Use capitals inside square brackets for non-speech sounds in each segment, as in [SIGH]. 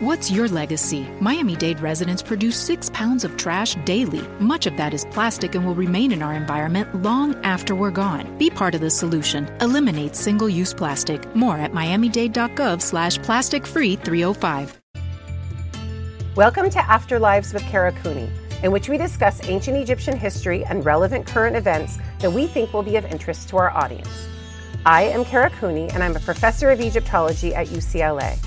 What's your legacy? Miami Dade residents produce six pounds of trash daily. Much of that is plastic and will remain in our environment long after we're gone. Be part of the solution. Eliminate single-use plastic. More at miamidade.gov slash plastic free 305. Welcome to Afterlives with Kara Cooney, in which we discuss ancient Egyptian history and relevant current events that we think will be of interest to our audience. I am Kara Cooney, and I'm a professor of Egyptology at UCLA.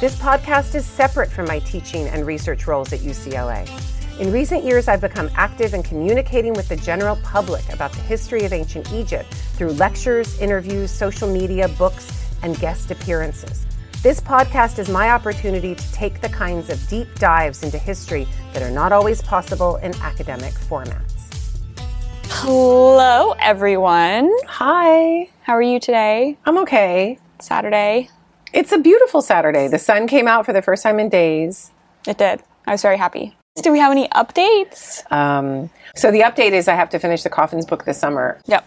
This podcast is separate from my teaching and research roles at UCLA. In recent years, I've become active in communicating with the general public about the history of ancient Egypt through lectures, interviews, social media, books, and guest appearances. This podcast is my opportunity to take the kinds of deep dives into history that are not always possible in academic formats. Hello, everyone. Hi. How are you today? I'm okay. Saturday. It's a beautiful Saturday. The sun came out for the first time in days. It did. I was very happy. Do we have any updates? Um, so the update is I have to finish the Coffins book this summer. Yep.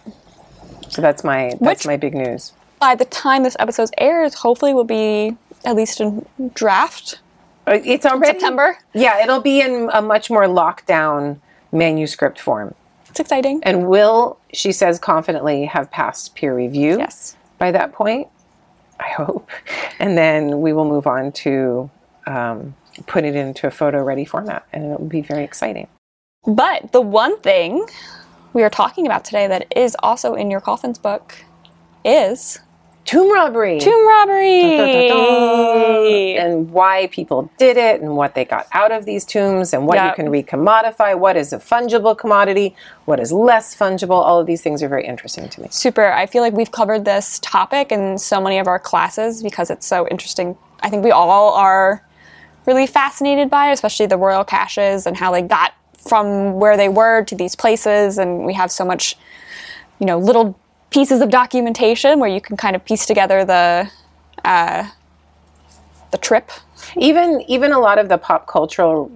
So that's my that's Which- my big news. By the time this episode airs, hopefully will be at least in draft. Uh, It's already September. Yeah, it'll be in a much more lockdown manuscript form, It's exciting. and will she says confidently have passed peer review Yes. by that point. I hope, and then we will move on to um, put it into a photo ready format, and it will be very exciting. But the one thing we are talking about today that is also in your coffins book is Tomb robbery. tomb robbery. and why people did it and what they got out of these tombs and what you Yeah. can recommodify, what is a fungible commodity, what is less fungible. All of these things are very interesting to me. Super. I feel like we've covered this topic in so many of our classes because it's so interesting. I think we all are really fascinated by it, especially the royal caches and how they got from where they were to these places. And we have so much, you know, little pieces of documentation where you can kind of piece together the uh, the trip. Even even a lot of the pop cultural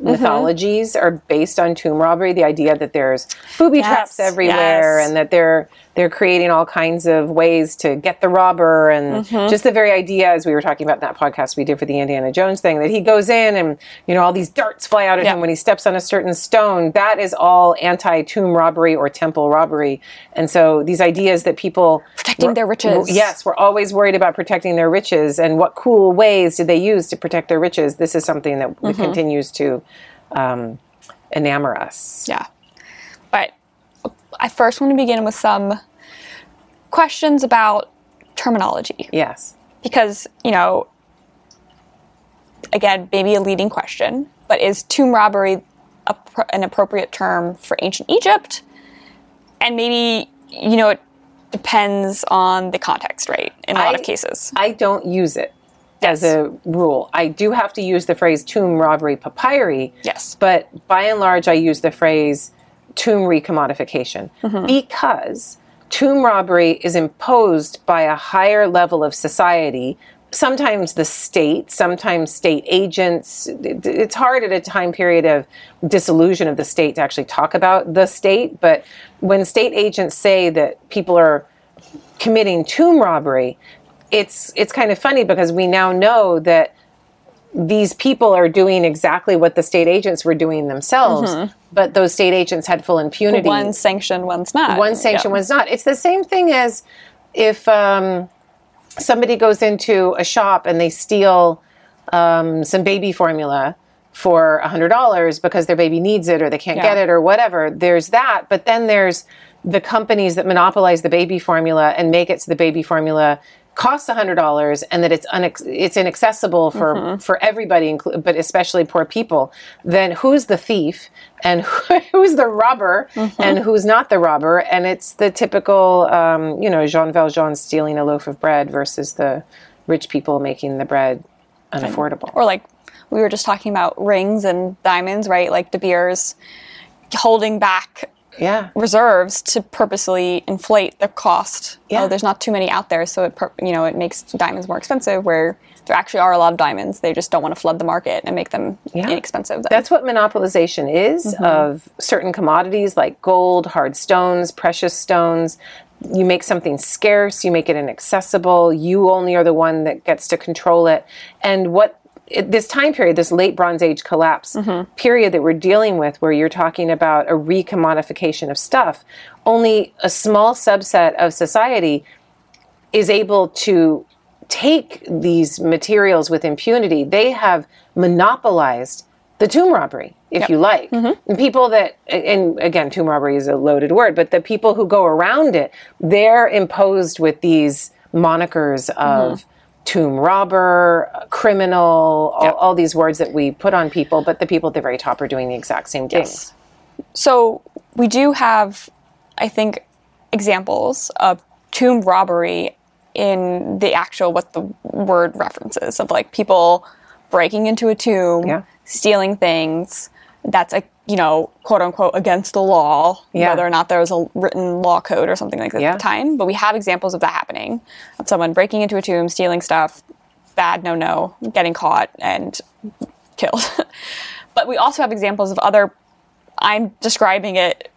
Mm-hmm. mythologies are based on tomb robbery. The idea that there's booby traps everywhere yes. and that they're they're creating all kinds of ways to get the robber and Mm-hmm. just the very idea as we were talking about in that podcast we did for the Indiana Jones thing that he goes in and you know all these darts fly out at Yeah. him when he steps on a certain stone. That is all anti tomb robbery or temple robbery. And so these ideas that people Protecting their riches. Yes, we're always worried about protecting their riches and what cool ways did they use to protect their riches. This is something that, that Mm-hmm. continues to um, enamor us. Yeah. But I first want to begin with some questions about terminology. Yes. because you know again maybe a leading question but is tomb robbery a, pr- an appropriate term for ancient egypt and maybe you know it depends on the context right in a lot of cases I don't use it as a rule. I do have to use the phrase tomb robbery papyri. Yes. But by and large, I use the phrase tomb recommodification Mm-hmm. because tomb robbery is imposed by a higher level of society. Sometimes the state, sometimes state agents. It's hard at a time period of disillusion of the state to actually talk about the state. But when state agents say that people are committing tomb robbery, it's it's kind of funny because we now know that these people are doing exactly what the state agents were doing themselves, but those state agents had full impunity. One sanction, one's not One sanction Yeah. was not. It's the same thing as if um, somebody goes into a shop and they steal um, some baby formula for $100 because their baby needs it or they can't Yeah. get it or whatever. There's that. But then there's the companies that monopolize the baby formula and make it so the baby formula costs $100 and that it's unex- it's inaccessible for Mm-hmm. for everybody inclu- but especially poor people then who's the thief and [LAUGHS] who's the robber Mm-hmm. and who's not the robber and it's the typical um, you know Jean Valjean stealing a loaf of bread versus the rich people making the bread unaffordable or like we were just talking about rings and diamonds right like De Beers holding back yeah reserves to purposely inflate the cost. Yeah. Oh, there's not too many out there, so it you know it makes diamonds more expensive. Where there actually are a lot of diamonds, they just don't want to flood the market and make them Yeah. inexpensive. That's what monopolization is Mm-hmm. of certain commodities like gold, hard stones, precious stones. You make something scarce, you make it inaccessible, you only are the one that gets to control it. And what this time period, this late Bronze Age collapse mm-hmm. period that we're dealing with, where you're talking about a recommodification of stuff, only a small subset of society is able to take these materials with impunity. They have monopolized the tomb robbery, if you like. Mm-hmm. And people that, and again, tomb robbery is a loaded word, but the people who go around it, they're imposed with these monikers of mm-hmm. Tomb robber, criminal, all, all these words that we put on people, but the people at the very top are doing the exact same things. So we do have, I think, examples of tomb robbery in the actual what the word references of like people breaking into a tomb, Yeah. stealing things. That's a you know quote unquote against the law, Yeah. whether or not there was a written law code or something like that Yeah. at the time. But we have examples of that happening of someone breaking into a tomb, stealing stuff, bad, no, no, getting caught and killed. [LAUGHS] but we also have examples of other. I'm describing it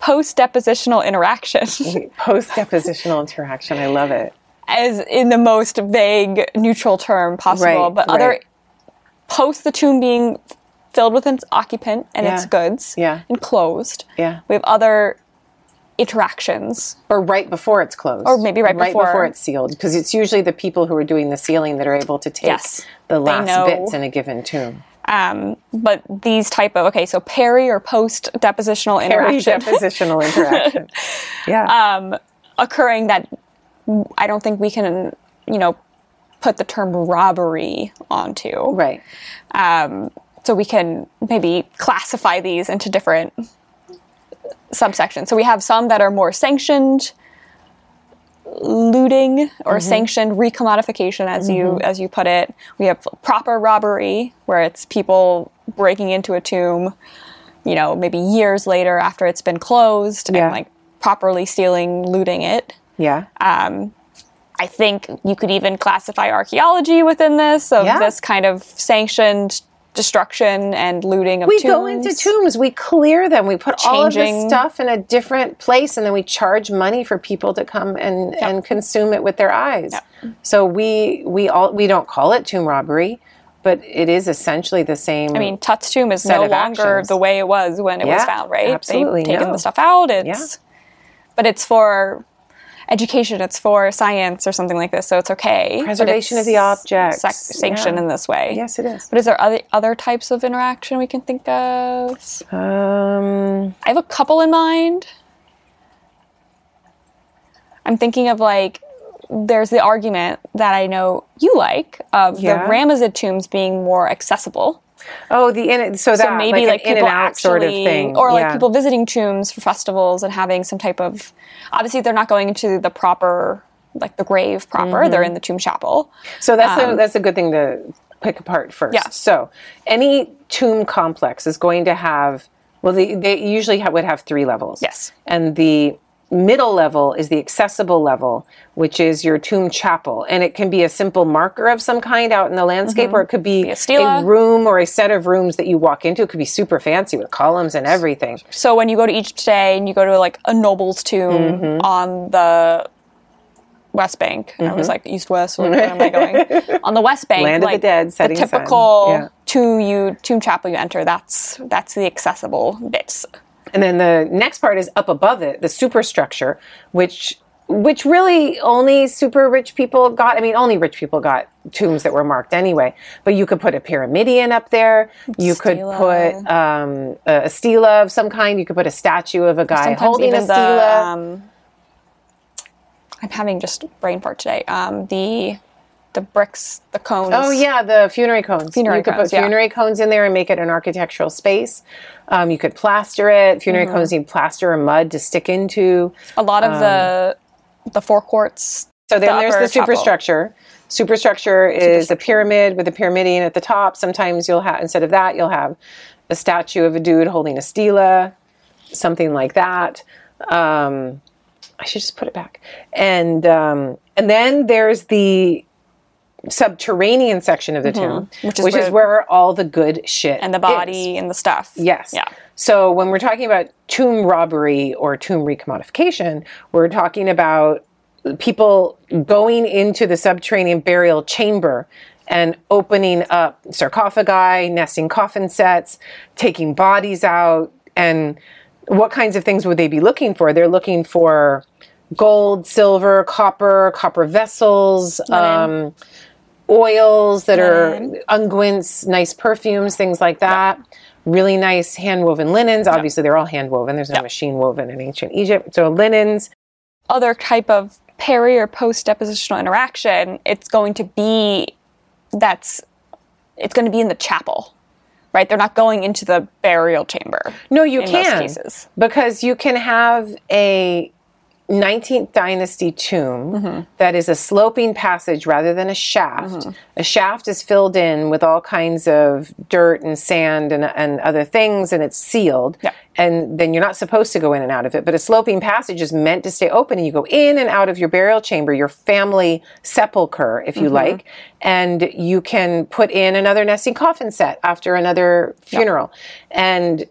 post depositional interaction [LAUGHS] Post depositional interaction, I love it. as in the most vague neutral term possible, Right, but other post the tomb being filled with its occupant and its goods yeah. and closed. Yeah. We have other interactions. Or right before it's closed. Or maybe right before. before it's sealed. Because it's usually the people who are doing the sealing that are able to take Yes. the last bits in a given tomb. Um, but these type of okay, so peri or post depositional interaction depositional [LAUGHS] interaction. Yeah. occurring that I don't think we can, you know, put the term robbery onto. right. Um, so we can maybe classify these into different subsections. So we have some that are more sanctioned looting or sanctioned recommodification as you as you put it. We have proper robbery where it's people breaking into a tomb, you know, maybe years later after it's been closed Yeah. and like properly stealing, looting it. Yeah. Um, I think you could even classify archaeology within this of Yeah. this kind of sanctioned destruction and looting of we tombs. go into tombs, we clear them, we put all of this stuff in a different place, and then we charge money for people to come and, and consume it with their eyes. So we we all we don't call it tomb robbery, but it is essentially the same. I mean, Tut's tomb is no longer actions. the way it was when it was found, right? absolutely, They've taken no. the stuff out. It's, but it's for education. It's for science or something like this. So it's okay. Preservation it's of the objects, sac- sanctioned yeah. in this way. yes, it is. But is there other other types of interaction we can think of? Um, I have a couple in mind. I'm thinking of like there's the argument that I know you like of Yeah. the Ramesside tombs being more accessible. Oh, the in so that So maybe like, like, people actually, sort of thing, or like yeah. people visiting tombs for festivals and having some type of. Obviously, they're not going into the proper, like the grave proper. They're Mm-hmm. in the tomb chapel. So that's a, that's a good thing to pick apart first. Um, Yeah. So any tomb complex is going to have well, they, they usually ha- would have three levels. Yes. And the middle level is the accessible level, which is your tomb chapel, and it can be a simple marker of some kind out in the landscape, or it could be, Mm-hmm. a room or a set of rooms that you walk into. It could be super fancy with columns and everything. So when you go to Egypt today and you go to like a noble's tomb Mm-hmm. on the West Bank, And I was like East West. Where, am I going? [LAUGHS] on the West Bank, Land of the dead, setting sun. typical Yeah. tomb you tomb chapel you enter. That's that's the accessible bits. And then the next part is up above it, the superstructure, which which really only super rich people got. I mean, only rich people got tombs that were marked anyway. But you could put a pyramidion up there. You could put um, a, a stela of some kind. You could put a statue of a guy Sometimes holding a even The, um, I'm having just brain fart today. Um, the the bricks, the cones. Oh yeah, the funerary cones. Funerary you could cones, put yeah. funerary cones in there and make it an architectural space. Um, you could plaster it. Funerary Mm-hmm. cones need plaster or mud to stick into. A lot of the the forecourts. So then there's upper the superstructure. Superstructure is a pyramid with a pyramidion at the top. Sometimes you'll have instead of that, you'll have a statue of a dude holding a stela, something like that. Um, I should just put it back. And um, and then there's the subterranean section of the tomb, Mm-hmm. Which which is is, where- where, all the good shit and the is. body and the stuff. Yes. Yeah. So when we're talking about tomb robbery or tomb recommodification, we're talking about people going into the subterranean burial chamber and opening up sarcophagi, nesting coffin sets, taking bodies out, and what kinds of things would they be looking for? They're looking for gold, silver, copper, copper vessels, um, oils that are unguents, nice perfumes, things like that. Really nice hand woven linens. Obviously, they're all hand woven. There's no machine woven in ancient Egypt. So linens. other type of peri or post depositional interaction, it's going to be that's it's going to be in the chapel, right? They're not going into the burial chamber. No, you can cases. because you can have a 19th dynasty tomb Mm-hmm. that is a sloping passage rather than a shaft. Mm-hmm. A shaft is filled in with all kinds of dirt and sand and, and other things, and it's sealed. Yeah. And then you're not supposed to go in and out of it. But a sloping passage is meant to stay open, and you go in and out of your burial chamber, your family sepulcher, if you Mm-hmm. like, and you can put in another nesting coffin set after another funeral. And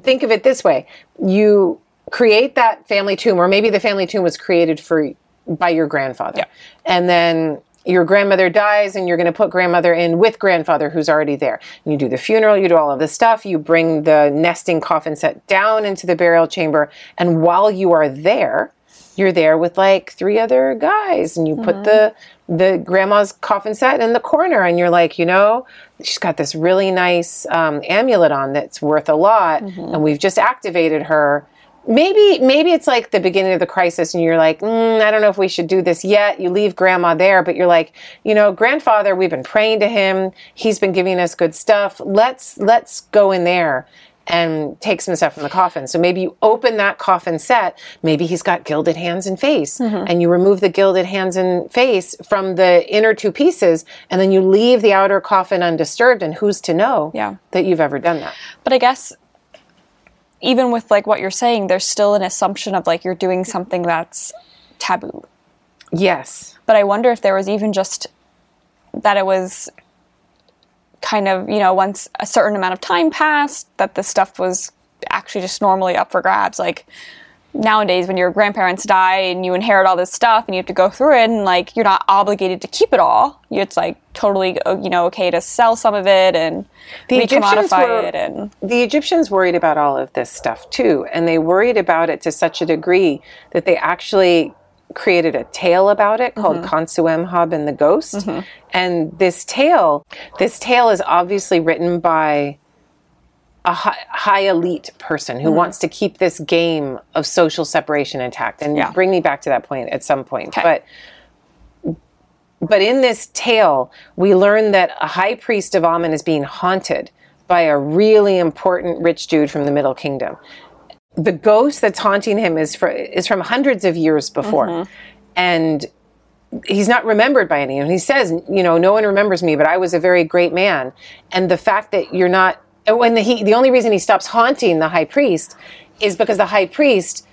think of it this way you create that family tomb or maybe the family tomb was created for by your grandfather. Yeah. and then your grandmother dies and you're going to put grandmother in with grandfather who's already there. And you do the funeral you do all of this stuff you bring the nesting coffin set down into the burial chamber and while you are there you're there with like three other guys and you put the the grandma's coffin set in the corner and you're like you know she's got this really nice um, amulet on that's worth a lot and we've just activated her maybe maybe it's like the beginning of the crisis and you're like mm, i don't know if we should do this yet. You leave grandma there but you're like you know grandfather we've been praying to him. He's been giving us good stuff. Let's let's go in there and take some stuff from the coffin. So maybe you open that coffin set. Maybe he's got gilded hands and face and you remove the gilded hands and face from the inner two pieces and then you leave the outer coffin undisturbed and who's to know Yeah. that you've ever done that? But I guess even with like what you're saying, there's still an assumption of like you're doing something that's taboo. yes But I wonder if there was even just that it was kind of, you know, once a certain amount of time passed, that this stuff was actually just normally up for grabs. Like nowadays, when your grandparents die and you inherit all this stuff and you have to go through it, and like you're not obligated to keep it all. It's like totally, uh, you know, okay to sell some of it and The Egyptians were- it. And the Egyptians worried about all of this stuff too, and they worried about it to such a degree that they actually created a tale about it called Mm-hmm. And the Ghost. And this tale, this tale is obviously written by a high, high elite person who wants to keep this game of social separation intact. And Mm-hmm. Yeah. bring me back to that point at some point. Okay. But but in this tale, we learn that a high priest of Amun is being haunted by a really important rich dude from the Middle Kingdom. The ghost that's haunting him is, for, is from hundreds of years before. And he's not remembered by anyone. He says, you know, no one remembers me, but I was a very great man. And the fact that you're not, when the, he, the only reason he stops haunting the high priest is because the high priest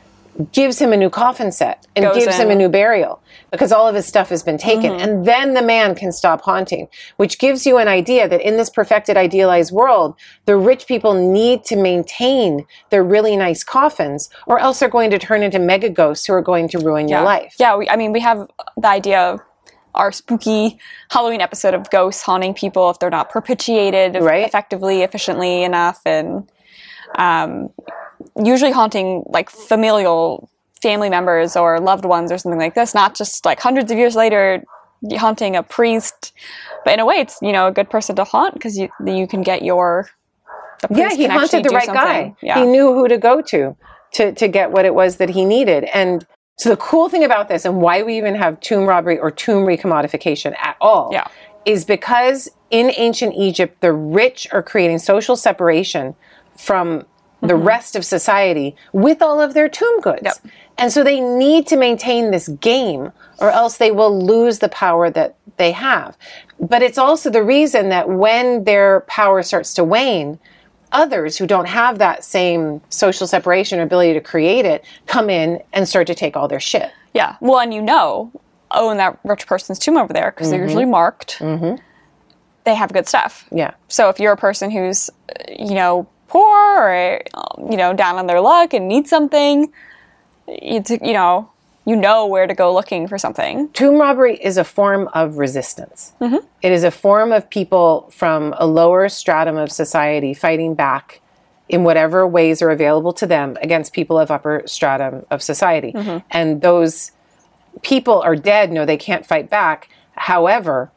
gives him a new coffin set and Goes gives him a new burial because all of his stuff has been taken. Mm-hmm. And then the man can stop haunting, which gives you an idea that in this perfected, idealized world, the rich people need to maintain their really nice coffins or else they're going to turn into mega ghosts who are going to ruin your life. Yeah, we, I mean, we have the idea of our spooky Halloween episode of ghosts haunting people if they're not perpetuated eff- Right. effectively, efficiently enough, and um, usually haunting like familial family members or loved ones or something like this, not just like hundreds of years later haunting a priest. But in a way, it's you know a good person to haunt because you you can get your the Yeah, he haunted the right something. guy. Yeah. He knew who to go to to to get what it was that he needed. And so the cool thing about this and why we even have tomb robbery or tomb recommodification at all Yeah. is because in ancient Egypt the rich are creating social separation from the Mm-hmm. rest of society with all of their tomb goods. Yep. And so they need to maintain this game or else they will lose the power that they have. But it's also the reason that when their power starts to wane, others who don't have that same social separation or ability to create it come in and start to take all their shit. Yeah. Well, and you know, oh, and that rich person's tomb over there because they're usually marked. They have good stuff. Yeah. So if you're a person who's, uh, you know, poor or you know down on their luck and needs something, you you know, you know where to go looking for something. tomb robbery is a form of resistance. Mm-hmm. It is a form of people from a lower stratum of society fighting back in whatever ways are available to them against people of upper stratum of society. Mm-hmm. And those people are dead, no, they can't fight back. However,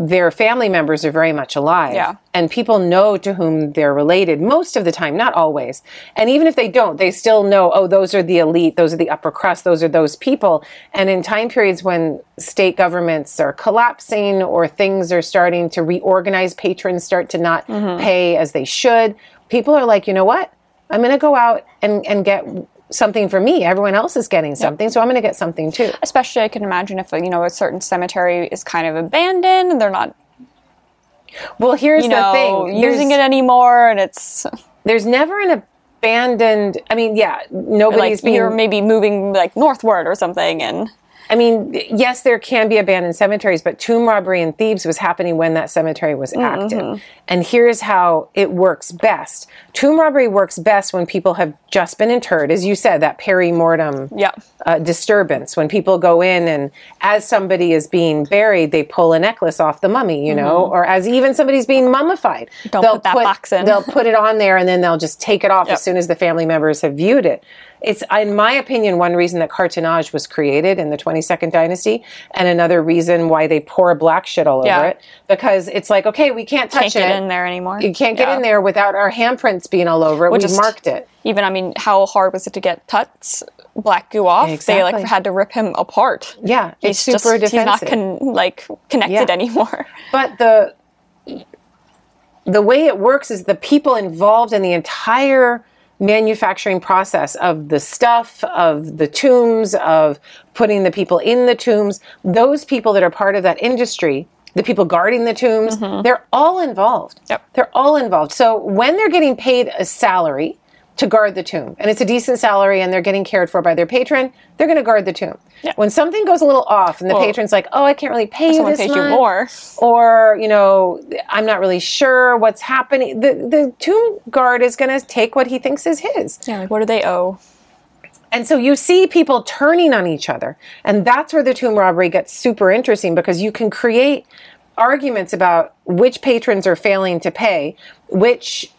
their family members are very much alive. Yeah. And people know to whom they're related most of the time, not always. And even if they don't, they still know, oh, those are the elite, those are the upper crust, those are those people. And in time periods when state governments are collapsing or things are starting to reorganize, patrons start to not mm-hmm. pay as they should, people are like, you know what? I'm going to go out and, and get something for me. Everyone else is getting something, so I'm going to get something too. Especially, I can imagine if you know a certain cemetery is kind of abandoned and they're not, Well, here's you the know, thing. using it anymore, and it's [LAUGHS] there's never an abandoned i mean yeah nobody's like being you're maybe moving like northward or something, and i mean yes there can be abandoned cemeteries but tomb robbery in thebes was happening when that cemetery was Mm-hmm. active and here's how it works best tomb robbery works best when people have just been interred as you said that peri-mortem yeah, uh, disturbance when people go in and as somebody is being buried they pull a necklace off the mummy you know or as even somebody's being mummified Mm-hmm. Don't put that box in. they'll put it on there and then they'll just take it off [LAUGHS] Yep. as soon as the family members have viewed it it's in my opinion one reason that cartonnage was created in the 22nd dynasty and another reason why they pour black shit all Yeah. over it because it's like okay we can't touch can't it get in there anymore. you can't get Yeah. in there without our handprints being all over it we just- marked it Even I mean, how hard was it to get Tut's black goo off? They like had to rip him apart. yeah it's He's super just, defensive He's not con- like connected Yeah. anymore. [LAUGHS] But the the way it works is the people involved in the entire manufacturing process of the stuff, of the tombs, of putting the people in the tombs, those people that are part of that industry, the people guarding the tombs, mm-hmm. they're all involved. Yep. They're all involved. So when they're getting paid a salary to guard the tomb, and it's a decent salary and they're getting cared for by their patron, they're going to guard the tomb. Yeah. When something goes a little off and the Well, patron's like, "Oh, I can't really pay you this pays you month," more. or you know i'm not really sure what's happening the the tomb guard is going to take what he thinks is his Yeah, like what do they owe? and so you see people turning on each other and that's where the tomb robbery gets super interesting because you can create arguments about which patrons are failing to pay which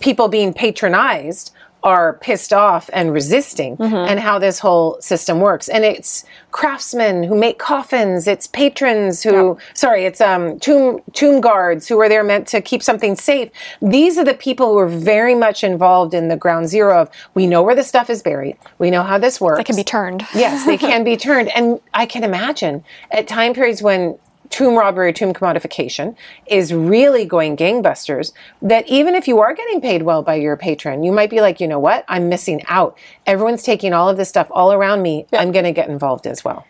people being patronized are pissed off and resisting and how this whole system works. And it's craftsmen who make coffins. It's patrons who sorry it's um tomb tomb guards who are there meant to keep something safe. These are the people who are very much involved in the ground zero of we know where the stuff is buried. We know how this works It can be turned. yes, they can be [LAUGHS] turned. And I can imagine at time periods when tomb robbery tomb commodification is really going gangbusters, that even if you are getting paid well by your patron, you might be like, you know what? I'm missing out. Everyone's taking all of this stuff all around me. I'm going to get involved as well.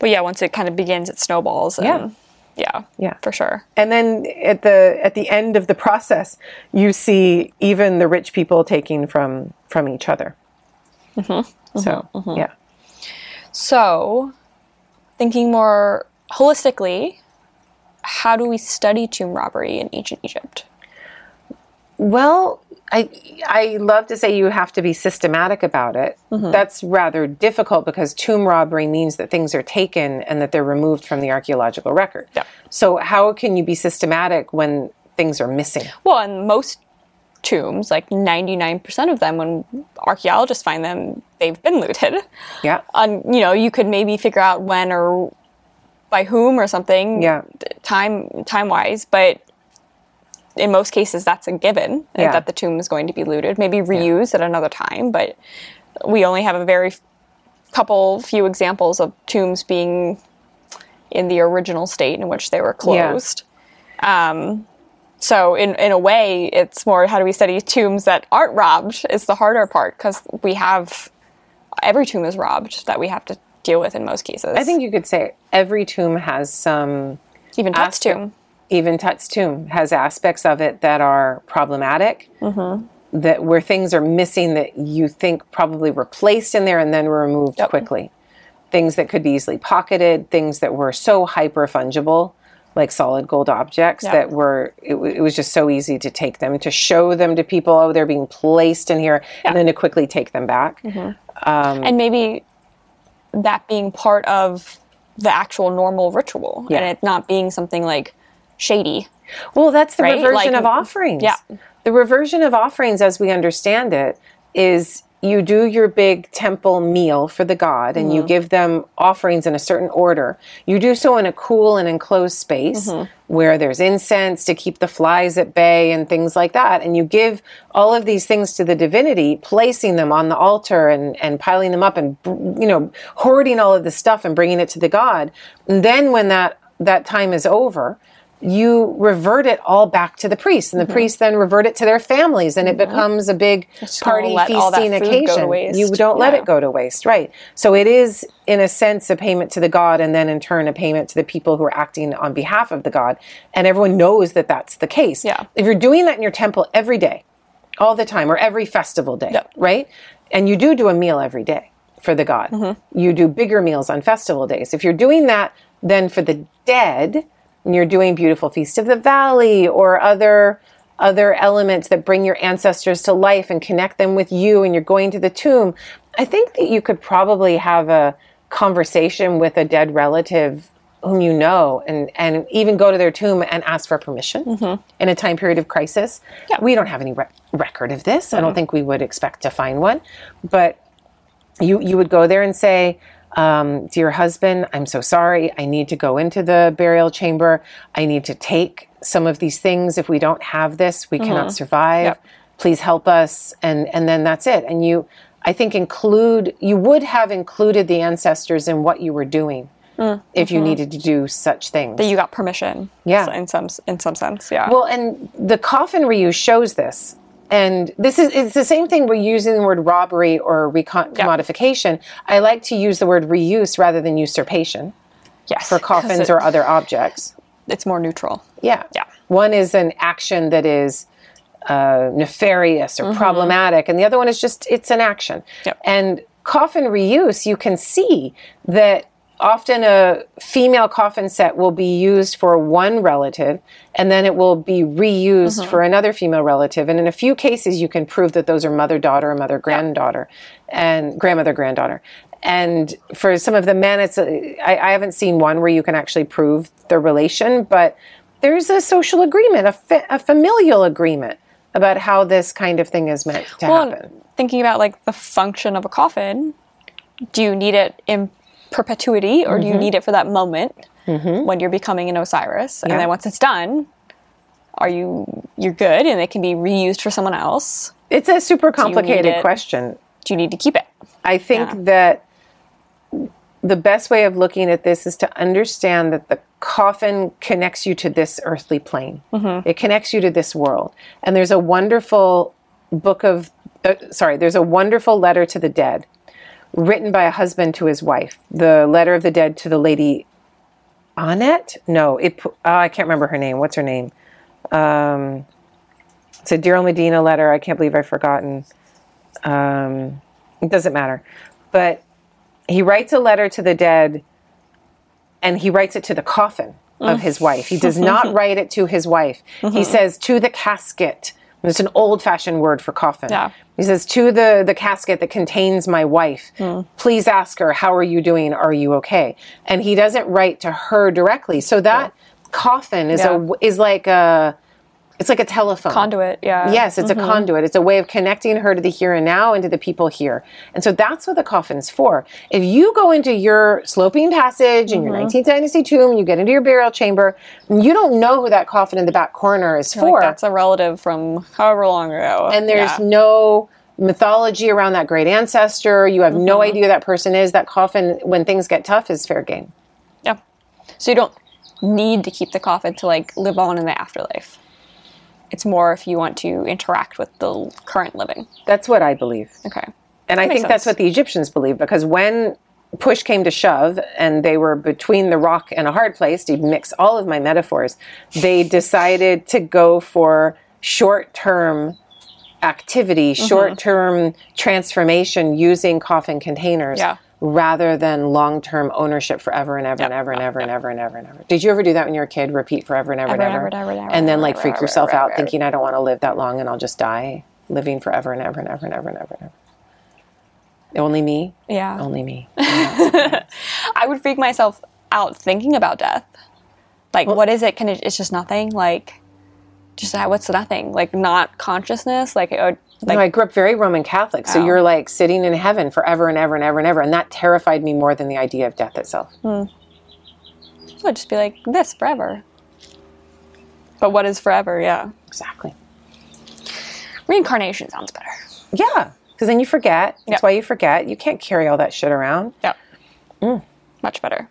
But yeah, once it kind of begins, it snowballs. And Yeah. yeah, Yeah. for sure. And then at the at the end of the process, you see even the rich people taking from from each other. Mm-hmm. Mm-hmm. so mm-hmm. yeah. So, thinking more holistically, how do we study tomb robbery in ancient Egypt? Well, I I love to say you have to be systematic about it. Mm-hmm. That's rather difficult because tomb robbery means that things are taken and that they're removed from the archaeological record. Yeah. So how can you be systematic when things are missing? Well, and most tombs, like 99% of them, when archaeologists find them, they've been looted. Yeah. And, you know, you could maybe figure out when or by whom or something, Yeah. time time wise, but in most cases that's a given uh, Yeah. that the tomb is going to be looted, maybe reused at another time, but we only have a very f- couple few examples of tombs being in the original state in which they were Yeah. closed. Um, so in in a way, it's more how do we study tombs that aren't robbed is the harder part because we have every tomb is robbed that we have to deal with in most cases. I think you could say every tomb has some even Tut's tomb. even Tut's tomb has aspects of it that are problematic. Mm-hmm. That where things are missing that you think probably were placed in there and then were removed quickly. Things that could be easily pocketed, things that were so hyper fungible, like solid gold objects, Yeah. that were it, w- it was just so easy to take them, to show them to people. Oh, they're being placed in here, and then to quickly take them back. Mm-hmm. Um, and maybe that being part of the actual normal ritual Yeah. and it not being something like shady. Well, that's the Right? reversion Like- of offerings. Yeah. The reversion of offerings, as we understand it, is you do your big temple meal for the god and Mm-hmm. you give them offerings in a certain order. You do so in a cool and enclosed space Mm-hmm. where there's incense to keep the flies at bay and things like that. And you give all of these things to the divinity, placing them on the altar and, and piling them up and, you know, hoarding all of the stuff and bringing it to the god. And then when that, that time is over, you revert it all back to the priest, and the priests then revert it to their families, and it becomes a big Just party let all that feasting food go to occasion. waste. You don't let it go to waste, right? So it is, in a sense, a payment to the god, and then in turn, a payment to the people who are acting on behalf of the god, and everyone knows that that's the case. Yeah. If you're doing that in your temple every day, all the time, or every festival day, Yep. right? And you do do a meal every day for the god. Mm-hmm. You do bigger meals on festival days. If you're doing that, then for the dead, and you're doing beautiful feast of the valley or other other elements that bring your ancestors to life and connect them with you and you're going to the tomb i think that you could probably have a conversation with a dead relative whom you know and and even go to their tomb and ask for permission mm-hmm. in a time period of crisis. Yeah. we don't have any re- record of this. I don't think we would expect to find one but you you would go there and say um, dear husband i'm so sorry i need to go into the burial chamber i need to take some of these things if we don't have this we mm-hmm. cannot survive Yep. please help us and and then that's it and you i think include you would have included the ancestors in what you were doing mm, if you mm-hmm. needed to do such things That you got permission. Yeah. In some in some sense. Yeah. well, and the coffin reuse shows this. And this is it's the same thing we're using the word robbery or recon- commodification. I like to use the word reuse rather than usurpation yes. for coffins it- or other objects. it's more neutral. Yeah. Yeah. One is an action that is uh, nefarious or problematic, and the other one is just it's an action. Yep. And coffin reuse, you can see that often a female coffin set will be used for one relative and then it will be reused mm-hmm. for another female relative. And in a few cases you can prove that those are mother daughter or mother granddaughter and grandmother granddaughter and for some of the men it's I I haven't seen one where you can actually prove the relation but there's a social agreement a, fa- a familial agreement about how this kind of thing is meant to Well, happen. thinking about like the function of a coffin, do you need it in perpetuity or do Mm-hmm. you need it for that moment when you're becoming an Osiris? And then once it's done, are you you're good and it can be reused for someone else? it's a super complicated it? question Do you need to keep it? I think Yeah. that the best way of looking at this is to understand that the coffin connects you to this earthly plane. It connects you to this world. And there's a wonderful book of, uh, sorry, there's a wonderful letter to the dead written by a husband to his wife. The letter of the dead to the lady Annette? No, it, uh, I can't remember her name. What's her name? Um, it's a Deir el-Medina letter. I can't believe I've forgotten. Um, it doesn't matter. But he writes a letter to the dead and he writes it to the coffin of his wife. He does not [LAUGHS] write it to his wife. He says to the casket. It's an old fashioned word for coffin. Yeah. He says to the the casket that contains my wife. Please ask her how are you doing? Are you okay? And he doesn't write to her directly. So that coffin is Yeah. a is like a it's like a telephone Conduit, yeah. Yes, it's a mm-hmm. conduit. It's a way of connecting her to the here and now and to the people here. And so that's what the coffin's for. If you go into your sloping passage in your mm-hmm. 19th dynasty tomb and you get into your burial chamber, and you don't know who that coffin in the back corner is Like for. that's a relative from however long ago. and there's Yeah. no mythology around that great ancestor. You have no mm-hmm. idea who that person is. That coffin, when things get tough, is fair game. Yeah. So you don't need to keep the coffin to like live on in the afterlife. It's more if you want to interact with the current living. That's what I believe. Okay. And I makes think that's what the Egyptians believed because when push came to shove and they were between the rock and a hard place, to mix all of my metaphors, they decided to go for short term activity, Mm-hmm. short term transformation using coffin containers. Yeah. Rather than long term ownership forever and ever and ever and ever and ever and ever and ever. Did you ever do that when you were a kid? Repeat forever and ever, Ever, and ever, ever, ever, ever, and then like freak yourself out thinking I don't want to live that long and I'll just die living forever and ever and ever and ever and ever and ever. Only me. Yeah. Only me. I would freak myself out thinking about death. Like, what is it? Can it? It's just nothing. Like, just that. What's nothing? Like, not consciousness. Like, it would, like no, I grew up very Roman Catholic, so Oh. you're like sitting in heaven forever and ever and ever and ever, and that terrified me more than the idea of death itself. Hmm. it would just be like this forever. But what is forever? Yeah. Exactly. Reincarnation sounds better. Yeah, because then you forget. That's Yep. why you forget. You can't carry all that shit around. Yeah. Mm. Much better.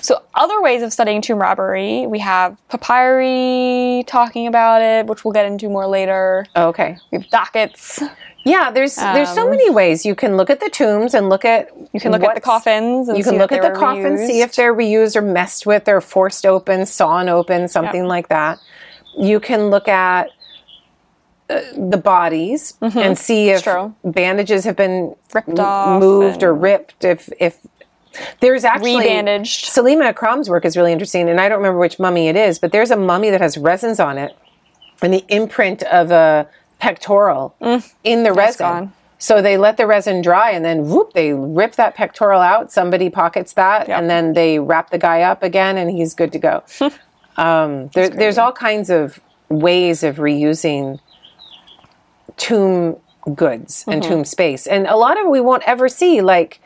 So, other ways of studying tomb robbery, we have papyri talking about it, which we'll get into more later. Oh, okay. We have dockets. Yeah, there's there's so Um, many ways you can look at the tombs and look at You can look at the coffins and You can look at the coffins, see if they're reused or messed with, or forced open, sawn open, something like that. You can look at uh, the bodies and see if Mm-hmm. bandages have been Ripped off moved or ripped. If if there's actually Rebandaged. Salima Ikram's work is really interesting, and I don't remember which mummy it is, but there's a mummy that has resins on it and the imprint of a pectoral in the resin. Mm. gone. So they let the resin dry and then whoop, they rip that pectoral out. Somebody pockets that Yep. and then they wrap the guy up again and he's good to go. [LAUGHS] um, there, there's all kinds of ways of reusing tomb goods and Mm-hmm. tomb space. And a lot of it we won't ever see, like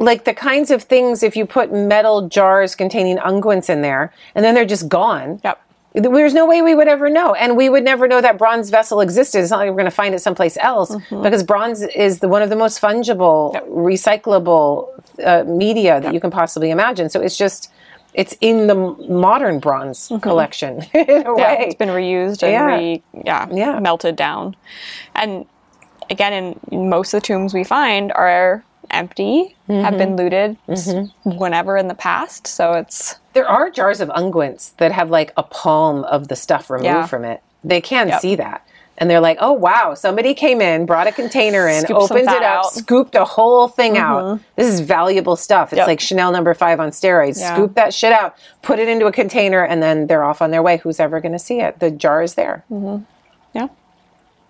like the kinds of things if you put metal jars containing unguents in there and then they're just gone. Yep. There's no way we would ever know. And we would never know that bronze vessel existed. It's not like we're going to find it someplace else because bronze is the, one of the most fungible, Yep. recyclable uh, media that you can possibly imagine. So it's just, it's in the modern bronze collection [LAUGHS] in a Yeah, way. it's been reused and Yeah. re, yeah, Yeah. melted down. And again, in, in most of the tombs we find are empty, have been mm-hmm. looted mm-hmm. whenever in the past. So it's There are jars of unguents that have like a palm of the stuff removed Yeah. from it. They can Yep. see that. And they're like, oh, wow, somebody came in, brought a container in, some opened it up, out. Mm-hmm. scooped a whole thing mm-hmm. out. This is valuable stuff. It's Yep. like Chanel number five on steroids. Yeah. Scoop that shit out, put it into a container, and then they're off on their way. Who's ever going to see it? The jar is there. yeah,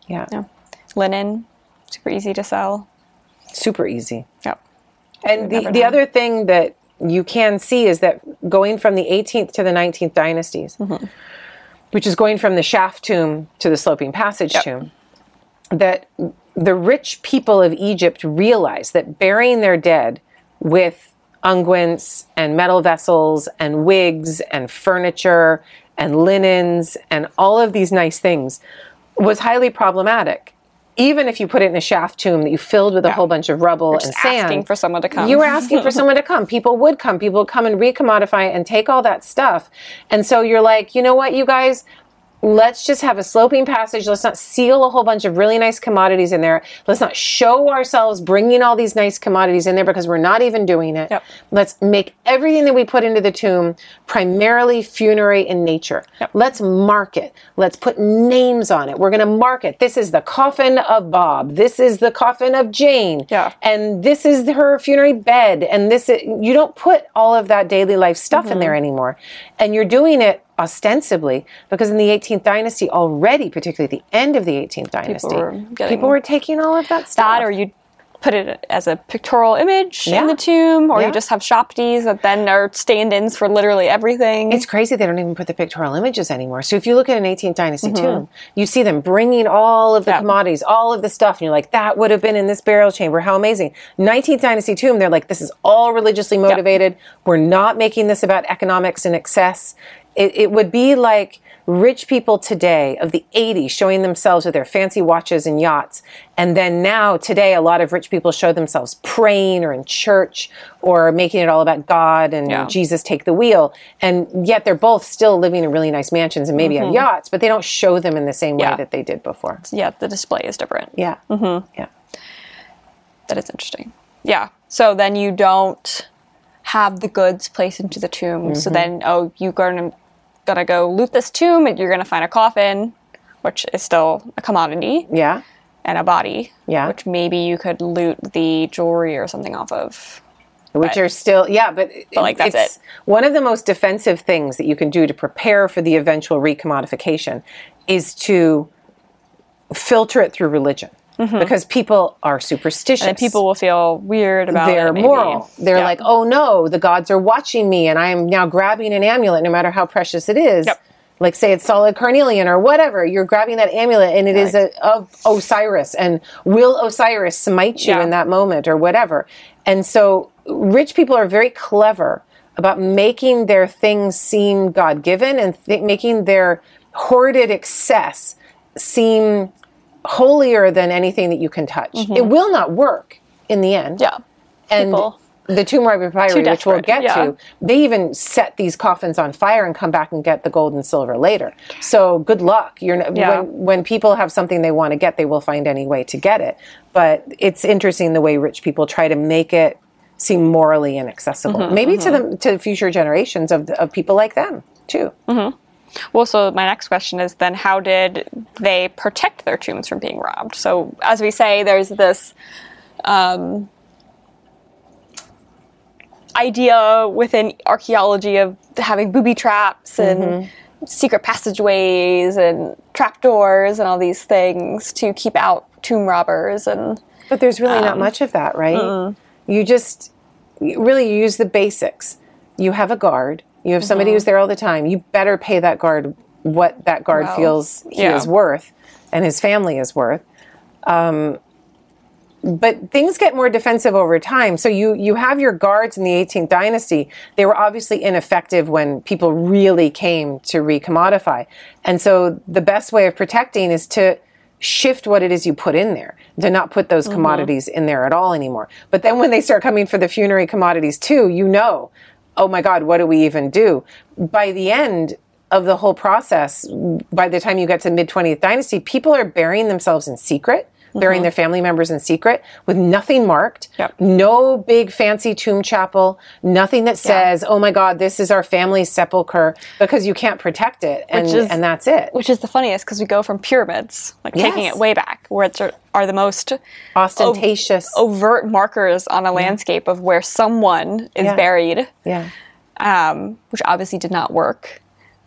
Yeah. yeah. Linen, super easy to sell. Super easy. Yep. And the, the other thing that you can see is that going from the 18th to the 19th dynasties, Mm-hmm. which is going from the shaft tomb to the sloping passage Yep. tomb, that the rich people of Egypt realized that burying their dead with unguents and metal vessels and wigs and furniture and linens and all of these nice things was highly problematic. Even if you put it in a shaft tomb that you filled with a whole bunch of rubble and sand, asking for someone to come. you were asking for someone to come. People would come. People would come and recommodify and take all that stuff. And so you're like, you know what, you guys, let's just have a sloping passage. Let's not seal a whole bunch of really nice commodities in there. Let's not show ourselves bringing all these nice commodities in there because we're not even doing it. Yep. Let's make everything that we put into the tomb primarily funerary in nature. Let's mark it. Let's put names on it. We're going to mark it. This is the coffin of Bob. This is the coffin of Jane. Yeah. And this is her funerary bed. And this is, you don't put all of that daily life stuff in Mm-hmm. there anymore. And you're doing it ostensibly because in the 18th dynasty already, particularly the end of the 18th dynasty, were getting- people were taking all of that stuff. that, or you put it as a pictorial image Yeah. in the tomb, or Yeah. you just have shabtis that then are stand-ins for literally everything. It's crazy they don't even put the pictorial images anymore. So if you look at an 18th dynasty Mm-hmm. tomb, you see them bringing all of the Yeah. commodities, all of the stuff, and you're like, that would have been in this burial chamber. How amazing. 19th dynasty tomb, they're like, this is all religiously motivated. We're not making this about economics and excess. It, it would be like rich people today of the 80s showing themselves with their fancy watches and yachts. And then now, today, a lot of rich people show themselves praying or in church or making it all about God and Yeah. Jesus take the wheel. And yet they're both still living in really nice mansions and maybe on yachts, but they don't show them in the same way Mm-hmm. Yeah. that they did before. yeah, the display is different. Yeah. Mm-hmm. Yeah. That is interesting. Yeah. So then you don't have the goods placed into the tomb. So then, oh, you're gonna gonna go loot this tomb, and you're gonna find a coffin, which is still a commodity, Yeah. and a body, Yeah. which maybe you could loot the jewelry or something off of. Which are still, yeah, but, But, like, that's it's it. one of the most defensive things that you can do to prepare for the eventual recommodification is to filter it through religion. Mm-hmm. because people are superstitious. And people will feel weird about they're it. moral. They're Yeah. like, oh no, the gods are watching me, and I am now grabbing an amulet, no matter how precious it is. Yep. Like say it's solid carnelian or whatever, you're grabbing that amulet, and it is a, of Osiris, and will Osiris smite you Yeah. in that moment or whatever? And so, rich people are very clever about making their things seem God given and th- making their hoarded excess seem holier than anything that you can touch. It mm-hmm. will not work in the end Yeah. and People- the Tomb Raider Papyri, which we'll get yeah. to, they even set these coffins on fire and come back and get the gold and silver later. So good luck. You're Yeah. when when people have something they want to get, they will find any way to get it. But it's interesting the way rich people try to make it seem morally inaccessible. Mm-hmm, Maybe to mm-hmm. the to future generations of of people like them too. Mm-hmm. Well, so my next question is then how did they protect their tombs from being robbed? So, as we say, there's this um, idea within archaeology of having booby traps and secret passageways and trapdoors and all these things to keep out tomb robbers and But there's really Um, not much of that, right? You just really use the basics. You have a guard. You have Mm-hmm. somebody who's there all the time. You better pay that guard what that guard feels he yeah. is worth and his family is worth. Um, but things get more defensive over time. So you you have your guards in the 18th dynasty. They were obviously ineffective when people really came to recommodify. And so the best way of protecting is to shift what it is you put in there, to not put those commodities in there at all anymore. But then when they start coming for the funerary commodities too, you know, oh my God, what do we even do? By the end of the whole process, by the time you get to mid 20th dynasty, people are burying themselves in secret burying their family members in secret with nothing marked, Yep. no big fancy tomb chapel, nothing that says, "Oh my God, this is our family's sepulcher," because you can't protect it, and is- and that's it. which is the funniest because we go from pyramids like taking it way back where it's are the most Ostentatious, overt markers on a landscape of where someone is Yeah. buried yeah. um, which obviously did not work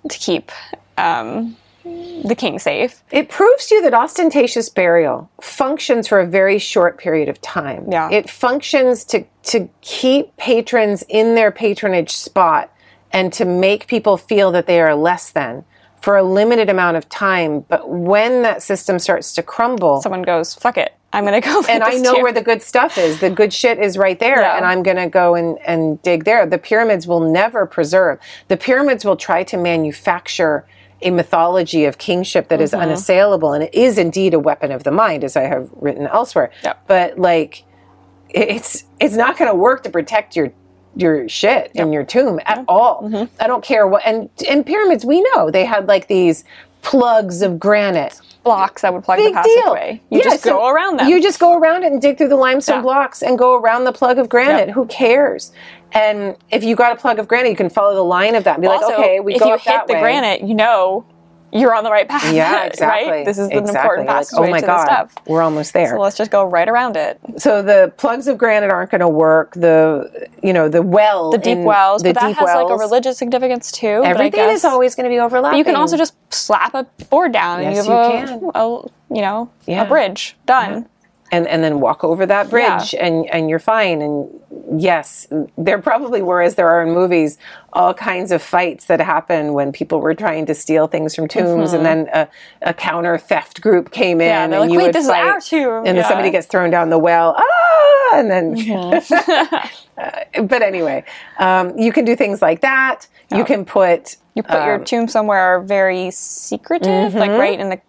to keep um, the king safe. It proves to you that ostentatious burial functions for a very short period of time. Yeah. It functions to to keep patrons in their patronage spot and to make people feel that they are less than for a limited amount of time. But when that system starts to crumble, Someone goes, "Fuck it, I'm gonna [LAUGHS] go." Fuck it. And I know where the good stuff is. The good shit is right there, Yeah. and I'm going to go and, and dig there. The pyramids will never preserve. The pyramids will try to manufacture a mythology of kingship that is Mm-hmm. unassailable, and it is indeed a weapon of the mind, as I have written elsewhere. Yep. But like, it's it's not going to work to protect your your shit in your tomb at all. Mm-hmm. I don't care what. And in pyramids, we know they had like these plugs of granite blocks that would plug big the deal. passageway. You Yeah, just so go around them. You just go around it and dig through the limestone Yeah. blocks and go around the plug of granite. Yep. Who cares? And if you got a plug of granite, you can follow the line of that and be also, like, okay, we if go you hit that the way. granite, you know you're on the right path. [LAUGHS] Yeah, exactly. right? This is an exactly. important Like, oh my to god, stuff. we're almost there. So let's just go right around it. So the plugs of granite aren't going to work. The you know the well, The deep wells, the but that has like a religious significance too. but I Everything guess- is always going to be overlapping. You can also just slap a board down and Yes, you have you a, can. a you know Yeah. a bridge done. And and then walk over that bridge Yeah. and and you're fine and yes there probably were as there are in movies all kinds of fights that happen when people were trying to steal things from tombs and then a, a counter theft group came in Mm-hmm. Yeah, and like, you "Wait, would fight our tomb." and then somebody gets thrown down the well ah and then Mm-hmm. [LAUGHS] [LAUGHS] but anyway um, you can do things like that you can put You put your Um, tomb somewhere very secretive, like Mm-hmm. right in the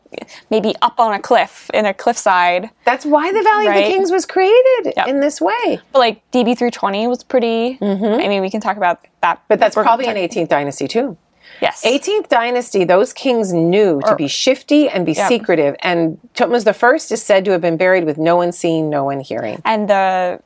maybe up on a cliff in a cliffside. that's why the Valley of the Kings was created Yep. in this way But like DB three twenty was pretty. I mean, we can talk about that. Mm-hmm. but that's probably an 18th dynasty too yes. 18th dynasty, those kings knew to be shifty and be Yep. secretive. And Thutmose I is said to have been buried with no one seeing, no one hearing. and the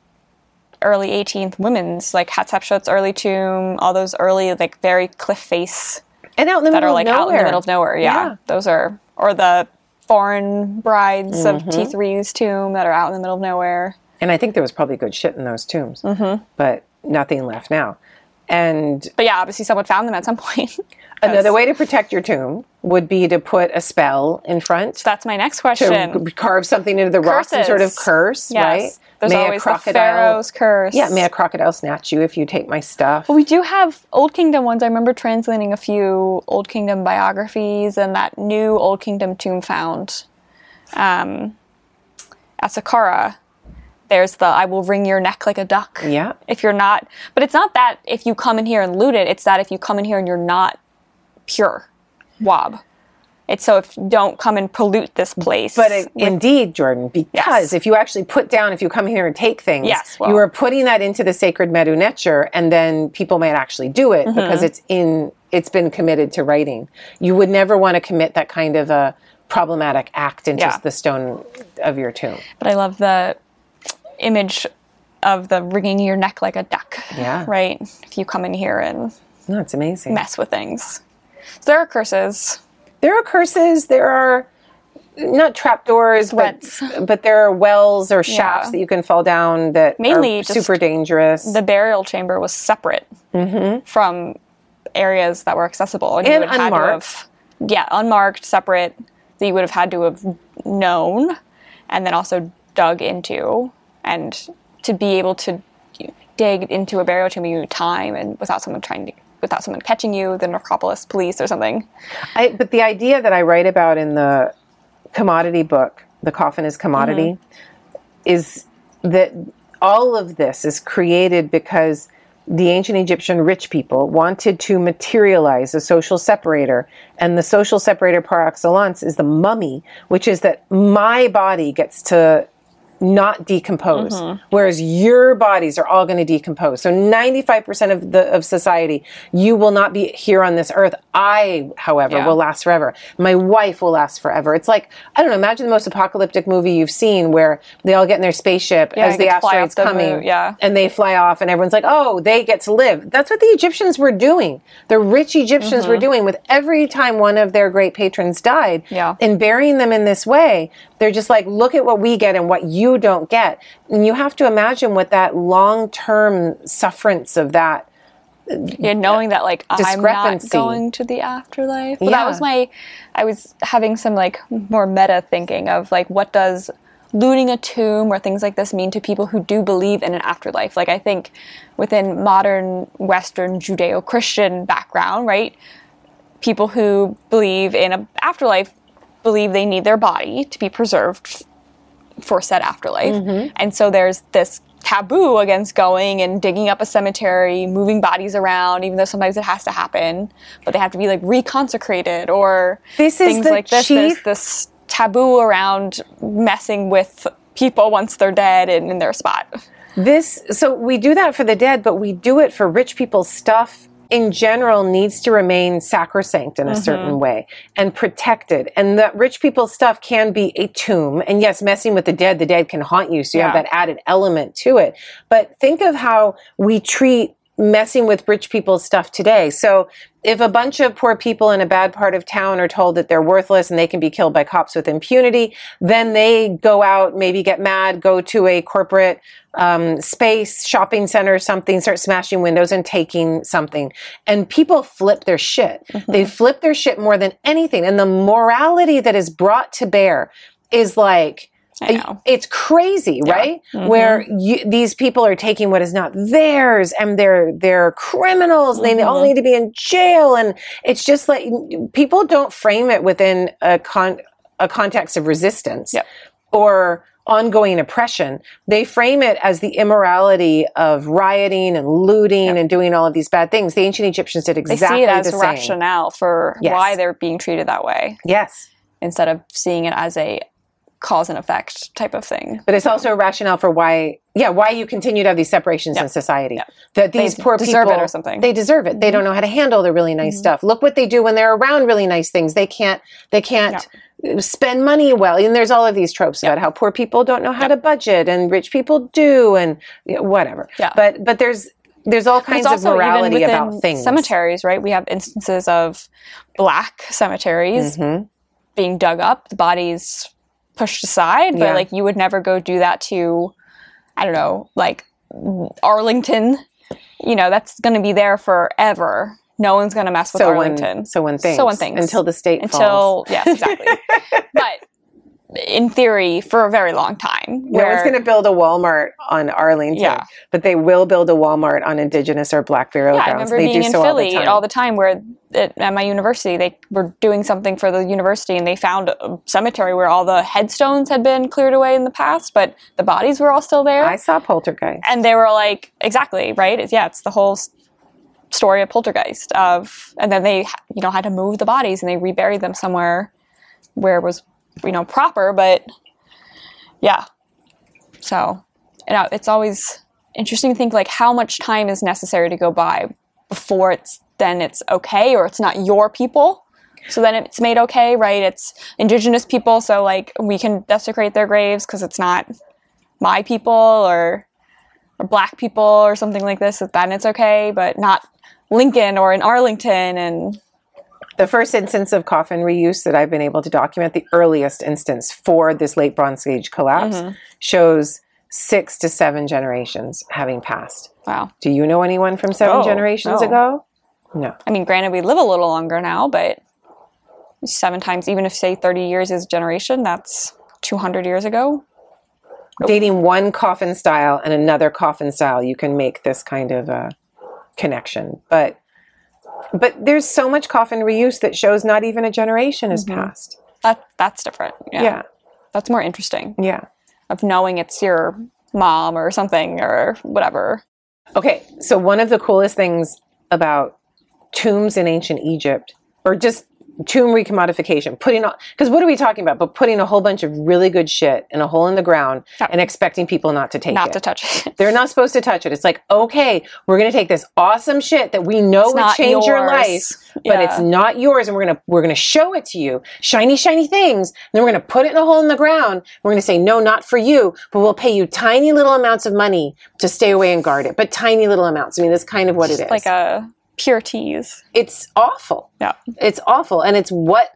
early 18th women's like Hatshepsut's early tomb, all those early like very cliff face And out in the that middle are like of nowhere. out in the middle of nowhere. Yeah, Yeah. those are or the foreign brides of Mm-hmm. T3's tomb that are out in the middle of nowhere. And I think there was probably good shit in those tombs, Mm-hmm. but nothing left now. And But yeah, obviously someone found them at some point. [LAUGHS] another way to protect your tomb would be to put a spell in front That's my next to question. carve something into the rock, some sort of curse, Yes. right? There's may always the Pharaoh's curse. Yeah, may a crocodile snatch you if you take my stuff. We do have Old Kingdom ones. I remember translating a few Old Kingdom biographies and that new Old Kingdom tomb found um, at Saqqara. There's the I will wring your neck like a duck. Yeah. If you're not, but it's not that if you come in here and loot it, it's that if you come in here and you're not pure, wob. It's so if don't come and pollute this place. But it, indeed, Jordan, because Yes. if you actually put down, if you come here and take things, Yes, well- you are putting that into the sacred Medu and then people might actually do it Mm-hmm. because it's in, it's been committed to writing. You would never want to commit that kind of a problematic act into Yeah. the stone of your tomb. but I love the image of the wringing your neck like a duck. Yeah. Right? If you come in here and No, it's amazing. mess with things. So there are curses. There are curses. There are not trapdoors, but, but there are wells or shafts Yeah. that you can fall down that Mainly are super dangerous. The burial chamber was separate mm-hmm. from areas that were accessible. And, And would have had to unmarked. have- yeah, unmarked, separate, that you would have had to have known and then also dug into. And to be able to dig into a burial tomb you time and without someone trying to, without someone catching you, the necropolis police or something. I, but the idea that I write about in the commodity book, The Coffin is Commodity, mm-hmm. is that all of this is created because the ancient Egyptian rich people wanted to materialize a social separator. And the social separator par excellence is the mummy, which is that my body gets to not decompose, whereas your bodies are all going to decompose. So 95% of the of society, you will not be here on this earth. I, however, Yeah. will last forever. My wife will last forever. It's like I don't know. Imagine the most apocalyptic movie you've seen, where they all get in their spaceship Yeah, as the get to fly asteroid's the coming, moon, yeah. and they fly off, and everyone's like, "Oh, they get to live." That's what the Egyptians were doing. The rich Egyptians Mm-hmm. were doing with every time one of their great patrons died, Yeah. and burying them in this way, they're just like, look at what we get and what you don't get. And you have to imagine what that long term sufferance of that. yeah, uh, knowing that like I'm not going to the afterlife. But Yeah. that was my I was having some like more meta thinking of like what does looting a tomb or things like this mean to people who do believe in an afterlife? Like I think within modern Western Judeo-Christian background, right? People who believe in an afterlife believe they need their body to be preserved for said afterlife. Mm-hmm. And so there's this taboo against going and digging up a cemetery, moving bodies around, even though sometimes it has to happen, but they have to be like reconsecrated or This is things the like this. There's chief- this taboo around messing with people once they're dead and in their spot. This, so we do that for the dead, but we do it for rich people's stuff in general needs to remain sacrosanct in a mm-hmm. certain way and protected. And that rich people's stuff can be a tomb. And yes, messing with the dead, the dead can haunt you. So you have that added element to it. But think of how we treat messing with rich people's stuff today. So if a bunch of poor people in a bad part of town are told that they're worthless and they can be killed by cops with impunity, then they go out, maybe get mad, go to a corporate um, space, shopping center, or something, start smashing windows and taking something. And people flip their shit. They flip their shit more than anything. And the morality that is brought to bear is like, I know. it's crazy, right? Mm-hmm. Where you, these people are taking what is not theirs, and they're they're criminals. and They mm-hmm. all need to be in jail, and it's just like people don't frame it within a con a context of resistance Yep. or ongoing oppression. They frame it as the immorality of rioting and looting and doing all of these bad things. The ancient Egyptians did They exactly see it as the same. rationale for Yes. why they're being treated that way Yes. instead of seeing it as a cause and effect type of thing. But it's also a rationale for why, yeah, why you continue to have these separations in society. That these poor deserve people it or something. Mm-hmm. They deserve it. They don't know how to handle the really nice stuff. Look what they do when they're around really nice things. They can't. They can't spend money well. And there's all of these tropes about how poor people don't know how to budget and rich people do, and you know, whatever. Yeah. But but there's there's all kinds of morality about things. Cemeteries, right? We have instances of black cemeteries Mm-hmm. being dug up, the bodies pushed aside, but Yeah. like you would never go do that to, I don't know, like Arlington you know, that's going to be there forever. No one's going to mess with so Arlington. so when things So when things. until the state until falls. yes, exactly. [LAUGHS] but in theory, for a very long time, No one's going to build a Walmart on Arlington, Yeah. but they will build a Walmart on Indigenous or Black burial Yeah, I grounds. remember they being in so Philly all the time. where at, at my university they were doing something for the university and they found a cemetery where all the headstones had been cleared away in the past, but the bodies were all still there. I saw Poltergeist. and they were like, exactly right. It's, yeah, it's the whole story of Poltergeist. Of and then they you know had to move the bodies and they reburied them somewhere where it was you know proper, but yeah. So, you know, it's always interesting to think like how much time is necessary to go by before it's then it's okay or it's not your people. So then it's made okay, right? It's indigenous people, so like we can desecrate their graves because it's not my people or or black people or something like this. Then it's okay, but not Lincoln or in Arlington and the first instance of coffin reuse that I've been able to document, the earliest instance for this late Bronze Age collapse, Mm-hmm. shows six to seven generations having passed. wow. Do you know anyone from seven Oh, generations no. ago? No. I mean, granted, we live a little longer now, but seven times, even if say 30 years is a generation, that's 200 years ago. Dating one coffin style and another coffin style, you can make this kind of a connection. But but there's so much coffin reuse that shows not even a generation has mm-hmm. passed. That that's different. Yeah. Yeah, That's more interesting yeah. of knowing it's your mom or something or whatever. Okay, so one of the coolest things about tombs in ancient Egypt, or just tomb recommodification, putting all, because what are we talking about? But putting a whole bunch of really good shit in a hole in the ground Yeah. and expecting people not to take Not it. to touch it. They're not supposed to touch it. It's like, okay, we're going to take this awesome shit that we know It's would not change your yours. life, but it's not yours, and we're gonna we're gonna show it to you, shiny, shiny things. And then we're gonna put it in a hole in the ground. We're gonna say, no, not for you, but we'll pay you tiny little amounts of money to stay away and guard it, but tiny little amounts. I mean, that's kind of what it is. like a pure tease. it's awful. Yeah. It's awful, and it's what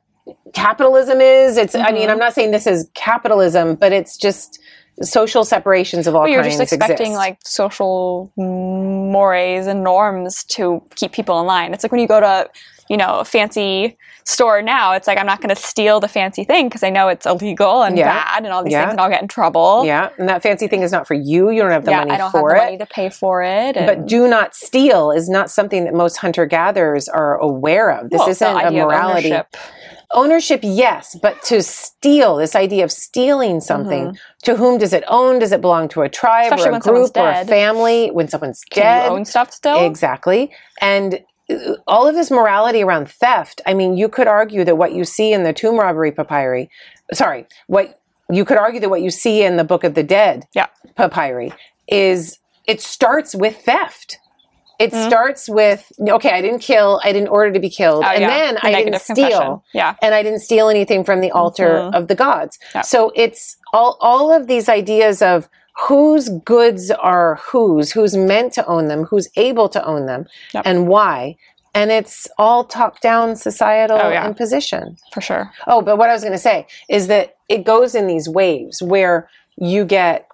capitalism is. It's. I Mm-hmm. mean, I'm not saying this is capitalism, but it's just social separations of all But you're kinds just expecting exist. like social mores and norms to keep people in line. It's like when you go to, you know, a fancy store now, it's like I'm not going to steal the fancy thing because I know it's illegal and Yeah. bad and all these Yeah. things and I'll get in trouble. Yeah, and that fancy thing is not for you. You don't have the Yeah, money I don't have the it. money to pay for it. And, but do not steal is not something that most hunter gatherers are aware of. This well, isn't a morality. ownership. Ownership, yes, but to steal, this idea of stealing something, to whom does it own? Does it belong to a tribe Mm-hmm. Especially or a group or a family? When someone's Can dead, you own stuff still? Exactly. And all of this morality around theft, I mean, you could argue that what you see in the tomb robbery papyri, sorry, what you could argue that what you see in the Book of the Dead Yeah. papyri is it starts with theft. It starts with okay, I didn't kill, I didn't order to be killed, Mm-hmm. Oh, and yeah. then The I didn't steal, confession. Yeah. and I didn't steal anything from the altar of the gods. Mm-hmm. Yeah. So it's all all of these ideas of whose goods are whose, who's meant to own them, who's able to own them, Yep. and why. And it's all top down societal Oh, yeah. imposition. For sure. Oh, but what I was going to say is that it goes in these waves where you get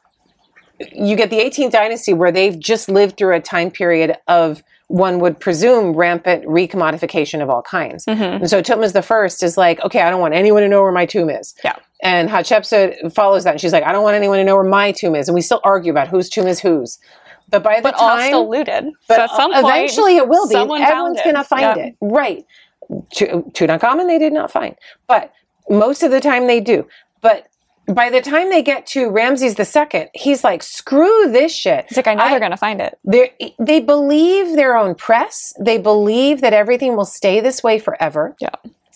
you get the 18th dynasty where they've just lived through a time period of one would presume rampant recommodification of all kinds. Mm-hmm. And so Tutmosis the first is like, okay, I don't want anyone to know where my tomb is. Yeah. And Hatshepsut follows that and she's like, I don't want anyone to know where my tomb is. And we still argue about whose tomb is whose. But by the But all still looted. but so some point, eventually it will be. Everyone's going to find Yeah. it. Right. Tu- Tutankhamun, they did not find. But most of the time they do. But by the time they get to Ramses II, he's like, screw this shit. It's like I know I- they're gonna find it. They're, believe their own press. They believe that everything will stay this way forever. Yeah.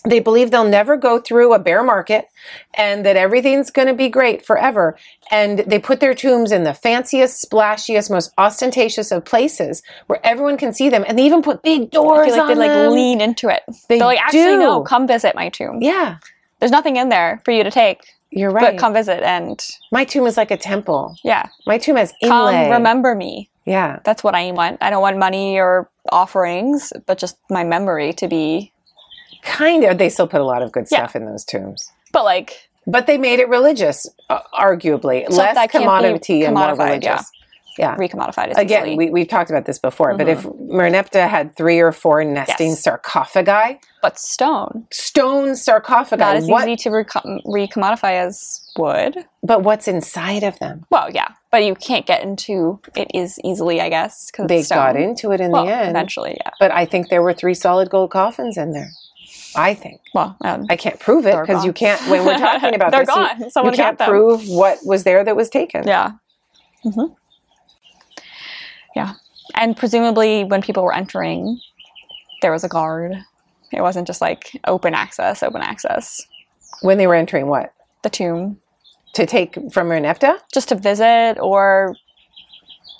They believe they'll never go through a bear market and that everything's going to be great forever. And they put their tombs in the fanciest, splashiest, most ostentatious of places where everyone can see them. And they even put big I doors feel like on they like lean into it. They They're like, actually, do. no, come visit my tomb. yeah, There's nothing in there for you to take, you're right. but come visit and My tomb is like a temple. yeah, My tomb has come remember me. Yeah. That's what I want. I don't want money or offerings, but just my memory to be. Kind of. They still put a lot of good Yeah. stuff in those tombs. But like, But they made it religious, uh, arguably. Less commodity and more religious. yeah. Yeah. recommodified as Again, easily. we, we've talked about this before, but if Merneptah had three or four nesting Yes. sarcophagi, but stone, stone sarcophagi, not as what, easy to recom- recommodify as wood. but what's inside of them? Well, yeah, but you can't get into it as easily, I guess, because They got into it in well, the end. eventually. Yeah. But I think there were three solid gold coffins in there. I think. Well, um, I can't prove it because you can't, when we're talking [LAUGHS] about They're this, you- gone. you, Someone can't prove what was there that was taken. Yeah. hmm Yeah. And presumably, when people were entering, there was a guard. It wasn't just like open access, open access. When they were entering what? The tomb, To take from Merneptah? just to visit or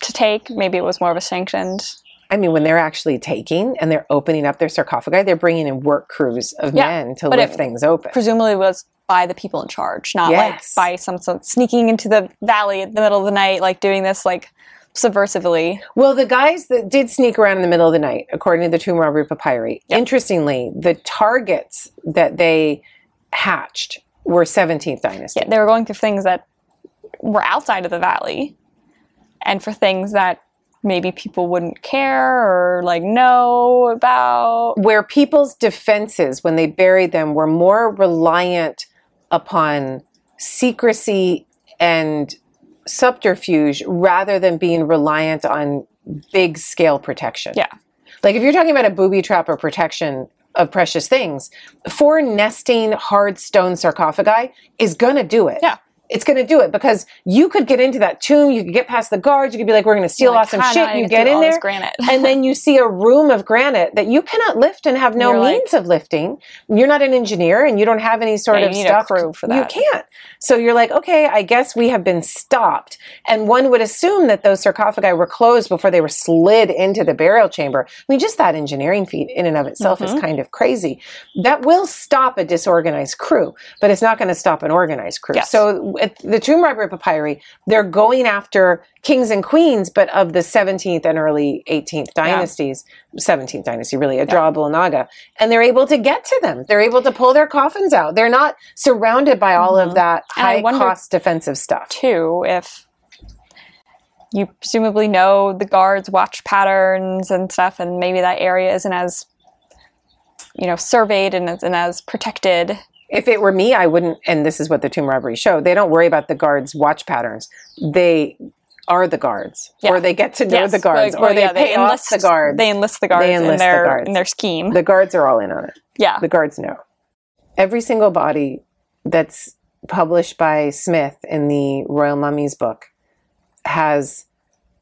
to take. Maybe it was more of a sanctioned. I mean, when they're actually taking and they're opening up their sarcophagi, they're bringing in work crews of Yeah, men to lift things open. Presumably, it was by the people in charge, not Yes. like by some, some sneaking into the valley in the middle of the night, like doing this like subversively. Well, the guys that did sneak around in the middle of the night, according to the tomb robbery papyri, interestingly, the targets that they hatched were 17th dynasty. Yeah, they were going through things that were outside of the valley and for things that maybe people wouldn't care or like know about. Where people's defenses, when they buried them, were more reliant upon secrecy and subterfuge rather than being reliant on big scale protection. Yeah. Like if you're talking about a booby trap or protection of precious things, four nesting hard stone sarcophagi is going to do it. Yeah. It's going to do it because you could get into that tomb, you could get past the guards, you could be like, we're going to steal Like, off some "Ah, shit. You get in there, granite. and then you see a room of granite that you cannot lift and have no You're like- means of lifting. You're not an engineer and you don't have any sort of you need a stuff. crew for that. You can't. So you're like, okay, I guess we have been stopped. And one would assume that those sarcophagi were closed before they were slid into the burial chamber. I mean, just that engineering feat in and of itself Mm-hmm. is kind of crazy. That will stop a disorganized crew, but it's not going to stop an organized crew. Yes. So at the tomb robbery papyri, they're going after kings and queens, but of the 17th and early 18th dynasties, 17th dynasty, really, Dra Abu el-Naga, and they're able to get to them. They're able to pull their coffins out. They're not surrounded by all of that Mm-hmm. And I high wonder- cost defensive stuff. Too, if you presumably know the guards' watch patterns and stuff, and maybe that area isn't as you know surveyed and isn't as protected. If it were me, I wouldn't, and this is what the tomb robbery show. They don't worry about the guards' watch patterns. They are the guards, Yeah. or they get to know Yes, the guards, like, or they yeah, pay off the guards. They enlist the guards enlist in the their guards. in their scheme. the guards are all in on it. yeah, The guards know. Every single body that's published by Smith in the Royal Mummies book has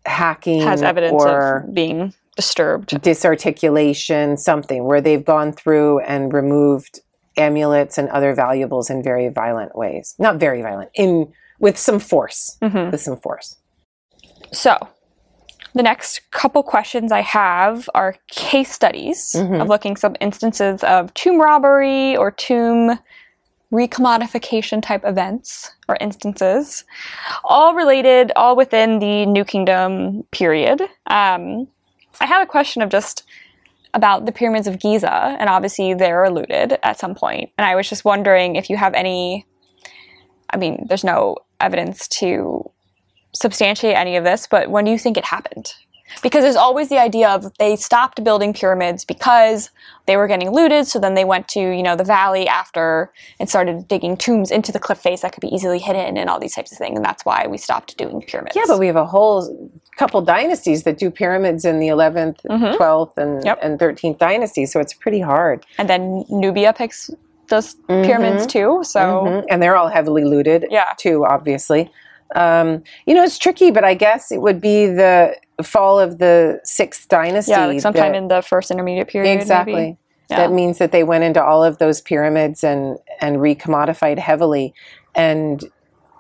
hacking has evidence or of being disturbed. disarticulation, something where they've gone through and removed amulets and other valuables in very violent ways. Not very violent, in with some force. Mhm. With some force. So, the next couple questions I have are case studies Mhm. of looking some instances of tomb robbery or tomb recommodification type events or instances, all related, all within the New Kingdom period. Um, I had a question of just about the pyramids of Giza, and obviously they're eluded at some point. And I was just wondering if you have any. I mean, there's no evidence to substantiate any of this, but when do you think it happened? Because there's always the idea of they stopped building pyramids because they were getting looted, so then they went to, you know, the valley after and started digging tombs into the cliff face that could be easily hidden and all these types of things, and that's why we stopped doing pyramids. Yeah, but we have a whole couple dynasties that do pyramids in the 11th, Mhm. 12th, and, Yep. and 13th dynasty, so it's pretty hard. and then Nubia picks does pyramids too, so Mhm. And they're all heavily looted, Yeah. too, obviously. Um, you know, it's tricky, but I guess it would be the fall of the sixth dynasty. yeah, like sometime that- in the first intermediate period. exactly. Maybe. Yeah. That means that they went into all of those pyramids and and recommodified heavily, and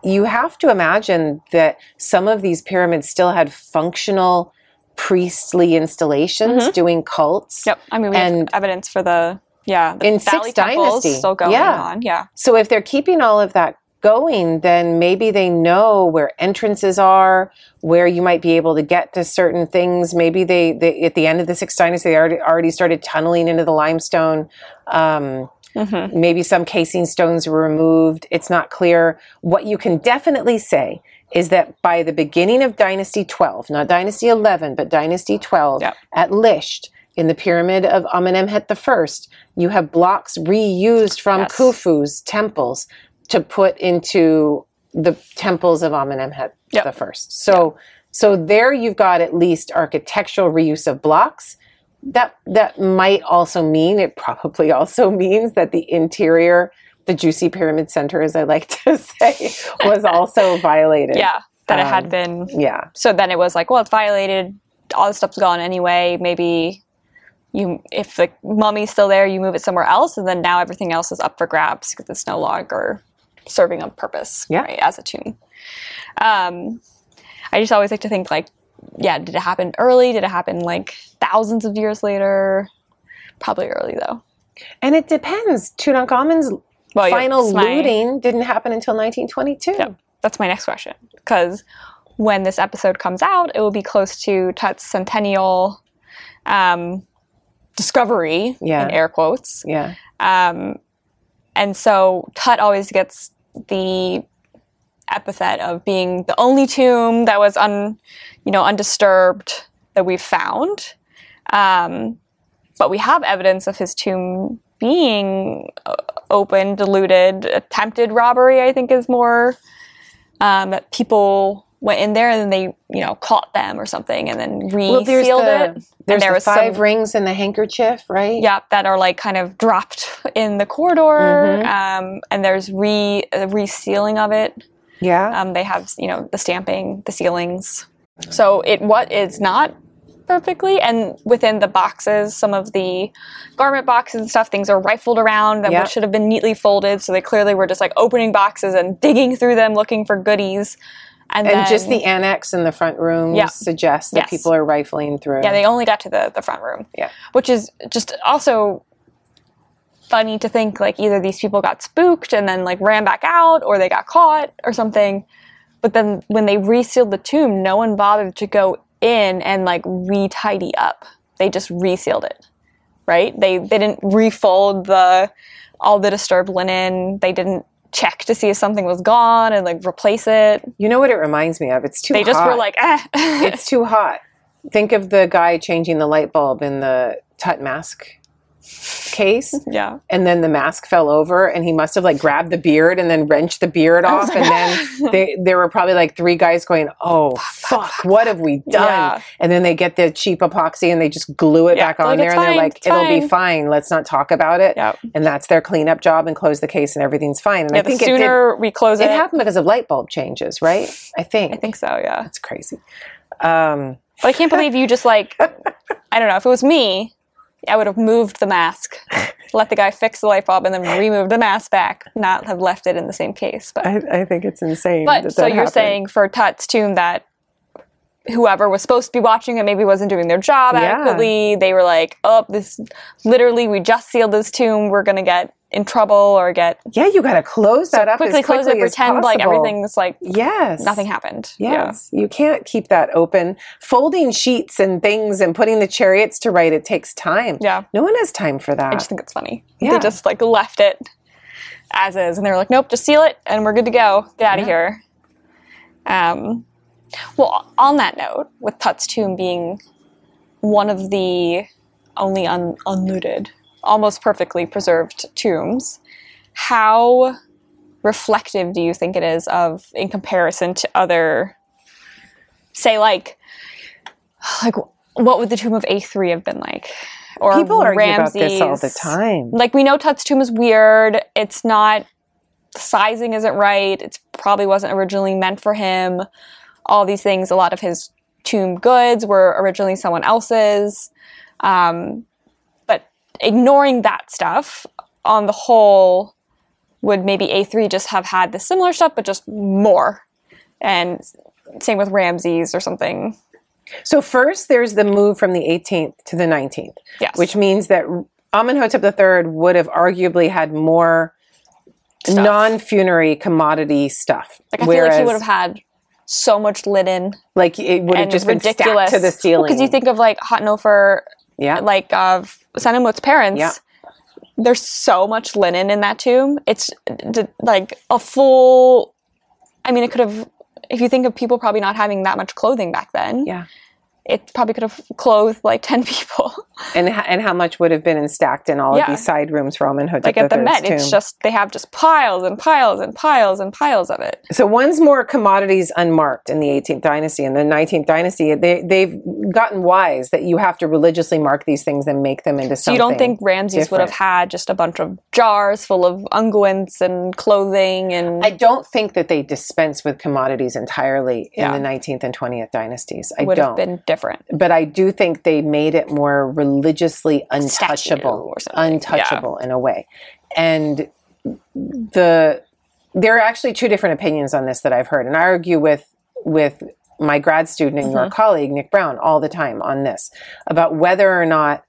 you have to imagine that some of these pyramids still had functional priestly installations doing cults. Yep. I mean, we And- have evidence for the yeah the In valley Sixth Dynasty, still going yeah. on. Yeah. So if they're keeping all of that going, then maybe they know where entrances are, where you might be able to get to certain things. Maybe they, they at the end of the Sixth Dynasty, they already, already started tunneling into the limestone. Um, Mm-hmm. Maybe some casing stones were removed. It's not clear. What you can definitely say is that by the beginning of Dynasty 12, not Dynasty 11, but Dynasty 12, Yep. at Lisht, in the pyramid of Amenemhet I, you have blocks reused from Yes. Khufu's temples to put into the temples of Amenemhet Yep. the first. So, so there you've got at least architectural reuse of blocks. That that might also mean it probably also [LAUGHS] means that the interior, the juicy pyramid center, as I like to [LAUGHS] say, was also violated. Yeah, that it had Um, been. Yeah. So then it was like, well, it's violated. All the stuff's gone anyway. Maybe you, if the mummy's still there, you move it somewhere else, and then now everything else is up for grabs because it's no longer serving a purpose, Yeah. right, as a tomb. Um, I just always like to think like, yeah, did it happen early? Did it happen like thousands of years later? Probably early though. And it depends. Tutankhamun's Well, yeah, final it's my- looting didn't happen until 1922. Yep. That's my next question. Because when this episode comes out, it will be close to Tut's centennial um, discovery, Yeah. in air quotes. Yeah. Um, and so Tut always gets the epithet of being the only tomb that was un, you know, undisturbed that we've found. Um, but we have evidence of his tomb being uh, open, diluted, attempted robbery. I think is more um, that people went in there and then they, you know, caught them or something and then resealed there's the, it. There's and there the was five some, rings in the handkerchief, right? yeah, that are like kind of dropped [LAUGHS] in the corridor. Mhm. Um, and there's re uh, resealing of it. Yeah. Um, they have you know the stamping, the sealings. So it what is not perfectly, and within the boxes, some of the garment boxes and stuff, things are rifled around that Yeah. should have been neatly folded. So they clearly were just like opening boxes and digging through them, looking for goodies. And, and then, just the annex in the front room Yeah. suggests that Yes. people are rifling through. Yeah, they only got to the, the front room. Yeah. Which is just also funny to think like either these people got spooked and then like ran back out or they got caught or something. But then when they resealed the tomb, no one bothered to go in and like re-tidy up. They just resealed it. Right? They they didn't refold the all the disturbed linen. They didn't check to see if something was gone and like replace it. you know what it reminds me of? It's too hot. They just were like, eh. it's too hot. Think of the guy changing the light bulb in the Tut mask case. [LAUGHS] yeah. and then the mask fell over and he must have like grabbed the beard and then wrenched the beard off and then [LAUGHS] they, there were probably like three guys going oh fuck what have we done Yeah. and then they get the cheap epoxy and they just glue it Yeah, back on like, there "It's and they're like it'll be fine." fine let's not talk about it Yep. and that's their cleanup job and close the case and everything's fine and Yeah, i the think it did sooner we close it it, happened because of light bulb changes right i think I think so, yeah. it's crazy um But I can't [LAUGHS] believe you just like, I don't know, if it was me, I would have moved the mask, [LAUGHS] let the guy fix the light bulb, and then removed the mask back, not have left it in the same case. But, I, I think it's insane but that so that you're happened. saying for Tut's tomb that whoever was supposed to be watching it maybe wasn't doing their job Yeah. adequately. They were like, oh, this literally, we just sealed this tomb. We're going to get in trouble or get yeah you got to close that up quickly as close it, pretend like everything's like yes nothing happened. Yes, you can't keep that open. Folding sheets and things and putting the chariots to right, it takes time. Yeah. No one has time for that. I just think it's funny. Yeah. They just like left it as is, and they were like, "Nope, just seal it, and we're good to go. Get out of Yeah. here." Um, well, on that note, with Tut's tomb being one of the only un- unlooted, almost perfectly preserved tombs, how reflective do you think it is of, in comparison to other, say, like, like what would the tomb of A3 have been like? Or People argue about this all the time. Like we know Tut's tomb is weird. It's not the sizing isn't right. It probably wasn't originally meant for him. All these things. A lot of his tomb goods were originally someone else's. Um, ignoring that stuff, on the whole, would maybe A3 just have had the similar stuff, but just more? And same with Ramses or something. So first, there's the move from the 18th to the 19th, Yes. which means that Amenhotep III would have arguably had more Stuff. non-funerary commodity stuff. like I feel like he would have had so much linen like it would have just ridiculous been stacked to the ceiling. Because you think of like Hatnofer, yeah, like uh, of Senenmut's parents, Yeah. there's so much linen in that tomb. It's d- like a full. I mean, it could have. If you think of people probably not having that much clothing back then, Yeah. It probably could have clothed like [LAUGHS] ten people. And and how much would have been in stacked in all Yeah. of these side rooms for Amenhotep like at the III's Met, it's just they have just piles and piles and piles and piles of it. So one's more commodities unmarked in the 18th dynasty. and the 19th dynasty, they, they've gotten wise that you have to religiously mark these things and make them into So something. you don't think Ramses would have had just a bunch of jars full of unguents and clothing and I don't think that they dispense with commodities entirely in Yeah. the 19th and 20th dynasties. I would don't. Different. but I do think they made it more religiously untouchable untouchable in a way. And the there are actually two different opinions on this that I've heard, and I argue with with my grad student and your colleague Nick Brown all the time on this about whether or not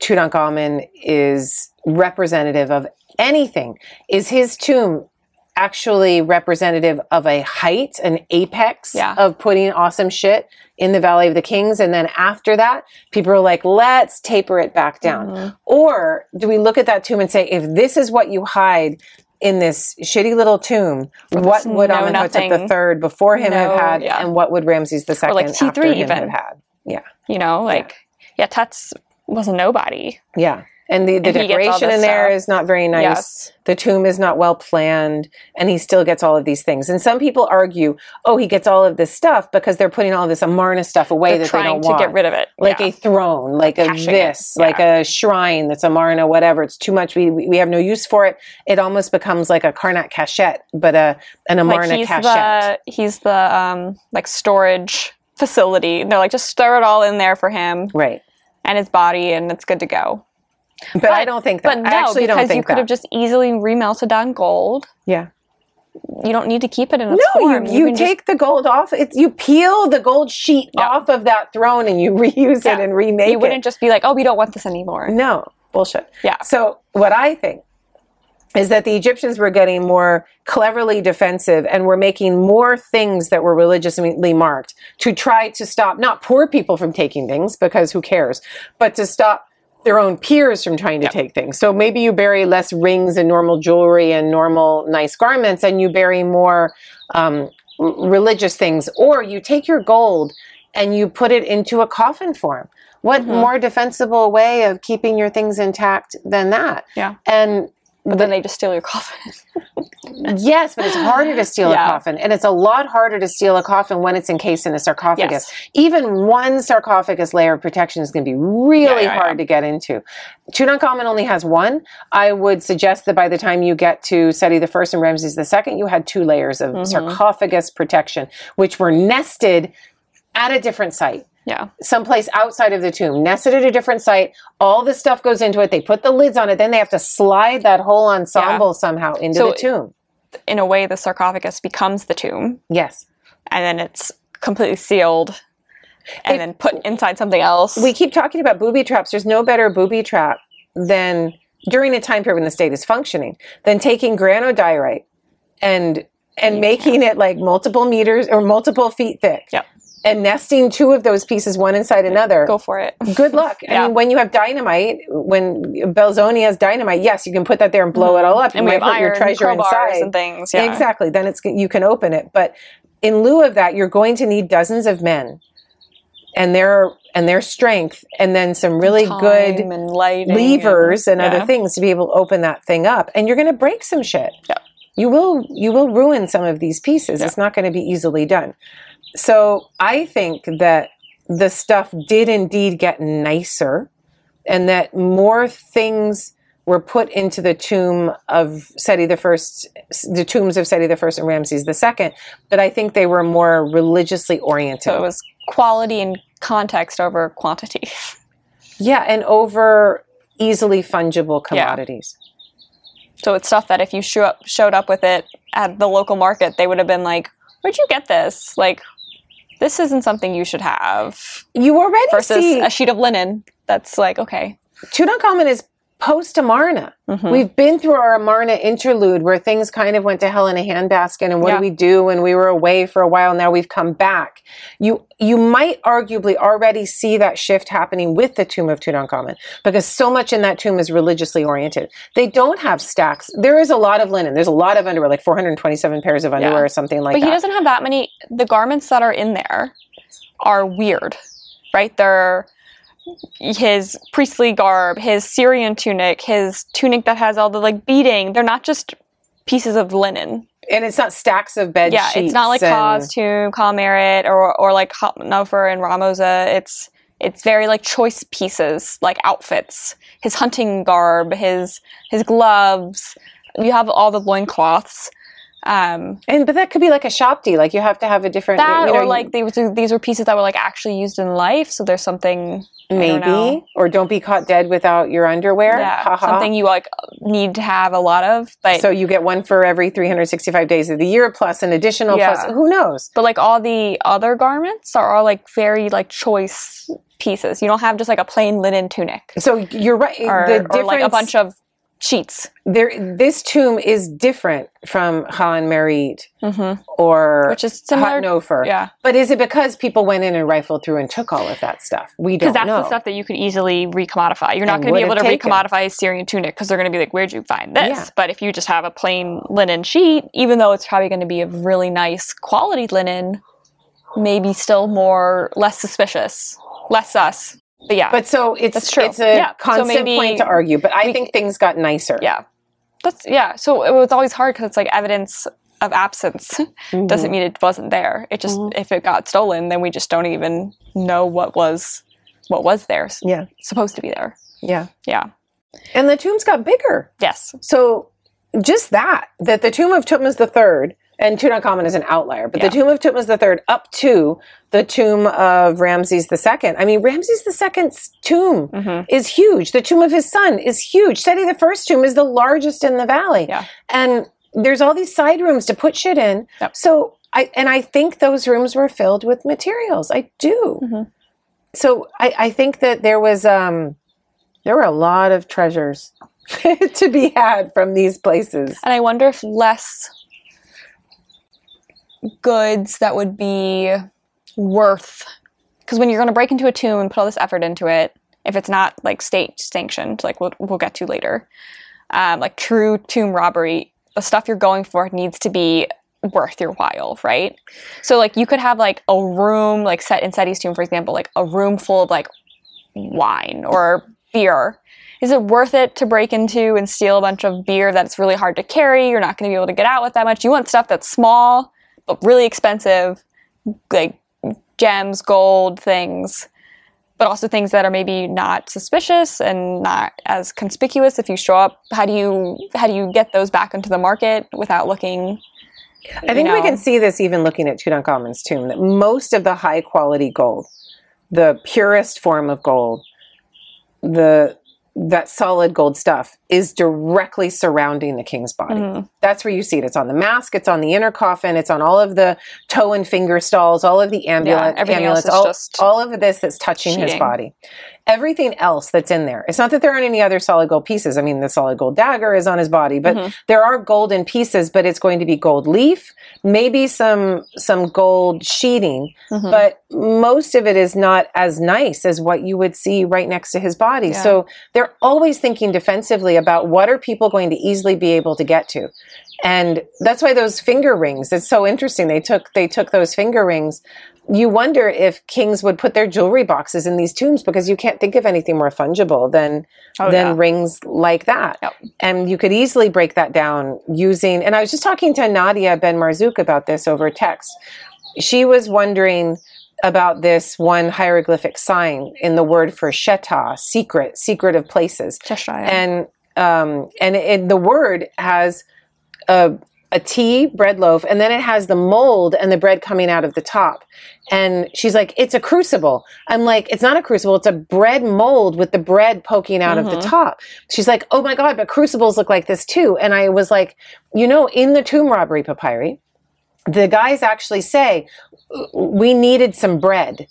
Tutankhamun is representative of anything. Is his tomb actually representative of a height, an apex Yeah. of putting awesome shit in the Valley of the Kings? And then after that, people are like, let's taper it back down. Mm-hmm. Or do we look at that tomb and say, if this is what you hide in this shitty little tomb, what would Amenhotep nothing- III before him have had, yeah. and what would Ramses II like after T3 him even. have had? Yeah. You know, like yeah, Tuts was a nobody. Yeah. And the, the And he gets all decoration in there stuff. is not very nice. Yes. The tomb is not well planned, and he still gets all of these things. And some people argue, oh, he gets all of this stuff because they're putting all of this Amarna stuff away They're that they don't to want. get rid of it. like Yeah. a throne, like a this, Yeah. like a shrine that's Amarna, whatever. It's too much. We, we have no use for it. It almost becomes like a Karnak cachette, but a an Amarna like he's cachette. the he's the um like storage facility. They're like just throw it all in there for him right. and his body, and it's good to go. But, I don't think that. But no, I actually because you could that. have just easily remelted on gold. yeah. You don't need to keep it in its No, form. you, you, just- take the gold off. It's you peel the gold sheet Yeah. off of that throne and you [LAUGHS] reuse it and remake you wouldn't just be like, oh, we don't want this anymore. No, bullshit. Yeah. So what I think is that the Egyptians were getting more cleverly defensive and were making more things that were religiously marked to try to stop not poor people from taking things because who cares, but to stop their own peers from trying to take things. So maybe you bury less rings and normal jewelry and normal nice garments, and you bury more um, r- religious things, or you take your gold and you put it into a coffin form. What Mm-hmm. more defensible way of keeping your things intact than that? Yeah. And But then they just steal your coffin. [LAUGHS] yes, but it's harder to steal Yeah. a coffin. And it's a lot harder to steal a coffin when it's encased in a sarcophagus. Yes. Even one sarcophagus layer of protection is going to be really Yeah, yeah, hard to get into. Tutankhamun only has one. I would suggest that by the time you get to Seti the First and Ramses the Second, you had two layers of Mm-hmm. sarcophagus protection, which were nested at a different site yeah. someplace outside of the tomb, nested at a different site. All the stuff goes into it. They put the lids on it. Then they have to slide that whole ensemble somehow into So- the tomb. In a way, the sarcophagus becomes the tomb, Yes. and then it's completely sealed, and then put inside something else. We keep talking about booby traps. There's no better booby trap than during a time period when the state is functioning than taking granodiorite and and making it like multiple meters or multiple feet thick. Yep. And nesting two of those pieces one inside another. Go for it. good luck. I [LAUGHS] mean, when you have dynamite, when Belzoni has dynamite, yes, you can put that there and blow it all up. Mm-hmm. And might have put your treasure inside. and things. Yeah. Exactly. Then it's you can open it. But in lieu of that, you're going to need dozens of men and their and their strength, and then some really good and levers and, other yeah. things to be able to open that thing up. And you're going to break some shit. Yeah. You will you will ruin some of these pieces. It's not going to be easily done. So I think that the stuff did indeed get nicer, and that more things were put into the tomb of Seti the First, the tombs of Seti the First and Ramses the Second. But I think they were more religiously oriented. So it was quality and context over quantity. [LAUGHS] yeah, and over easily fungible commodities. Yeah. So it's stuff that if you show up, showed up with it at the local market, they would have been like, "Where'd you get this? Like, this isn't something you should have." You already Versus see a sheet of linen that's like, okay, Tutankhamun is post Amarna. Mm-hmm. We've been through our Amarna interlude where things kind of went to hell in a handbasket and what Yeah. do we do when we were away for a while now we've come back. You you might arguably already see that shift happening with the tomb of Tutankhamun because so much in that tomb is religiously oriented. They don't have stacks. There is a lot of linen. There's a lot of underwear like 427 pairs of underwear Yeah. or something like but that. But he doesn't have that many. The garments that are in there are weird, right? They're his priestly garb, his Syrian tunic, his tunic that has all the like beading. They're not just pieces of linen. and it's not stacks of bed yeah, sheets. it's not like and- Kha's tomb, Kha Merit, or or like Nofer and Ramose. It's it's very like choice pieces, like outfits. His hunting garb, his his gloves. You have all the loincloths. Um, And but that could be like a shabti. Like you have to have a different. that you know, or like these were, these were pieces that were like actually used in life. So there's something don't maybe know. or don't be caught dead without your underwear. yeah, something you like need to have a lot of. But So you get one for every 365 days of the year, plus an additional. Yeah. Plus, who knows? but like all the other garments are all like very like choice pieces. You don't have just like a plain linen tunic. So you're right. or, the or like a bunch of sheets. there. This tomb is different from Kha Merit Mm-hmm. or Which is similar- Hatnofer. Yeah, But is it because people went in and rifled through and took all of that stuff? We don't know. because that's know. the stuff that you could easily recommodify. You're not going to be able to taken. recommodify a Syrian tunic because they're going to be like, "Where'd you find this?" Yeah. But if you just have a plain linen sheet, even though it's probably going to be a really nice quality linen, maybe still more less suspicious, less sus. But yeah, But so it's That's true. it's a Yeah. So constant maybe point to argue. But I we- think things got nicer. yeah, that's yeah. So it was always hard because it's like evidence of absence [LAUGHS] Mm-hmm. doesn't mean it wasn't there. It just if it got stolen, then we just don't even know what was what was there Yeah. supposed to be there. Yeah. Yeah. And the tombs got bigger. Yes. So just that, that the tomb of Tutmos III, and Tutankhamun is an outlier, but Yeah. the tomb of Tutmos III up to the tomb of Ramses II. I mean, Ramses II's tomb Mm-hmm. is huge. The tomb of his son is huge. Seti the first tomb is the largest in the valley. Yeah. And there's all these side rooms to put shit in. Yep. So I and I think those rooms were filled with materials. I do. Mhm. So I, I think that there was um there were a lot of treasures [LAUGHS] to be had from these places. And I wonder if less goods that would be worth because when you're going to break into a tomb and put all this effort into it, if it's not like state sanctioned, like we'll, we'll get to later, um, like true tomb robbery, the stuff you're going for needs to be worth your while, right? So like you could have like a room, like set in Seti's tomb, for example, like a room full of like wine or beer. Is it worth it to break into and steal a bunch of beer that's really hard to carry? You're not going to be able to get out with that much. You want stuff that's small really expensive, like gems, gold, things, but also things that are maybe not suspicious and not as conspicuous if you show up. How do you how do you get those back into the market without looking? I think you we can see this even looking at Tutankhamun's tomb that most of the high quality gold, the purest form of gold, the that solid gold stuff is directly surrounding the king's body. Mhm. That's where you see it. It's on the mask, it's on the inner coffin, it's on all of the toe and finger stalls, all of the amulet, everything amulets, all, all of this that's touching his body. Everything else that's in there. It's not that there aren't any other solid gold pieces. I mean, the solid gold dagger is on his body, but Mm-hmm. there are golden pieces, but it's going to be gold leaf, maybe some some gold sheeting, Mhm. but most of it is not as nice as what you would see right next to his body. Yeah. So they're always thinking defensively about what are people going to easily be able to get to. And that's why those finger rings, it's so interesting. They took they took those finger rings. You wonder if kings would put their jewelry boxes in these tombs because you can't think of anything more fungible than Oh, than rings like that. And you could easily break that down using and I was just talking to Nadia Ben Marzouk about this over text. She was wondering about this one hieroglyphic sign in the word for sheta, secret, secret of places Cheshire. and um, and it, the word has a a tea bread loaf, and then it has the mold and the bread coming out of the top. And she's like, "It's a crucible." I'm like, "It's not a crucible. It's a bread mold with the bread poking out of the top." She's like, "Oh my god, but crucibles look like this too." And I was like, "You know, in the tomb robbery papyri, the guys actually say we needed some bread."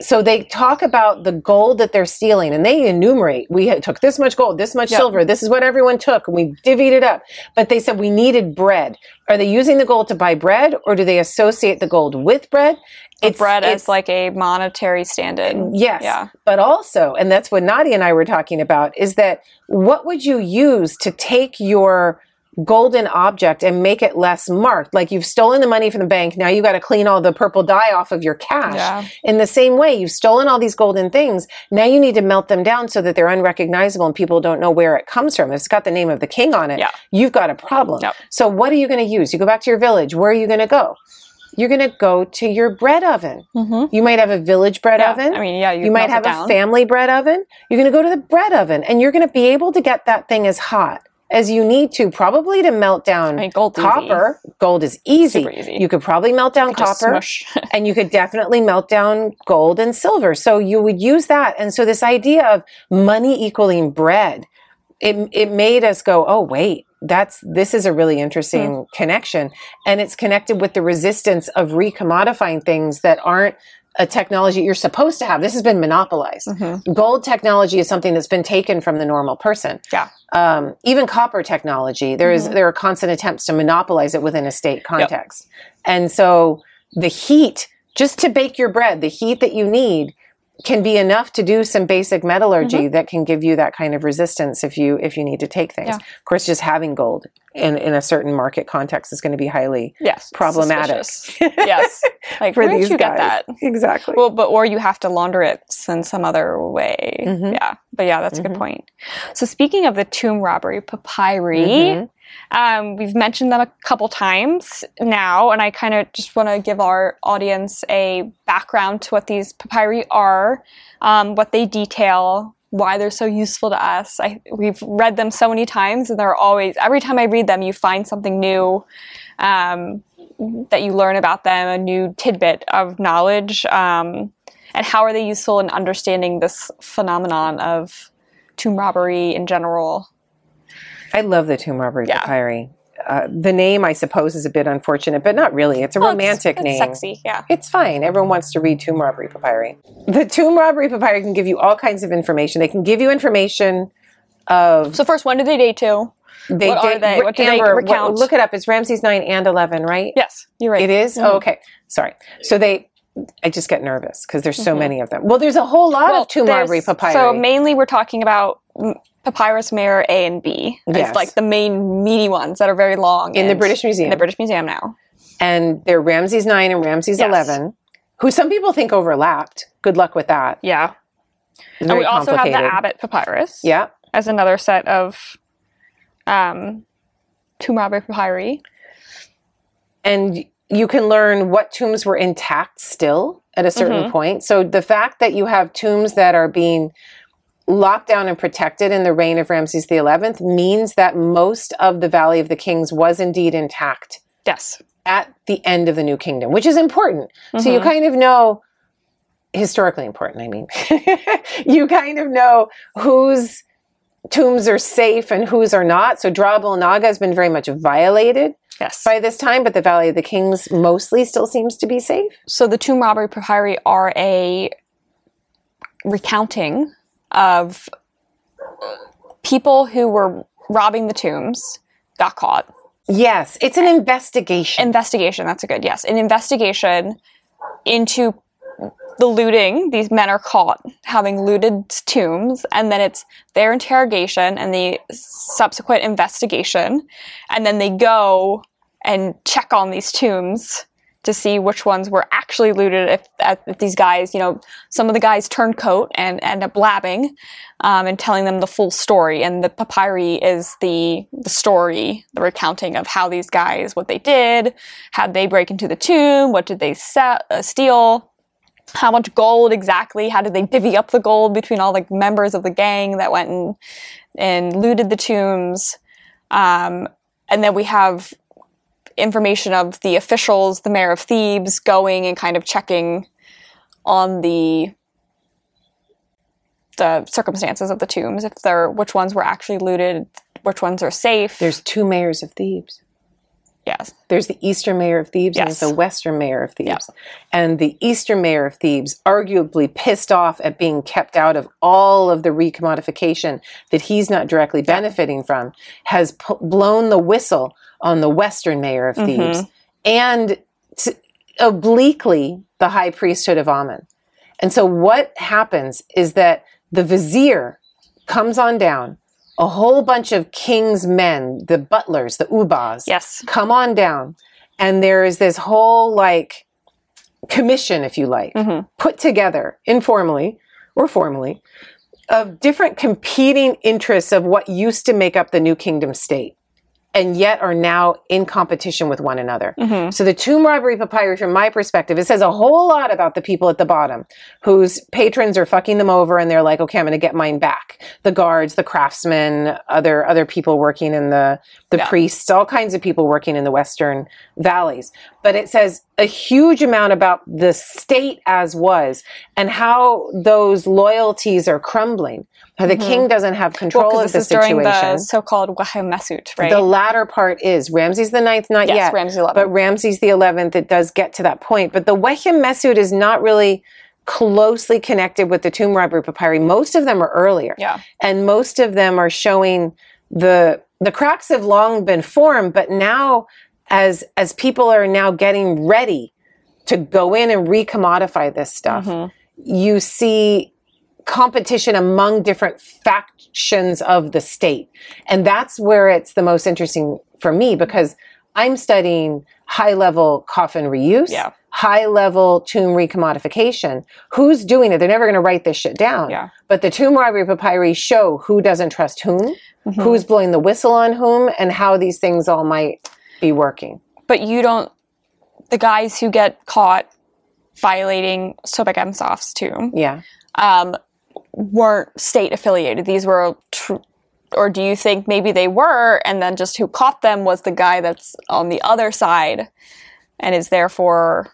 So they talk about the gold that they're stealing and they enumerate we took this much gold this much Yep. silver this is what everyone took and we divvied it up but they said we needed bread are they using the gold to buy bread or do they associate the gold with bread it's bread it's- as like a monetary stand-in. Yes. Yeah. But also, and that's what Nadia and I were talking about, is that what would you use to take your golden object and make it less marked? Like you've stolen the money from the bank, now you got to clean all the purple dye off of your cash. Yeah. In the same way, you've stolen all these golden things. Now you need to melt them down so that they're unrecognizable and people don't know where it comes from. If it's got the name of the king on it, Yeah. you've got a problem. Yep. So what are you going to use? You go back to your village. Where are you going to go? You're going to go to your bread oven. Mm-hmm. You might have a village bread Yeah. oven. I mean, yeah, you, You might have a family bread oven. You're going to go to the bread oven and you're going to be able to get that thing as hot as you need to, probably to melt down I mean, easy. copper. Gold is easy. Super easy. You could probably melt down copper [LAUGHS] and you could definitely melt down gold and silver. So you would use that. And so this idea of money equaling bread, it, it made us go, oh, wait, that's this is a really interesting Hmm. connection. And it's connected with the resistance of recommodifying things that aren't a technology you're supposed to have. This has been monopolized. Mhm. Gold technology is something that's been taken from the normal person. Yeah. Um, even copper technology, there is- there are constant attempts to monopolize it within a state context. And so the heat, just to bake your bread, the heat that you need can be enough to do some basic metallurgy that can give you that kind of resistance if you if you need to take things. Yeah. Of course, just having gold in, in a certain market context is going to be highly yes. problematic yes. [LAUGHS] Like, for where did you guys. get that? Exactly. Well, but or you have to launder it in some other way. Mhm. Yeah, but yeah, that's a Mhm. good point. So speaking of the tomb robbery papyri, Mhm. um, we've mentioned them a couple times now, and I kind of just want to give our audience a background to what these papyri are, um, what they detail. Why they're so useful to us. I, we've read them so many times, and they're always every time I read them, you find something new um, that you learn about them, a new tidbit of knowledge. Um, and how are they useful in understanding this phenomenon of tomb robbery in general? I love the tomb robbery Yeah. papyri. Uh, the name, I suppose, is a bit unfortunate, but not really. It's a Well, romantic it's, name. Sexy, yeah. It's fine. Everyone wants to read Tomb Robbery Papyri. The Tomb Robbery Papyri can give you all kinds of information. They can give you information of So first, when did they date to? they what are they? What do they Amber, recount? look it up. It's Ramses nine and eleven, right? Yes, you're right. It is? Mhm. Oh, okay. Sorry. So they. I just get nervous because there's so Mhm. many of them. Well, there's a whole lot Well, of Tomb Robbery Papyri. So mainly, we're talking about Papyrus Mayer A and B. It's like the main meaty ones that are very long in the British Museum. In the British Museum now. and they're Ramses 9 and Ramses Yes. 11, who some people think overlapped. Good luck with that. Yeah. And we also have the. Abbott Papyrus Yeah. as another set of um, tomb robbery papyri. and you can learn what tombs were intact still at a certain Mhm. point. So the fact that you have tombs that are being locked down and protected in the reign of Ramses the 11th means that most of the Valley of the Kings was indeed intact Yes. at the end of the New Kingdom, which is important. So you Mhm. kind of know historically important, I mean. [LAUGHS] you kind of know whose tombs are safe and whose are not. So Dra Abu el-Naga has been very much violated Yes. by this time, but the Valley of the Kings mostly still seems to be safe. So the tomb robbery papyri are a recounting of people who were robbing the tombs got caught. Yes, it's an investigation. Investigation, that's a good yes. An investigation into the looting. These men are caught having looted tombs, and then it's their interrogation and the subsequent investigation, and then they go and check on these tombs to see which ones were actually looted. If, if these guys, you know, some of the guys turn coat and end up blabbing um, and telling them the full story. And the papyri is the the story, the recounting of how these guys, what they did, how they break into the tomb, what did they se- uh, steal, how much gold exactly, how did they divvy up the gold between all the members of the gang that went and and looted the tombs. Um, and then we have information of the officials, the mayor of Thebes, going and kind of checking on the the circumstances of the tombs, if they're which ones were actually looted, which ones are safe. There's two mayors of Thebes. Yes. There's the Eastern Mayor of Thebes and Yes. there's the Western Mayor of Thebes. And the Eastern Mayor of Thebes, arguably pissed off at being kept out of all of the recommodification that he's not directly benefiting from, has p- blown the whistle on the Western Mayor of Thebes and t- obliquely the high priesthood of Amun. And so what happens is that the vizier comes on down, a whole bunch of king's men, the butlers, the ubas, Yes. come on down. And there is this whole like commission, if you like, Mhm. put together informally or formally of different competing interests of what used to make up the new kingdom state and yet are now in competition with one another. Mhm. So the tomb robbery papyri, from my perspective, it says a whole lot about the people at the bottom whose patrons are fucking them over and they're like, okay, I'm going to get mine back. The guards, the craftsmen, other other people working in the the Yeah. priests, all kinds of people working in the western valleys. But it says a huge amount about the state as was and how those loyalties are crumbling. The king doesn't have control Mm-hmm. Well, of the is during situation. the so-called Wehem Mesut, right? The latter part is Ramses the Ninth, not Yes, yet. Ramses the 11th. But Ramses the Eleventh, it does get to that point. But the Wehem Mesut is not really closely connected with the tomb robbery papyri. Most of them are earlier, yeah. and most of them are showing the the cracks have long been formed, but now as as people are now getting ready to go in and recommodify this stuff, Mhm. you see competition among different factions of the state. And that's where it's the most interesting for me because I'm studying high level coffin reuse, Yeah. high level tomb recommodification. Who's doing it? They're never going to write this shit down. Yeah. But the tomb robbery papyri show who doesn't trust whom, Mhm. who's blowing the whistle on whom, and how these things all might be working. But you don't. The guys who get caught violating Sobekemsaf's tomb Yeah. um, weren't state affiliated. These were tr- or do you think maybe they were, and then just who caught them was the guy that's on the other side, and is therefore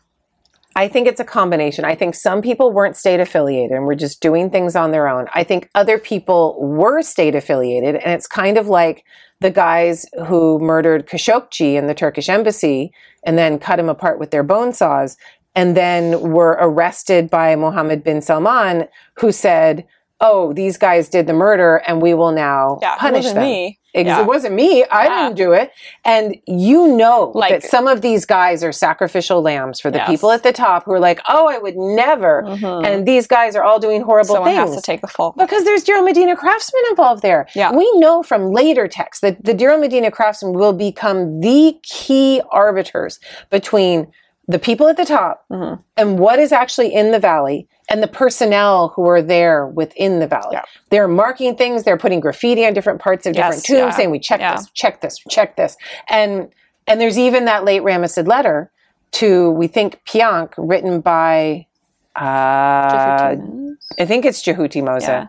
I think it's a combination. I think some people weren't state affiliated and were just doing things on their own. I think other people were state affiliated, and it's kind of like the guys who murdered Khashoggi in the Turkish embassy and then cut him apart with their bone saws, and then were arrested by Mohammed bin Salman, who said, "Oh, these guys did the murder, and we will now yeah, it punish wasn't them." me. Ex- Yeah. It wasn't me. I Yeah. didn't do it. And you know Like- that some of these guys are sacrificial lambs for the Yes. people at the top who are like, oh, I would never. Mhm. And these guys are all doing horrible Someone things. has to take the fall. because there's Deir el-Medina craftsmen involved there. Yeah. We know from later texts that the Deir el-Medina craftsmen will become the key arbiters between the people at the top Mhm. and what is actually in the valley and the personnel who are there within the valley. Yeah. They're marking things, they're putting graffiti on different parts of Yes, different tombs yeah, saying we check yeah. this, check this, check this. And and there's even that late Ramesside letter to we think Piankh written by uh, I think it's Djehutymose.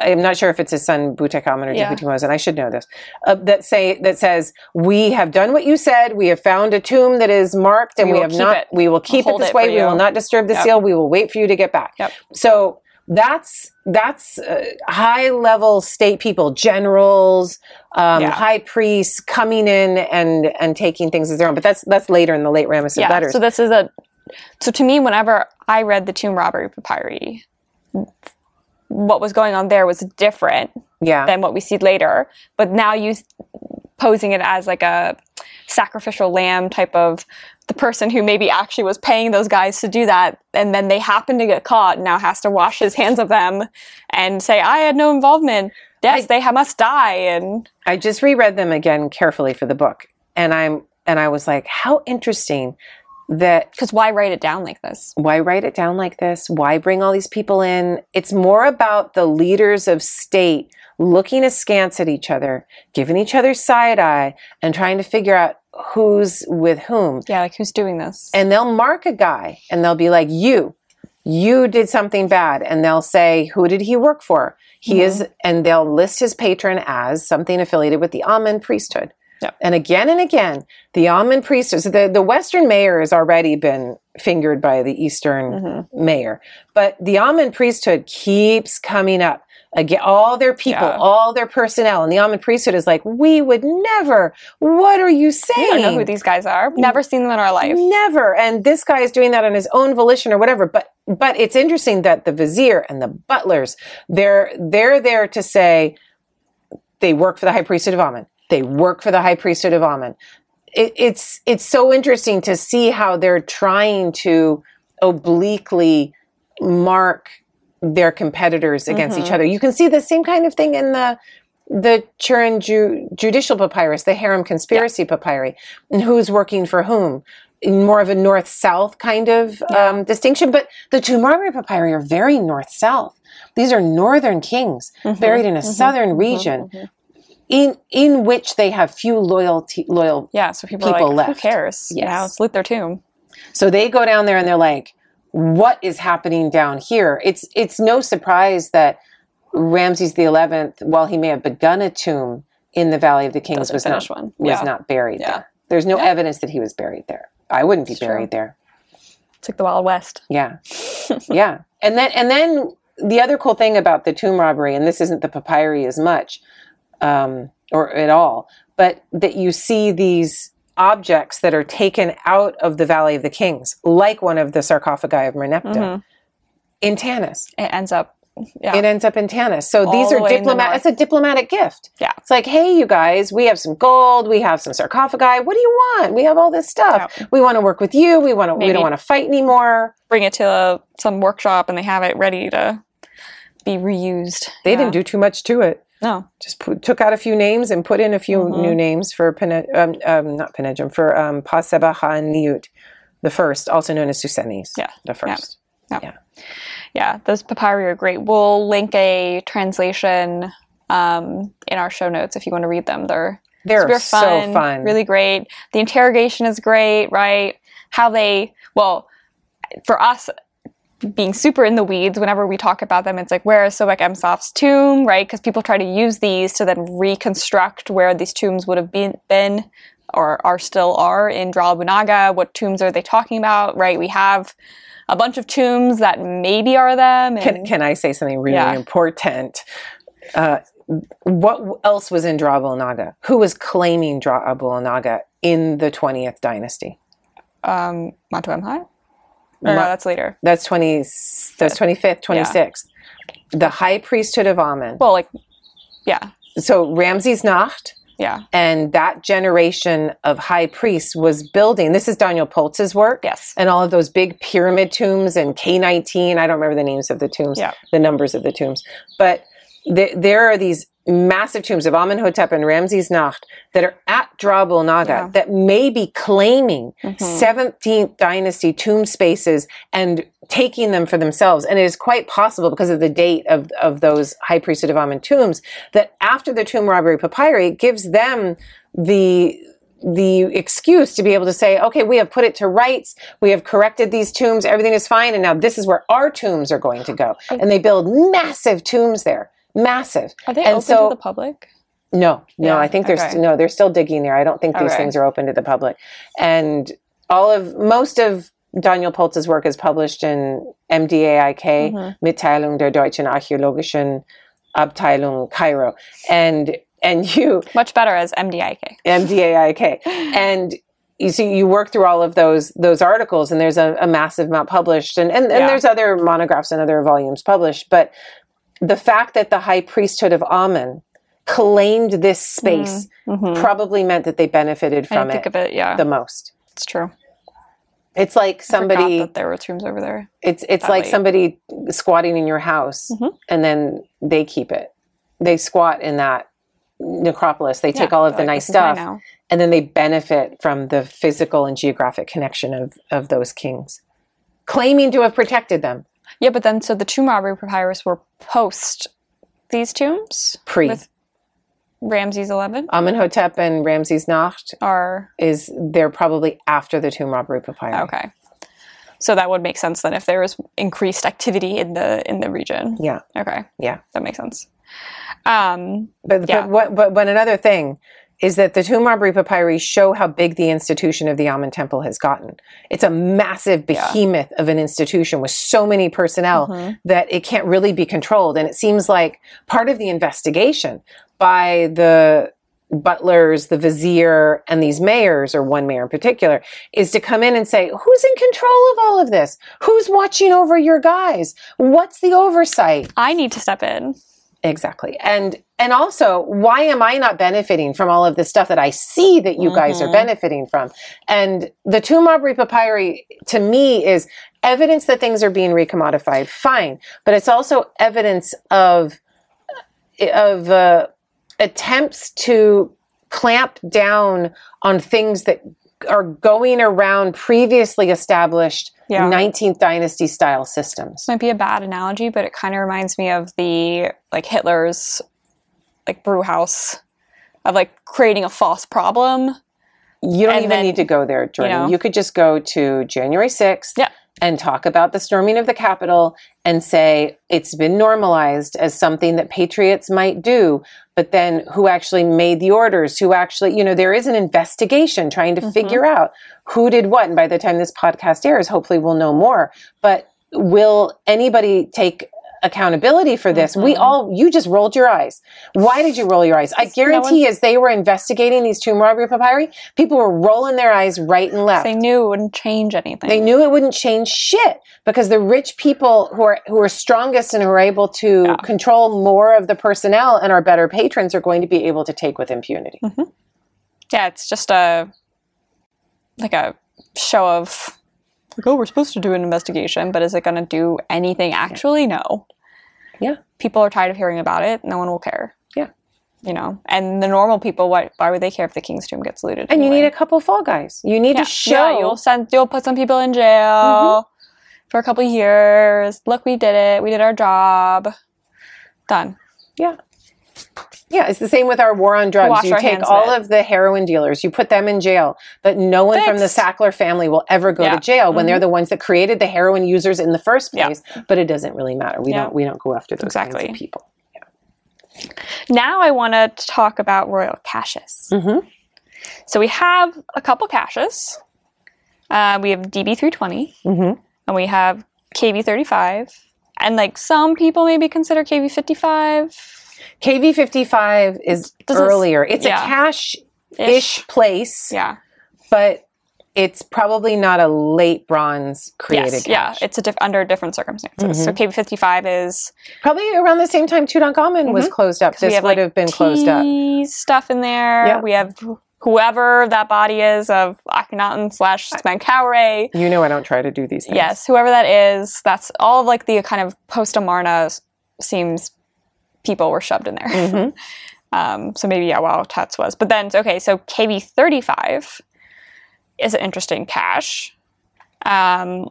I'm not sure if it's his son Butehamun or Yeah. And I should know this. Uh, that say that says we have done what you said. We have found a tomb that is marked, and We we, have not. it. We will keep it this it way. We will not disturb the Yep. seal. We will wait for you to get back. Yep. So that's that's uh, high level state people, generals, um, Yeah. high priests coming in and and taking things as their own. But that's that's later in the late Ramesses yeah. letters. So this is a. So to me, whenever I read the tomb robbery papyri, what was going on there was different yeah. than what we see later. But now you posing it as like a sacrificial lamb type of the person who maybe actually was paying those guys to do that, and then they happen to get caught, now has to wash his hands of them and say, "I had no involvement." Yes, they ha- must die, and I just reread them again carefully for the book, and I'm and I was like, how interesting that because why write it down like this? why write it down like this? Why bring all these people in? It's more about the leaders of state looking askance at each other, giving each other side eye, and trying to figure out who's with whom. Yeah, like who's doing this? And they'll mark a guy and they'll be like, You, you did something bad. And they'll say, Who did he work for? He mm-hmm. is, and they'll list his patron as something affiliated with the Amun priesthood. Yep. And again and again, the Amun priesthood, the, the Western mayor has already been fingered by the Eastern Mm-hmm. mayor, but the Amun priesthood keeps coming up Again, all their people, Yeah. all their personnel, and the Amun priesthood is like, we would never. What are you saying? We don't know who these guys are. Never seen them in our life. Never. And this guy is doing that on his own volition or whatever. But but it's interesting that the vizier and the butlers, they're they're there to say they work for the high priesthood of Amun. They work for the high priesthood of Amun. It, it's it's so interesting to see how they're trying to obliquely mark their competitors against each mm-hmm. other. You can see the same kind of thing in the the Turin Ju- judicial papyrus, the harem conspiracy papyri, and who's working for whom. In More of a north-south kind of um, distinction, but the Tumari papyri are very north-south. These are northern kings mm-hmm. buried in a mm-hmm. southern region, in in which they have few loyalty loyal. Yeah, so people, People like, left. who cares? You Yes. know, let's loot their tomb. So they go down there and they're like, "What is happening down here?" It's it's no surprise that Ramses the Eleventh, while he may have begun a tomb in the Valley of the Kings, Doesn't was not one. was not buried Yeah. there. There's no Yeah. evidence that he was buried there. I wouldn't be It's true. buried there. It's like the Wild West. Yeah, [LAUGHS] yeah. And then and then the other cool thing about the tomb robbery, and this isn't the papyri as much, um, or at all, but that you see these objects that are taken out of the Valley of the Kings, like one of the sarcophagi of Merneptah, Mhm. in Tanis. It ends up, yeah, It ends up in Tanis. So All these are the diplomat. It's a diplomatic gift. Yeah. It's like, hey, you guys, we have some gold, we have some sarcophagi. What do you want? We have all this stuff. Yeah. We want to work with you. We want to. We don't want to fight anymore. bring it to uh, some workshop and they have it ready to be reused. They Yeah. didn't do too much to it. No, Just put, took out a few names and put in a few Mhm. new names for Pene, um, um, not Pinedjem, for um, Paseba and Niut, the first, also known as Psusennes. Yeah. The first. yeah, Yeah, those papyri are great. We'll link a translation um, in our show notes if you want to read them. They're They're super so fun, fun. really great. The interrogation is great, right? How they, well, for us, being super in the weeds, whenever we talk about them, it's like, where is Sobekemsaf's tomb, right? Because people try to use these to then reconstruct where these tombs would have been, been or are still are in Dra Abu el-Naga. What tombs are they talking about, right? We have a bunch of tombs that maybe are them. And, Can, can I say something really Yeah. important? Uh, what else was in Dra Naga? Who was claiming Dra Naga in the 20th dynasty? um, Matu Emhai? Or uh, no, Ma- that's later. That's 20, that's 25th, 26th. The high priesthood of Amun. Well, like, yeah, so Ramses Nacht yeah, and that generation of high priests was building. This is Daniel Polz's work. yes. And all of those big pyramid tombs and K19. I don't remember the names of the tombs, Yeah. the numbers of the tombs. But th- there are these massive tombs of Amenhotep and Ramses Nacht that are at Dra Abu el-Naga Yeah. that may be claiming Mhm. 17th dynasty tomb spaces and taking them for themselves. And it is quite possible because of the date of, of those high priesthood of Amun tombs that after the tomb robbery papyri it gives them the the excuse to be able to say, okay, we have put it to rights, we have corrected these tombs, everything is fine, and now this is where our tombs are going to go. And they build massive tombs there, massive. Are they and open so to the public? no, no, Yeah, I think there's okay. no, they're still digging there. I don't think these things are open to the public. And all of most of Daniel Polz's work is published in MDAIK, Mhm. Mitteilung der Deutschen Archäologischen Abteilung Cairo, and and [LAUGHS] you Much better as MDIK. MDAIK, [LAUGHS] and you see you work through all of those those articles, and there's a, a massive amount published, and and, and Yeah. there's other monographs and other volumes published, but the fact that the high priesthood of Amun claimed this space Mhm. probably meant that they benefited from didn't think it of it. Yeah, the most. it's true. It's like somebody there were tombs over there. it's it's like late. somebody squatting in your house Mhm. and then they keep it. They squat in that necropolis. They take Yeah, all of the like, nice "This is mine stuff and then they benefit from the physical and geographic connection of of those kings claiming to have protected them Yeah, but then so the tomb robbery papyrus were post these tombs pre with Ramses 11 Amenhotep and Ramses Nacht are is they're probably after the tomb robbery papyrus. okay. So that would make sense then if there was increased activity in the in the region. Yeah, Okay, yeah. that makes sense. Um, But Yeah. but what but but another thing, is that the Tomb Robbery Papyri show how big the institution of the Amun Temple has gotten. It's a massive behemoth of an institution with so many personnel Mm-hmm. that it can't really be controlled. And it seems like part of the investigation by the butlers, the vizier, and these mayors, or one mayor in particular, is to come in and say, who's in control of all of this? Who's watching over your guys? What's the oversight? I need to step in. Exactly. And and also, why am I not benefiting from all of this stuff that I see that you guys are benefiting from? And the tomb robbery papyri to me is evidence that things are being recommodified. Fine, but it's also evidence of of uh, attempts to clamp down on things that are going around previously established Yeah. 19th dynasty style systems. might be a bad analogy, but it kind of reminds me of the like Hitler's like brew house of like creating a false problem. You don't even then, need to go there, Jordan. You, know- could just go to January 6th Yeah. And talk about the storming of the Capitol and say it's been normalized as something that patriots might do. But then who actually made the orders? Who actually, you know, there is an investigation trying to mm-hmm. figure out who did what. And by the time this podcast airs, hopefully we'll know more. But will anybody take accountability for this? We mm-hmm. all, you just rolled your eyes. Why did you roll your eyes? I guarantee as they were investigating these tomb robbery papyri, people were rolling their eyes right and left. They knew it wouldn't change anything. They knew it wouldn't change shit because the rich people who are who are strongest and who are able to Yeah. control more of the personnel and are better patrons are going to be able to take with impunity. Mm-hmm. yeah, it's just a like a show of like, oh, we're supposed to do an investigation, but is it going to do anything actually? No. Yeah. People are tired of hearing about it. No one will care. Yeah. You know, and the normal people, why, why would they care if the King's Tomb gets looted? And you need a couple fall guys. You need yeah. to show Mm-hmm. Yeah, you'll send, you'll put some people in jail for a couple years. Look, we did it. We did our job. Done. Yeah. Yeah, it's the same with our war on drugs. Wash you take of all of the heroin dealers, you put them in jail, but no one from the Sackler family will ever go Yeah. to jail when they're the ones that created the heroin users in the first Yeah. place. But it doesn't really matter. We Yeah. don't we don't go after those kinds of people. Now I want to talk about royal caches. Mhm. So we have a couple caches. Uh, we have DB320 Mhm. and we have KV35. And like some people maybe consider KV55. KV55 is Doesn't- earlier. It's yeah. a cache ish place, Yeah. but it's probably not a late bronze created Yes. Yeah. cache. Mm-hmm. It's a diff- under different circumstances. So KV55 is probably around the same time Tutankhamun was closed up. Mm-hmm. This would like have been closed up. stuff in there. Yeah. We have whoever that body is of Akhenaten slash Smenkhkare. You know I don't try to do these things. Yes, whoever that is, that's all of like the kind of post Amarna seems people were shoved in there. Mhm. [LAUGHS] Um, so maybe yeah, well, Tuts was, but then okay, so KV thirty five is an interesting cache, um,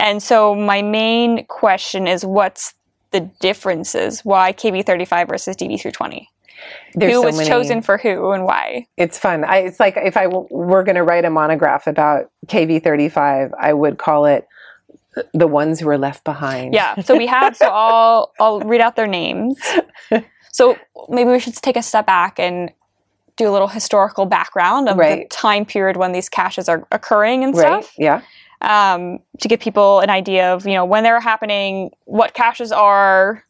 and so my main question is what's the differences? Why KV thirty five versus DB three twenty? There's Who so was many- chosen for who and why? It's fun. I, it's like if I w- were going to write a monograph about KV35, I would call it the ones who were left behind. Yeah. So we have. So I'll I'll read out their names. [LAUGHS] So maybe we should take a step back and do a little historical background of the time period when these caches are occurring and Right. stuff, Yeah. um, to give people an idea of you know when they're happening, what caches are,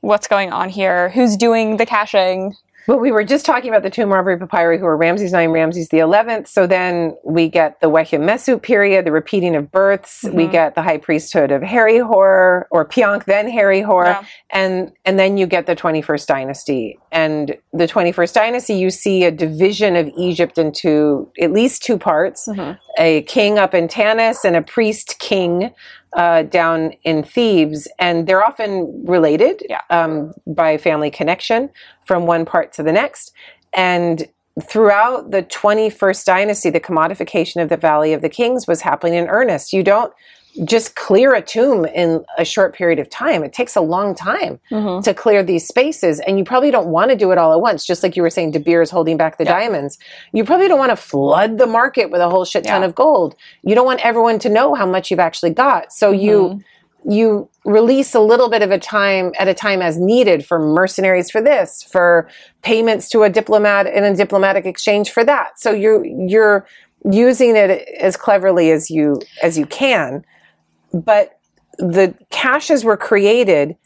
what's going on here, who's doing the caching. Well, we were just talking about the tomb robbery papyri who are Ramses IX, Ramses the 11th. So then we get the Mesut period, the repeating of births. We Mhm. get the high priesthood of Herihor or Piankh, then Herihor. Yeah. And, and then you get the 21st dynasty. And the 21st dynasty, you see a division of Egypt into at least two parts Mhm. a king up in Tanis and a priest king uh, down in Thebes, and they're often related Yeah. um, by family connection from one part to the next. And throughout the 21st dynasty, the commodification of the Valley of the Kings was happening in earnest. You don't just clear a tomb in a short period of time. It takes a long time Mhm. to clear these spaces, and you probably don't want to do it all at once. Just like you were saying, De Beers holding back the Yeah. diamonds. You probably don't want to flood the market with a whole shit ton Yeah. of gold. You don't want everyone to know how much you've actually got. So you you release a little bit of a time at a time as needed for mercenaries for this, for payments to a diplomat in a diplomatic exchange for that. So you're you're using it as cleverly as you as you can. But the caches were created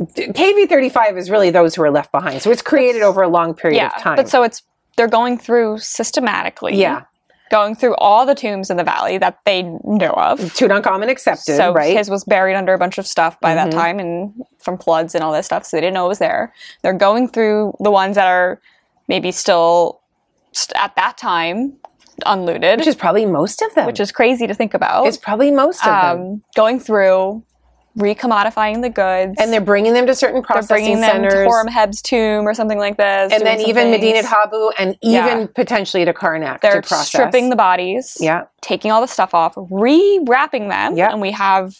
KV35 is really those who are left behind. So it's created over a long period yeah, of time. but so it's they're going through systematically. yeah. going through all the tombs in the valley that they know of. Tutankhamun accepted, So right? his was buried under a bunch of stuff by that Mhm. time, and from floods and all this stuff, so they didn't know it was there. They're going through the ones that are maybe still st- at that time unlooted, which is probably most of them. which is crazy to think about. it's probably most of them. um, going through, recommodifying the goods, And they're bringing them to certain they're processing bringing them centers. to Horemheb's tomb or something like this, and then even Medina things. Habu and even Yeah. potentially to Karnak They're to process. stripping the bodies, yeah. taking all the stuff off, rewrapping them, Yeah. and we have,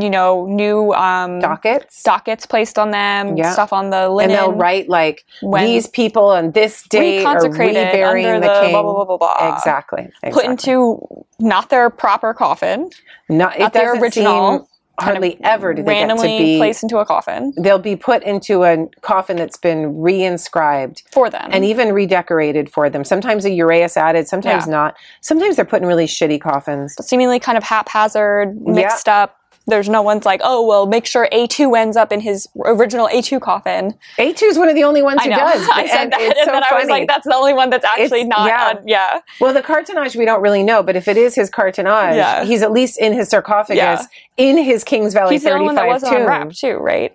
you know, new um, dockets. dockets placed on them, Yeah. stuff on the linen, and they'll write like when these people on this date are reburying under the, the king. blah, blah, blah, blah, blah. Exactly. put into not their proper coffin, no, it not their original, hardly ever do they get to randomly be. placed into a coffin They'll be put into a coffin that's been re-inscribed for them. and even redecorated for them. Sometimes a uraeus added, sometimes Yeah. not. Sometimes they're put in really shitty coffins. seemingly kind of haphazard, mixed up. There's no one's like, oh well, make sure A2 ends up in his original A2 coffin. A2 is one of the only ones who does. [LAUGHS] I said and that, and so then I was like, that's the only one that's actually It's- not. yeah. on- yeah. Well, the cartonnage we don't really know, but if it is his cartonnage, Yeah. he's at least in his sarcophagus Yeah. in his Kings Valley He's the only one that 35 wasn't tomb. unwrapped too, right?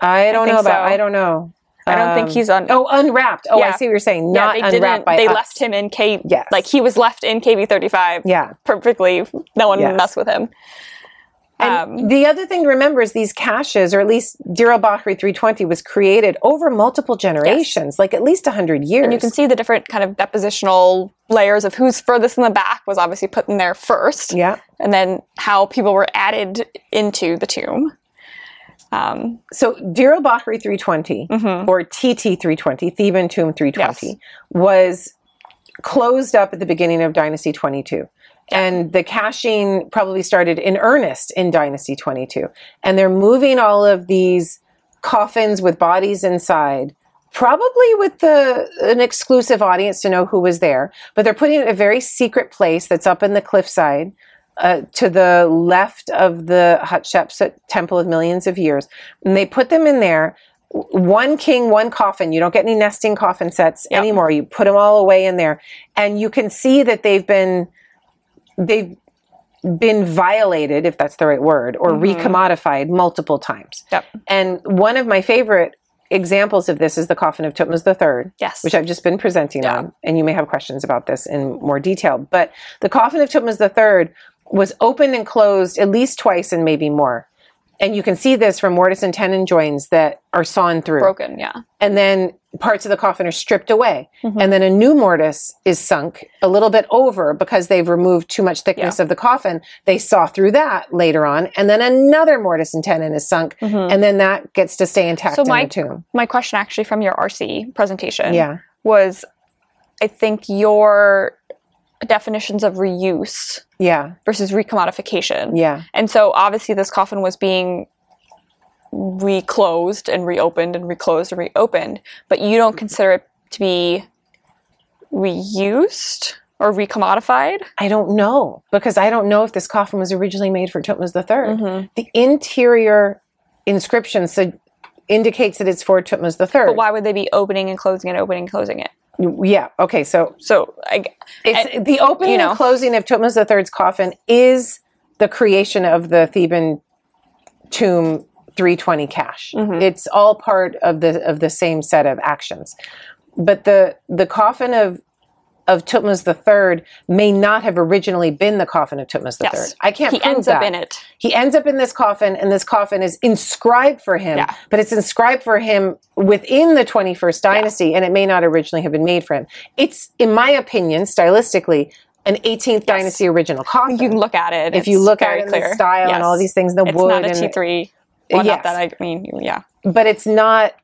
I don't I know about. so. I don't know. I don't think Um, he's un- Oh, unwrapped. Oh, I see what you're saying. yeah, Not they unwrapped by they us. left him in K. Yes. like he was left in KV35 Yeah. perfectly. No one Yes. messed with him. And Um, the other thing to remember is these caches, or at least Deir el-Bahri 320, was created over multiple generations, like at least 100 years. And you can see the different kind of depositional layers of who's furthest in the back was obviously put in there first. Yeah. And then how people were added into the tomb. Um, So Deir el-Bahri 320, mhm. or TT 320, Theban Tomb 320, Yes. was closed up at the beginning of Dynasty 22. And the caching probably started in earnest in Dynasty 22. And they're moving all of these coffins with bodies inside, probably with the an exclusive audience to know who was there. But they're putting it in a very secret place that's up in the cliffside. Uh, to the left of the Hatshepsut Temple of Millions of Years. And they put them in there one king, one coffin. You don't get any nesting coffin sets Yep. anymore. You put them all away in there, and you can see that they've been they've been violated, if that's the right word, or Mhm. recommodified multiple times. Yep. And one of my favorite examples of this is the coffin of Tutmos III Yes. which I've just been presenting Yeah. on, and you may have questions about this in more detail. But the coffin of Tutmos III was opened and closed at least twice and maybe more. And you can see this from mortise and tenon joins that are sawn through. broken, yeah. And then parts of the coffin are stripped away. Mhm. And then a new mortise is sunk a little bit over because they've removed too much thickness of the coffin. They saw through that later on. And then another mortise and tenon is sunk. Mhm. And then that gets to stay intact So in my- the tomb. My question actually from your ARCE presentation Yeah. was I think your definitions of reuse Yeah. versus recommodification. Yeah. And so obviously this coffin was being reclosed and reopened and reclosed and reopened, but you don't consider it to be reused or recommodified? I don't know because I don't know if this coffin was originally made for Tutmos III. Mhm. The interior inscription so indicates that it's for Tutmos III. But why would they be opening and closing it, opening and closing it? Yeah. Okay. So So I, it's the opening you know. and closing of Tutmos III's coffin is the creation of the Theban tomb 320 cache. Mhm. It's all part of the of the same set of actions. But the the coffin of of Tutmos III may not have originally been the coffin of Tutmos III. yes, I can't he prove ends that. up in it. He ends up in this coffin, and this coffin is inscribed for him, Yeah. but it's inscribed for him within the 21st dynasty, and it may not originally have been made for him. It's, in my opinion, stylistically, an 18th dynasty original coffin. You can look at it. if you it's look at it clear. the style and all these things, the it's wood, not a and T three. Well, Yes. not that I mean, yeah. but it's not.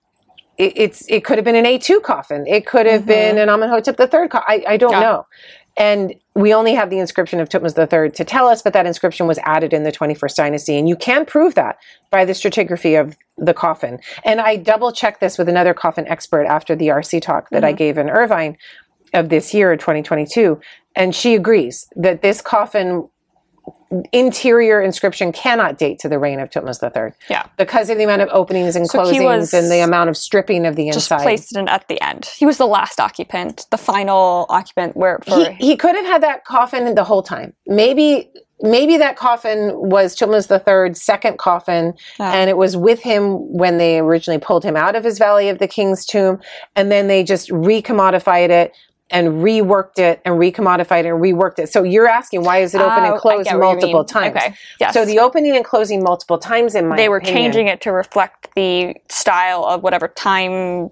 It, it's it could have been an A2 coffin. It could have Mhm. been an Amenhotep III. Co- I I don't Yeah. know. And we only have the inscription of Tutmosis III to tell us, but that inscription was added in the 21st dynasty. And you can prove that by the stratigraphy of the coffin. And I double checked this with another coffin expert after the ARCE talk that I gave in Irvine of this year, 2022. And she agrees that this coffin interior inscription cannot date to the reign of Tutmosis III Yeah. because of the amount of openings and So closings and the amount of stripping of the Just inside. placed it at the end. He was the last occupant, the final occupant where for he, he could have had that coffin the whole time. Maybe maybe that coffin was Tutmosis III's second coffin, Yeah. and it was with him when they originally pulled him out of his Valley of the King's tomb, and then they just recommodified it and reworked it and recommodified it and reworked it. So you're asking why is it open Oh, and closed get what you multiple times? Okay. Yes. So the opening and closing multiple times in my they were opinion- changing it to reflect the style of whatever time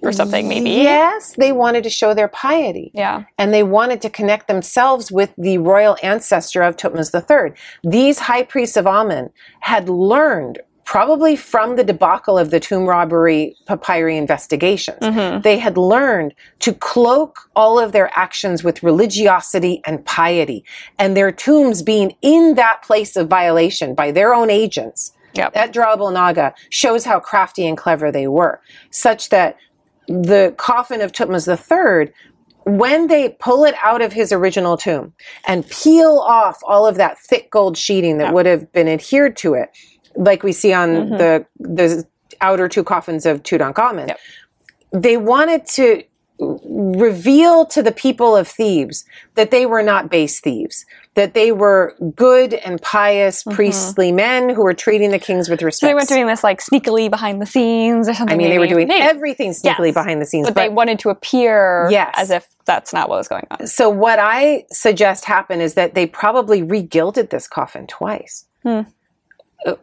or something maybe. Yes, they wanted to show their piety. Yeah. and they wanted to connect themselves with the royal ancestor of Tutmosis III. These high priests of Amun had learned, probably from the debacle of the tomb robbery papyri investigations, mm-hmm. they had learned to cloak all of their actions with religiosity and piety, and their tombs being in that place of violation by their own agents. Yep. at Dra Abu el-Naga shows how crafty and clever they were, such that the coffin of Tutmosis III, when they pull it out of his original tomb and peel off all of that thick gold sheeting that would have been adhered to it, like we see on the the outer two coffins of Tutankhamun, Yep. they wanted to reveal to the people of Thebes that they were not base thieves, that they were good and pious priestly men who were treating the kings with respect. So they weren't doing this like sneakily behind the scenes or something. I mean, they were doing Maybe. everything sneakily Yes. behind the scenes, but, they wanted to appear Yes. as if that's not what was going on. So what I suggest happen is that they probably regilded this coffin twice. Uh,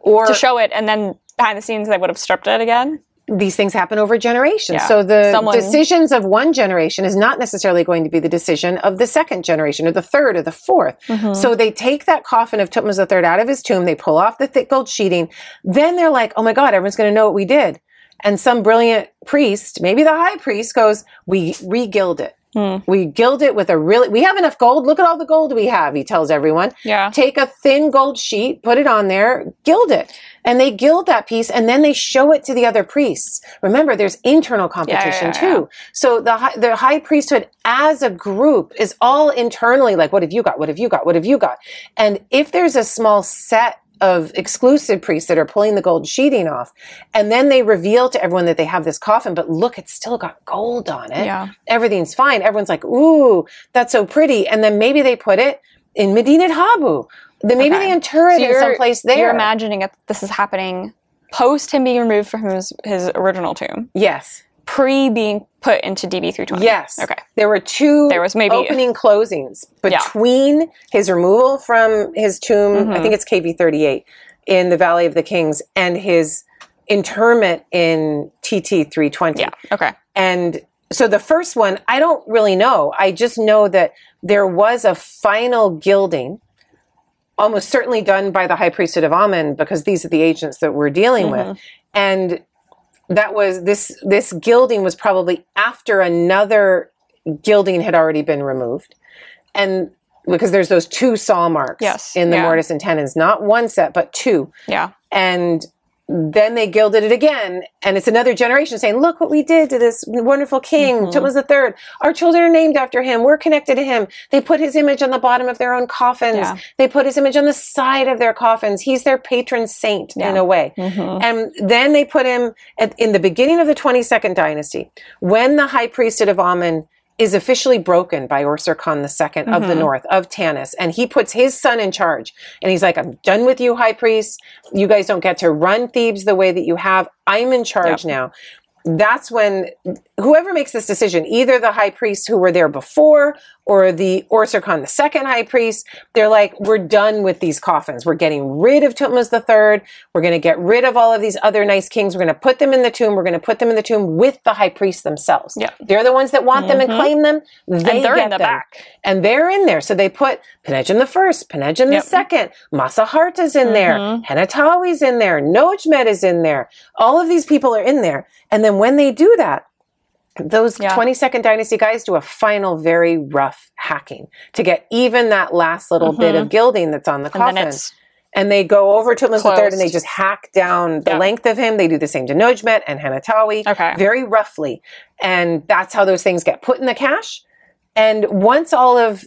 Or Hmm. To show it, and then behind the scenes they would have stripped it again. these things happen over generations. Yeah. So the Someone- decisions of one generation is not necessarily going to be the decision of the second generation or the third or the 4th Mm-hmm. So they take that coffin of Tutmosis III out of his tomb, they pull off the thick gold sheeting. Then they're like, oh my God, everyone's going to know what we did. And some brilliant priest, maybe the high priest goes, we regild it. Hmm. We gild it with a really, we have enough gold. Look at all the gold we have, he tells everyone. Yeah. Take a thin gold sheet, put it on there, gild it. And they gild that piece and then they show it to the other priests. Remember, there's internal competition yeah, yeah. too. So the the high priesthood as a group is all internally like, what have you got? What have you got? What have you got? And if there's a small set of exclusive priests that are pulling the gold sheeting off, and then they reveal to everyone that they have this coffin, but look, it's still got gold on it. Yeah. Everything's fine. Everyone's like, ooh, that's so pretty. And then maybe they put it in Medinet Habu. Then maybe Okay. they inter it So in some place there. You're imagining it, this is happening post him being removed from his, his original tomb, yes. Pre being put into DB 320. Yes. Okay. There were two There was maybe- opening closings Yeah. between his removal from his tomb, Mm-hmm. I think it's KV 38 in the Valley of the Kings, and his interment in TT 320. Yeah. Okay. And so the first one, I don't really know. I just know that there was a final gilding, almost certainly done by the High Priesthood of Amun, because these are the agents that we're dealing with. And that was this this gilding was probably after another gilding had already been removed. And because there's those two saw marks Yes, in the yeah. mortise and tenons, not one set, but two Yeah. and then they gilded it again and it's another generation saying look what we did to this wonderful king Mm-hmm. The third our children are named after him we're connected to him they put his image on the bottom of their own coffins Yeah. they put his image on the side of their coffins he's their patron saint in Yeah. Mm-hmm. a way and then they put him at, in the beginning of the 22nd dynasty when the high priesthood of amun is officially broken by Osorkon II of the Mm-hmm. north, of Tanis. And he puts his son in charge. And he's like, I'm done with you, high priest. You guys don't get to run Thebes the way that you have. I'm in charge Yep. now. That's when whoever makes this decision, either the high priests who were there before or the Ursur the second high priest, they're like, we're done with these coffins. We're getting rid of Tutmosis III. We're going to get rid of all of these other nice kings. We're going to put them in the tomb. We're going to put them in the tomb with the high priests themselves. Yeah. They're the ones that want them and mm-hmm. claim them. They And they're in the them. back. And they're in there. So they put Pinedjem the first, Pinedjem the Yep. second, Masaharta's in there, mm-hmm. Henuttawy's in there, Nodjmet is in there. All of these people are in there. And then when they do that, those Yeah. 22nd dynasty guys do a final very rough hacking to get even that last little bit of gilding that's on the Mm-hmm. and coffin and they go over to Elizabeth III and they just hack down the Yeah. length of him. They do the same to Nodjmet and Henuttawy Okay. very roughly. And that's how those things get put in the cache. And once all of,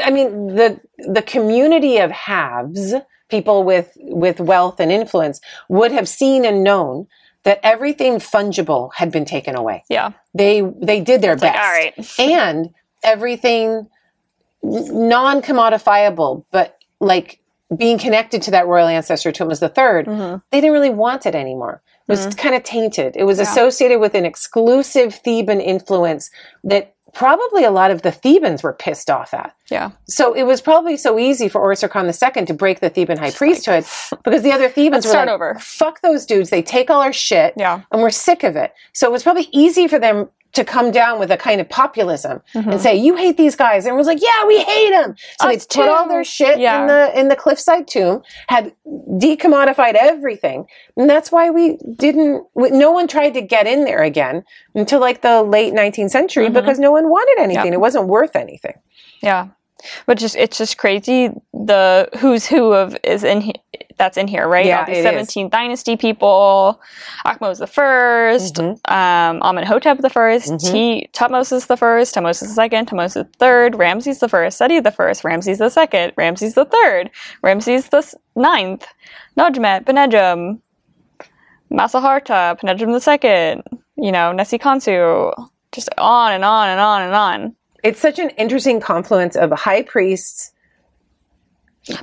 I mean, the, the community of haves, people with, with wealth and influence would have seen and known that everything fungible had been taken away. yeah. They, they did their It's like, best all right. [LAUGHS] and everything non-commodifiable, but like being connected to that royal ancestor Thutmose III, Mhm. they didn't really want it anymore. It was kind of tainted. It was Yeah. associated with an exclusive Theban influence that probably a lot of the Thebans were pissed off at. Yeah. So it was probably so easy for Osorkon II to break the Theban high priesthood because the other Thebans were like, over. fuck those dudes. They take all our shit Yeah. and we're sick of it. So it was probably easy for them to come down with a kind of populism and mm-hmm. say, "You hate these guys," and was like, "Yeah, we hate them." So Us they put all their shit Yeah. in the in the cliffside tomb, had decommodified everything, and that's why we didn't. No one tried to get in there again until like the late 19th century mm-hmm. because no one wanted anything. Yeah. It wasn't worth anything. Yeah. But just it's just crazy. The who's who of is in he, that's in here, right? Yeah, All the it is. 17th dynasty people, Ahmose the 1st Mm-hmm. um, Amenhotep the 1st T, Tutmosis the first, Tutmosis the second, Tutmosis the third, Ramses the first, Seti the first, Ramses the second, Ramses the third, Ramses the ninth, Nodjmet, Pinedjem, Masaharta, Pinedjem the second, you know, Nesikhonsu, just on and on and on and on. It's such an interesting confluence of high priests,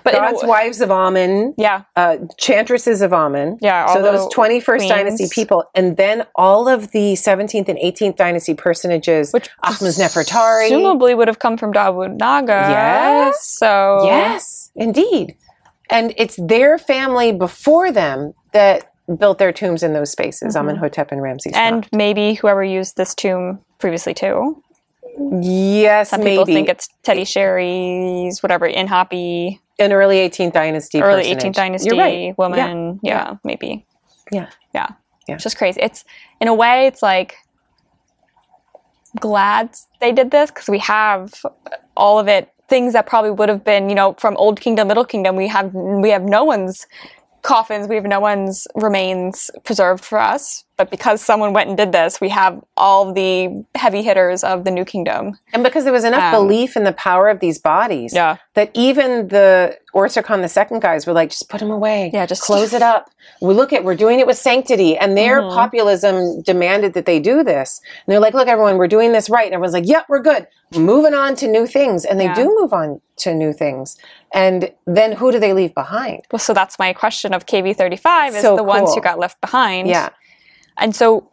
But God's w- wives of Amun, yeah, uh, chantresses of Amun. Yeah, all So those 21st dynasty people, and then all of the 17th and 18th dynasty personages, Which Ahmes Nefertari. presumably would have come from Dra Abu el-Naga. Yes. So Yes, indeed. And it's their family before them that built their tombs in those spaces, Amenhotep and Ramses. Mm-hmm. and maybe whoever used this tomb previously too. Yes, Some maybe people think it's Tetisheri's, whatever, in Hoppy, an early 18th dynasty. early personage. 18th dynasty right. woman. Yeah, maybe. Yeah. Yeah. Yeah. It's just crazy. It's in a way, it's like glad they did this because we have all of it. Things that probably would have been, you know, from Old Kingdom, Middle Kingdom. We have we have no one's coffins. We have no one's remains preserved for us. But because someone went and did this, we have all the heavy hitters of the New Kingdom. And because there was enough Um, belief in the power of these bodies Yeah. that even the Orsir the second guys were like, just put them away. Yeah, just- close it [LAUGHS] up. We look at, we're doing it with sanctity. And their Mm-hmm. populism demanded that they do this. And they're like, look, everyone, we're doing this right. And everyone's like, yep, we're good. Moving on to new things. And they Yeah. do move on to new things. And then who do they leave behind? Well, so that's my question of KV35 is So the ones who got left behind. Yeah. And so,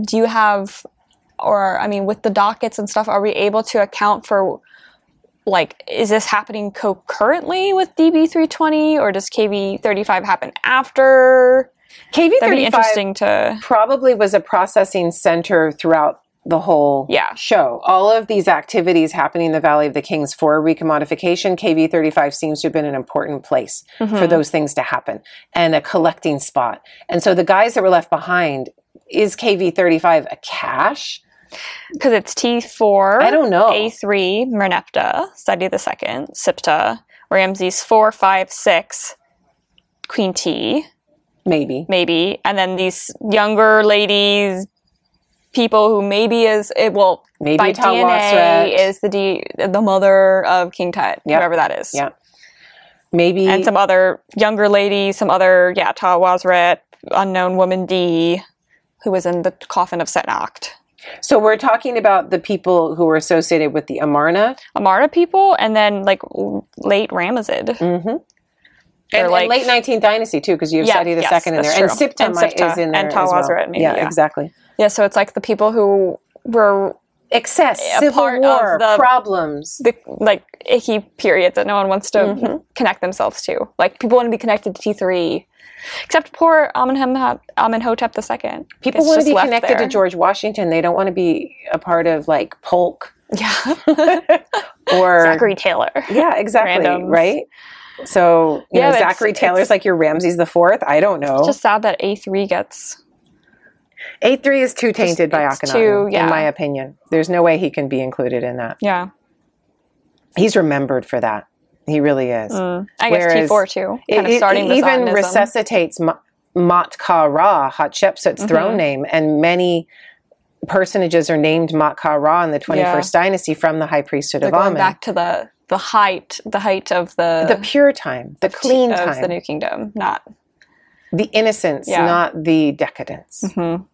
do you have, or I mean, with the dockets and stuff, are we able to account for, like, is this happening concurrently with DB320, or does KV35 happen after? That'd be KV35 probably was a processing center throughout the whole Yeah. show. All of these activities happening in the Valley of the Kings for recommodification, KV35 seems to have been an important place Mm-hmm. for those things to happen and a collecting spot. And so the guys that were left behind, is KV35 a cache? Because it's T4. I don't know. A3, Merneptah, Seti the Second, Siptah, Ramses 4, 5, 6, Queen T. Maybe. maybe, and then these younger ladies, people who maybe is it well Maybe by DNA is the D, the mother of King Tut, Yep. whoever that is, Yeah. Maybe and some other younger lady, some other yeah, Tawosret, unknown woman D, who was in the coffin of Setnakhte. so we're talking about the people who were associated with the Amarna Amarna people, and then like late Ramesside. Mm-hmm. and, They're and like- late 19th dynasty too, because you have Yeah, Seti the yes, second in there, and true. And might- Siptah is in there and as well. Maybe, yeah, yeah. exactly. Yeah, so it's like the people who were Excess, civil part of war, the- problems. the like icky period that no one wants to Mm-hmm. connect themselves to. Like people want to be connected to T three, except poor Amenhotep the second. People want to be connected to George Washington. They don't want to be a part of like Polk Yeah, [LAUGHS] or Zachary Taylor. Yeah, exactly. Randoms. Right. So you Yeah, know, Zachary Taylor's like your Ramses the Fourth. I don't know. it's Just sad that A three gets A3 is too tainted by Akhenaten, too- yeah. in my opinion. There's no way he can be included in that. Yeah. He's remembered for that. He really is. Mm. I guess T4 too. It, Kind of starting it even resuscitates Ma- Maatkare, Hatshepsut's Mm-hmm. throne name, and many personages are named Maatkare in the 21st dynasty from the high priesthood They're of going Amen. back to the the height, the height of the the pure time, the clean of time, the New Kingdom, not the innocence, Yeah. not the decadence. Mhm.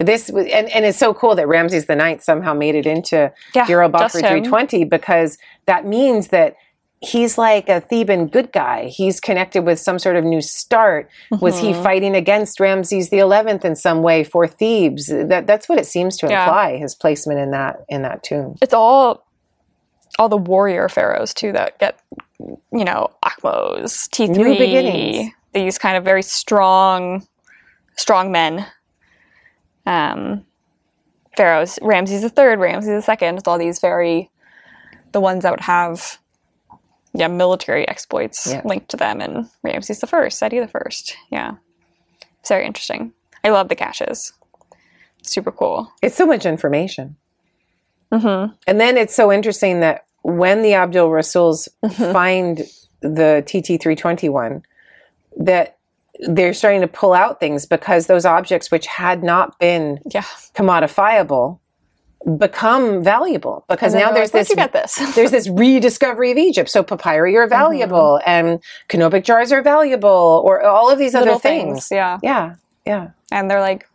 This was, and, and it's so cool that Ramses the Ninth somehow made it into Yeah, just 320 because that means that he's like a Theban good guy. He's connected with some sort of new start. Was he Mm-hmm. fighting against Ramses the Eleventh in some way for Thebes? That that's what it seems to Yeah. imply. His placement in that in that tomb. it's all all the warrior pharaohs too that get you know Ahmose, T New three, beginnings. these kind of very strong, strong men. Um, pharaohs, Ramses the third, Ramses the second, with all these very, the ones that would have, yeah, military exploits Yeah. linked to them, and Ramses the first, Seti the first, yeah, it's very interesting. I love the caches, super cool. It's so much information. Mm-hmm. And then it's so interesting that when the Abdul Rasuls Mm-hmm. find the TT 321, that they're starting to pull out things because those objects which had not been Yeah, commodifiable become valuable because now there's like, this "Where'd you get this?" [LAUGHS] there's this rediscovery of Egypt. So papyri are valuable mm-hmm. and canopic jars are valuable or all of these other Little things. yeah. Yeah. Yeah. and they're like,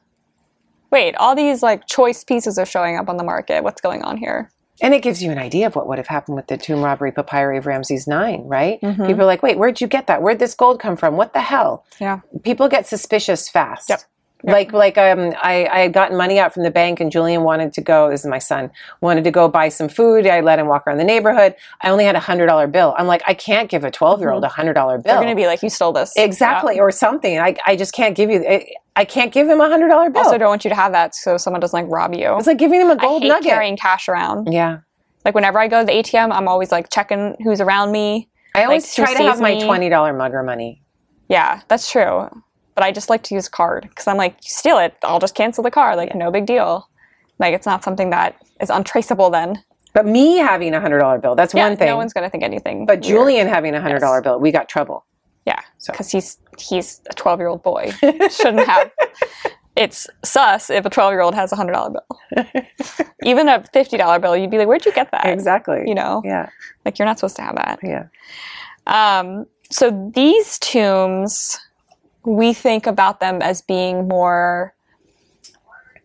"Wait, all these like choice pieces are showing up on the market. What's going on here?" And it gives you an idea of what would have happened with the tomb robbery papyri of Ramses IX, right? Mhm. People are like, wait, where'd you get that? Where'd this gold come from? What the hell? Yeah, People get suspicious fast. Yep. Like like um I, I had gotten money out from the bank and Julian wanted to go, this is my son, wanted to go buy some food. I let him walk around the neighborhood. I only had a hundred dollar bill. I'm like, I can't give a twelve year old a hundred dollar bill. they're gonna be like, "You stole this." exactly, Yeah. or something. I, I just can't give you I, I can't give him a hundred dollar bill. Also, don't want you to have that so someone doesn't like rob you. it's like giving him a gold hate nugget. carrying cash around. yeah. Like whenever I go to the ATM, I'm always like checking who's around me. I always who try to have sees my me. twenty dollar mugger money. Yeah, that's true. But I just like to use a card because I'm like, you steal it, I'll just cancel the card. Like, no big deal. Like, it's not something that is untraceable. Then, But me having a hundred dollar bill, that's yeah, one thing. no one's gonna think anything. but weird. Julian having a hundred dollar bill, we got trouble. yeah, So. because he's he's a 12 year old boy, [LAUGHS] shouldn't have. It's sus if a 12 year old has a hundred dollar bill. [LAUGHS] Even a fifty dollar bill, you'd be like, where'd you get that? Exactly. You know, Yeah. like you're not supposed to have that. Yeah. Um, so these tombs, we think about them as being more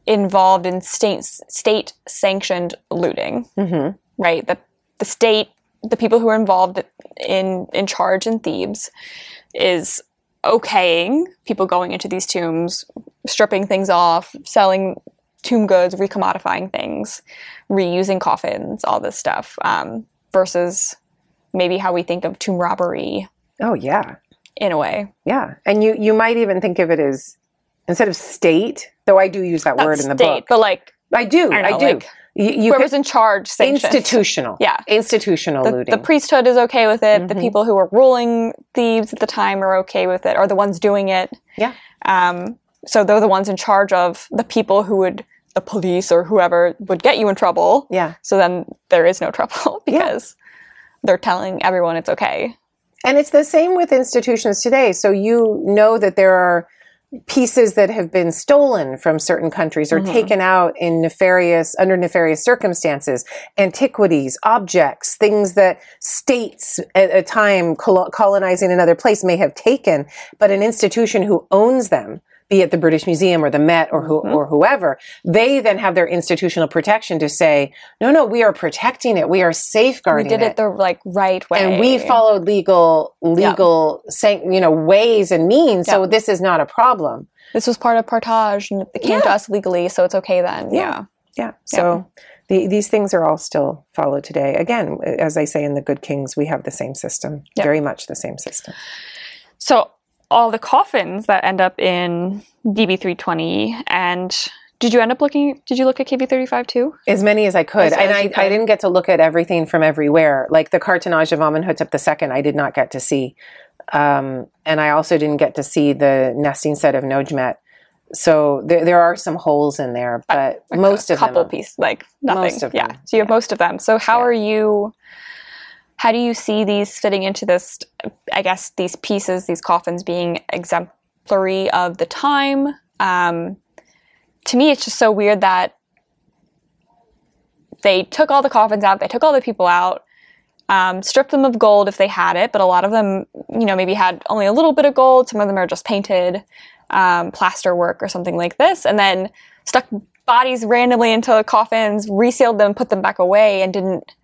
involved in state state sanctioned looting, hmm right? That the state, the people who are involved in in charge in Thebes, is okaying people going into these tombs, stripping things off, selling tomb goods, recommodifying things, reusing coffins, all this stuff, um, versus maybe how we think of tomb robbery Oh yeah. In a way. Yeah. And you you might even think of it as instead of state, though I do use that Not word in the state, book. but like I do. I I, don't know, like, you you whoever's could, in charge sanctioned. institutional. Yeah. Institutional The, looting. the priesthood is okay with it. The Mhm. people who were ruling Thebes at the time are okay with it, or the ones doing it. Yeah. Um, so they're the ones in charge of the people who would, the police or whoever would get you in trouble. yeah. So then there is no trouble [LAUGHS] Yeah. because they're telling everyone it's okay. And it's the same with institutions today. So you know that there are pieces that have been stolen from certain countries or Mhm. taken out in nefarious under nefarious circumstances antiquities objects things that states at a time colo- colonizing another place may have taken but an institution who owns them be it the British Museum or the Met or who, Mhm. or whoever, they then have their institutional protection to say, no, no, we are protecting it, we are safeguarding it. We did it the like right way, and we followed legal legal san- you know ways and means so this is not a problem This was part of partage, and it came to us legally, so it's okay then. Yeah. yeah. yeah so The, these things are all still followed today again as i say in the good kings we have the same system Yep. very much the same system So all the coffins that end up in DB320 and did you end up looking did you look at KV35 too? as many as i could As- and as I, you I didn't get to look at everything from everywhere like the cartonnage of amenhotep ii i did not get to see um, and i also didn't get to see the nesting set of Nodjmet So there, there are some holes in there, but A most of them a couple them. pieces, like nothing. Most of yeah. them, So you have yeah. most of them. So how Yeah. are you? How do you see these fitting into this? I guess these pieces, these coffins, being exemplary of the time. Um, to me, it's just so weird that they took all the coffins out, they took all the people out, um, stripped them of gold if they had it, but a lot of them, you know, maybe had only a little bit of gold. Some of them are just painted um, plaster work or something like this, and then stuck bodies randomly into coffins, resealed them, put them back away, and didn't.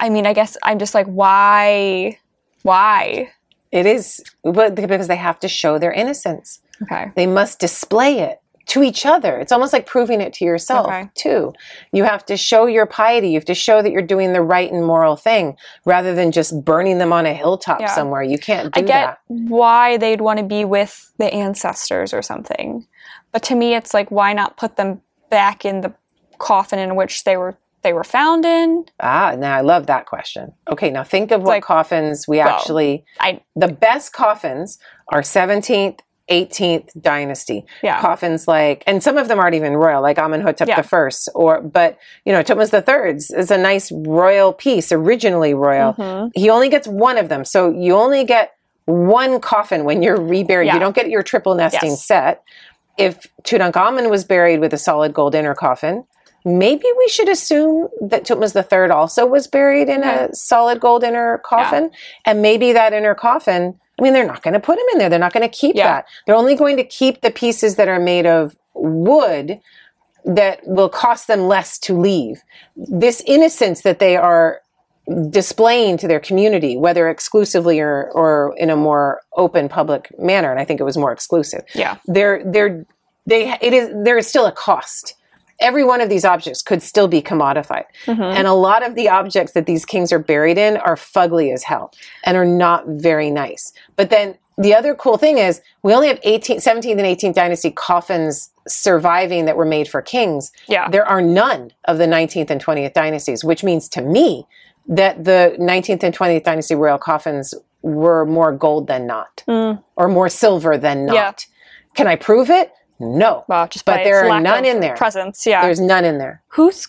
I mean, I guess I'm just like, why? Why? It is, but because they have to show their innocence. Okay. They must display it to each other. It's almost like proving it to yourself, Okay. too. You have to show your piety. You have to show that you're doing the right and moral thing rather than just burning them on a hilltop Yeah. somewhere. You can't do I get that. why they'd want to be with the ancestors or something. But to me it's like why not put them back in the coffin in which they were they were found in? Ah, now I love that question. Okay, now think of what Like, coffins we actually, I the best coffins are 17th, 18th dynasty. Yeah. Coffins like, and some of them aren't even royal, like Amenhotep Yeah. the First, or, but, you know, Tutmosis the Third's is a nice royal piece, originally royal. Mhm. He only gets one of them. So you only get one coffin when you're reburied. Yeah. You don't get your triple nesting Yes. set. If Tutankhamun was buried with a solid gold inner coffin, maybe we should assume that Tutmosis III also was buried in a solid gold inner coffin. And maybe that inner coffin, I mean, they're not going to put him in there. They're not going to keep Yeah. that. They're only going to keep the pieces that are made of wood that will cost them less to leave. This innocence that they are displaying to their community, whether exclusively or, or in a more open public manner, and I think it was more exclusive. Yeah. They're they're they it is there is still a cost. Every one of these objects could still be commodified. Mm-hmm. And a lot of the objects that these kings are buried in are fugly as hell and are not very nice. But then the other cool thing is we only have 18th, 17th and 18th dynasty coffins surviving that were made for kings. Yeah. There are none of the 19th and 20th dynasties, which means to me that the 19th and 20th dynasty royal coffins were more gold than not mm. or more silver than not. Yeah. Can I prove it? No. Well, just But there are none in there. Presence, yeah. There's none in there. Who's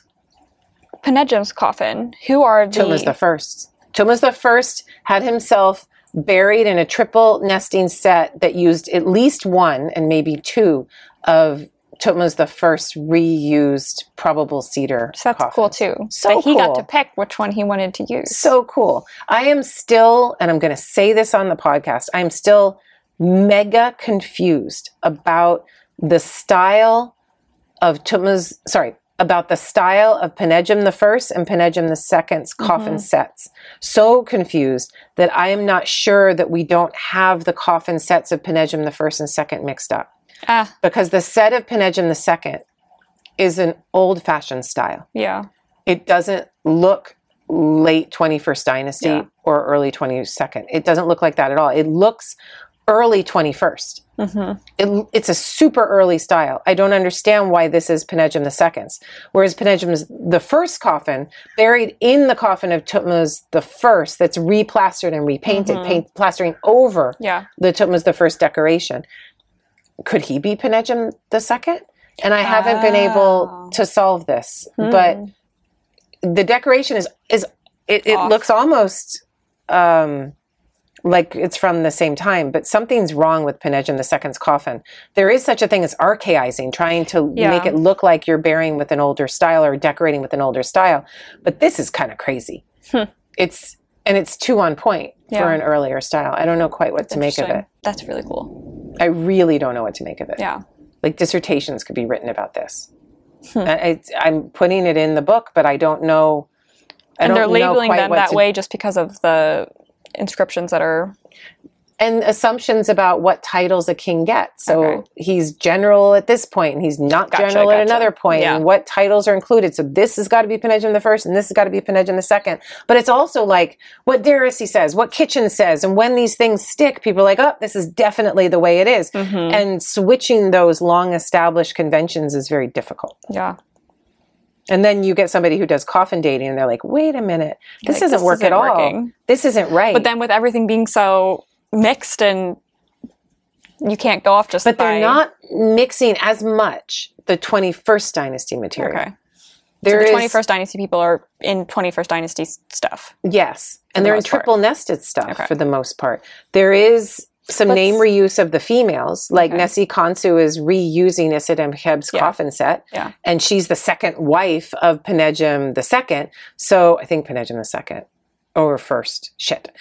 Pinedjem's coffin? Who are the Thomas the First. Thomas the First had himself buried in a triple nesting set that used at least one and maybe two of Thomas the First reused probable cedar. So that's cool too. So that he got to pick which one he wanted to use. So cool. I am still, and I'm going to say this on the podcast, I'm still mega confused about the style of Tutmosis, sorry, about the style of Pinedjem the First and Pinedjem the Second's coffin sets. So confused that I am not sure that we don't have the coffin sets of Pinedjem the First and Second mixed up. ah, Because the set of Pinedjem the Second is an old fashioned style yeah. it doesn't look late 21st dynasty Yeah. or early 22nd. It doesn't look like that at all. It looks early 21st. Mm-hmm. It, it's a super early style. I don't understand why this is Pinedjem the Second's, whereas Pinedjem's the first coffin buried in the coffin of Tutmosis the First that's replastered and repainted, mm-hmm. paint plastering over Yeah. the Tutmosis the First decoration. Could he be Penejim the Second? And I haven't been Oh. able to solve this, but hmm. the decoration is is it, it looks almost um, like it's from the same time, but something's wrong with Pinedjem the Second's coffin. There is such a thing as archaizing, trying to Yeah. make it look like you're burying with an older style or decorating with an older style. But this is kind of crazy. It's and it's too on point Hmm. Yeah. for an earlier style. I don't know quite what to make of it. That's really cool. I really don't know what to make of it. Yeah. Like dissertations could be written about this. Hmm. I, I'm putting it in the book, but I don't know. I and they're don't know labeling them that to- way just because of the inscriptions that are and assumptions about what titles a king gets. So Okay. he's general at this point, and he's not Gotcha, general at gotcha. another point, Yeah. and what titles are included. So this has got to be Pinedjem the first, and this has got to be Pinedjem the second. But it's also like what Daressy says, what Kitchen says, and when these things stick, people are like, "Oh, this is definitely the way it is." Mm-hmm. And switching those long established conventions is very difficult. yeah. And then you get somebody who does coffin dating, and they're like, "Wait a minute, this Like, doesn't this work isn't at all. working." This isn't right." But then with everything being so mixed and you can't go off just but they're not mixing as much the 21st dynasty material. okay There so the is- 21st dynasty people are in 21st dynasty stuff Yes, and the they're in most part. triple nested stuff Okay. for the most part. There is some Let's- name reuse of the females, like Okay. Nesikhonsu is reusing Isetemkheb's Yeah. coffin set, Yeah. and she's the second wife of Pinedjem the second. So I think Pinedjem the second or first. Shit,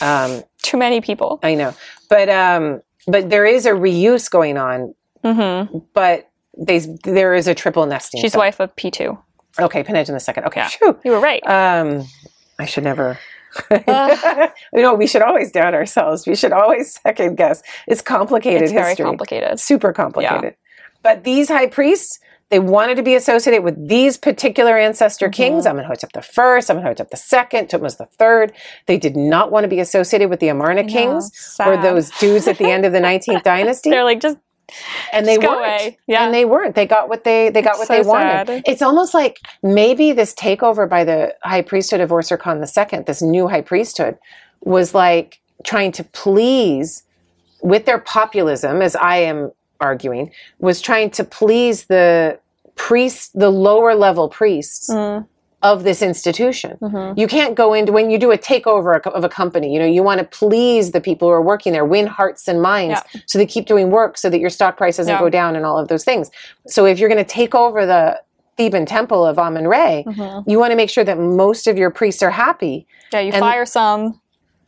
um, too many people I know, but um, but there is a reuse going on. hmm But they, there is a triple nesting. she's so- wife of p2 Okay, Pinedjem the second. Okay, Yeah. phew. you were right Um, I should never. Uh. [LAUGHS] you know, we should always doubt ourselves. We should always second guess. It's complicated it's very complicated Super complicated. But these high priests, they wanted to be associated with these particular ancestor Mm-hmm. kings, Amenhotep the first, Amenhotep the second, Tutmos the third. They did not want to be associated with the Amarna kings or those dudes at the end of the [LAUGHS] 19th dynasty they're like just and they Just weren't. Yeah. And they weren't. They got what they they got It's what so they wanted. sad. It's almost like maybe this takeover by the high priesthood of Osorkon II, this new high priesthood, was like trying to please with their populism, as I am arguing, was trying to please the priests, the lower level priests Mm, of this institution. mhm. You can't go into when you do a takeover of a company, you know, you want to please the people who are working there, win hearts and minds so they keep doing work so that your stock price doesn't Yeah. go down and all of those things. So if you're going to take over the Theban temple of Amun Re, Mhm. you want to make sure that most of your priests are happy. yeah you And- fire some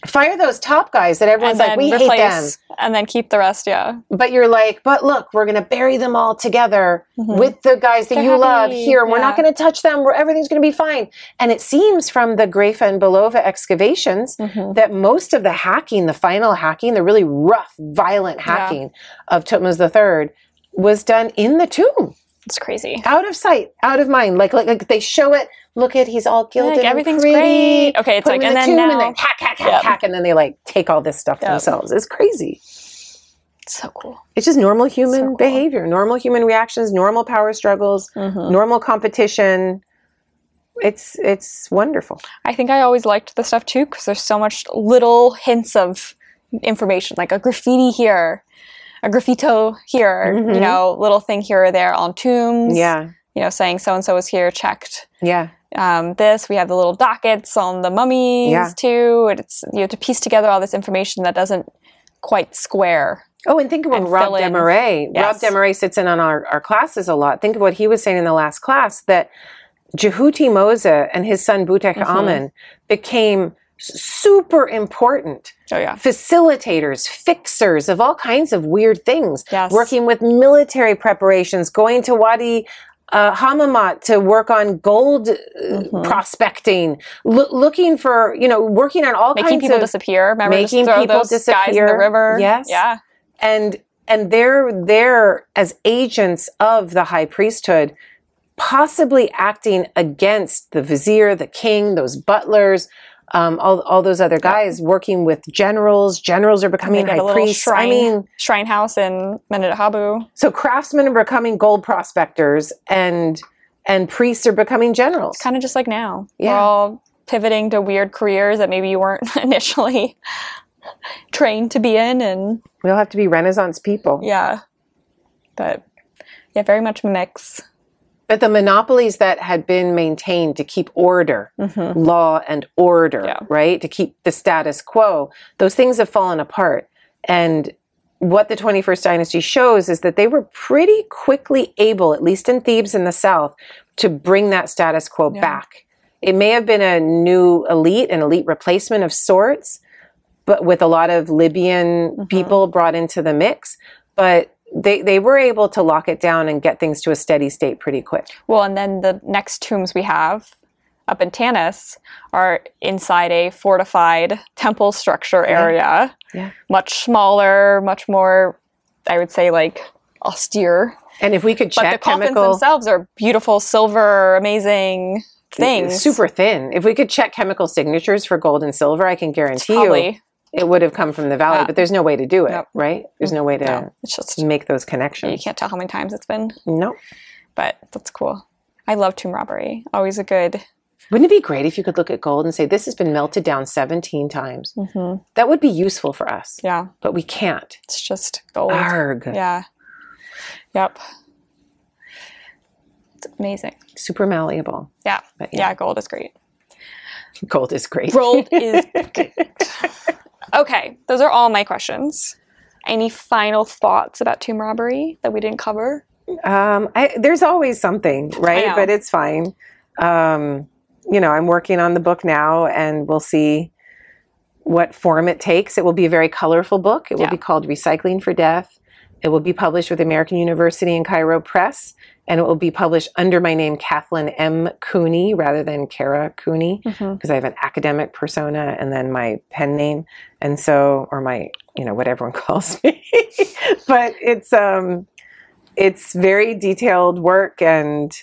Fire those top guys that everyone's like, we hate them. and then keep the rest yeah But you're like, but look, we're going to bury them all together Mhm. with the guys that They're you love here. and We're not going to touch them. We're, everything's going to be fine. And it seems from the Graefe and Belova excavations Mhm. that most of the hacking, the final hacking, the really rough, violent hacking of Tutmos III was done in the tomb, it's crazy out of sight, out of mind. Like, like, like they show it. Look at he's all gilded. like, everything's great. Okay, it's like, and the then now, and then hack, hack, hack, Yep. hack, and then they like take all this stuff Yep. themselves. It's crazy. so cool. It's just normal human So cool. behavior, normal human reactions, normal power struggles, Mhm. normal competition. It's it's wonderful. I think I always liked the stuff too because there's so much little hints of information, like a graffiti here, a graffito here, Mhm. you know, little thing here or there on tombs. Yeah, You know, saying so and so was here, checked yeah, um, this. We have the little dockets on the mummies Yeah. too. And it's you have to piece together all this information that doesn't quite square. Oh, and think of what Rob. Demarée. Rob Yes. Demarée sits in on our, our classes a lot. Think of what he was saying in the last class that Djehutymose and his son Butek Mhm. Amen became super important Oh yeah. facilitators, fixers of all kinds of weird things. Yes. Working with military preparations, going to Wadi uh, Hammamat to work on gold uh, Mhm. prospecting, loo- looking for, you know, working on all kinds of. Making kinds people of disappear. Remember making people those guys in the river? Yes. Yeah. and and they're there as agents of the high priesthood possibly acting against the vizier the king those butlers um, all, all those other guys working with generals generals are becoming high priests shrine, i mean shrine house in Medinet Habu. so craftsmen are becoming gold prospectors and and priests are becoming generals Kind of just like now. Yeah. We're all pivoting to weird careers that maybe you weren't [LAUGHS] initially trained to be in. And we all have to be renaissance people yeah. But yeah, very much mix. But the monopolies that had been maintained to keep order hmm law and order, Yeah. right? To keep the status quo. Those things have fallen apart. And what the 21st dynasty shows is that they were pretty quickly able, at least in Thebes in the south, to bring that status quo Yeah. back. It may have been a new elite, an elite replacement of sorts, but with a lot of Libyan Mhm. people brought into the mix. But they, they were able to lock it down and get things to a steady state pretty quick. Well, and then the next tombs we have up in Tanis are inside a fortified temple structure area. Yeah. Much smaller, much more, I would say, like austere. And if we could But check the coffins chemical themselves are beautiful, silver, amazing things. super thin. If we could check chemical signatures for gold and silver, I can guarantee you Probably. It would have come from the valley. Yeah. But there's no way to do it, Nope. right? There's no way to No, just make those connections. you can't tell how many times it's been, No. but that's cool. I love tomb robbery. Always a good Wouldn't it be great if you could look at gold and say, this has been melted down 17 times? hmm That would be useful for us, Yeah, but we can't. it's just gold. Arg. Yeah. Yep. It's amazing. Super malleable. Yeah. But yeah. yeah. gold is great. Gold is great. Gold is [LAUGHS] great. Okay, those are all my questions. Any final thoughts about tomb robbery that we didn't cover? Um, I, there's always something, right? But it's fine. Um, you know, I'm working on the book now, and we'll see what form it takes. It will be a very colorful book. It will Yeah. be called Recycling for Death. It will be published with American University in Cairo Press, and it will be published under my name, Kathleen M. Cooney, rather than Kara Cooney, Mm-hmm. because I have an academic persona and then my pen name, and so, or my, you know, what everyone [LAUGHS] calls me. but it's um, it's very detailed work, and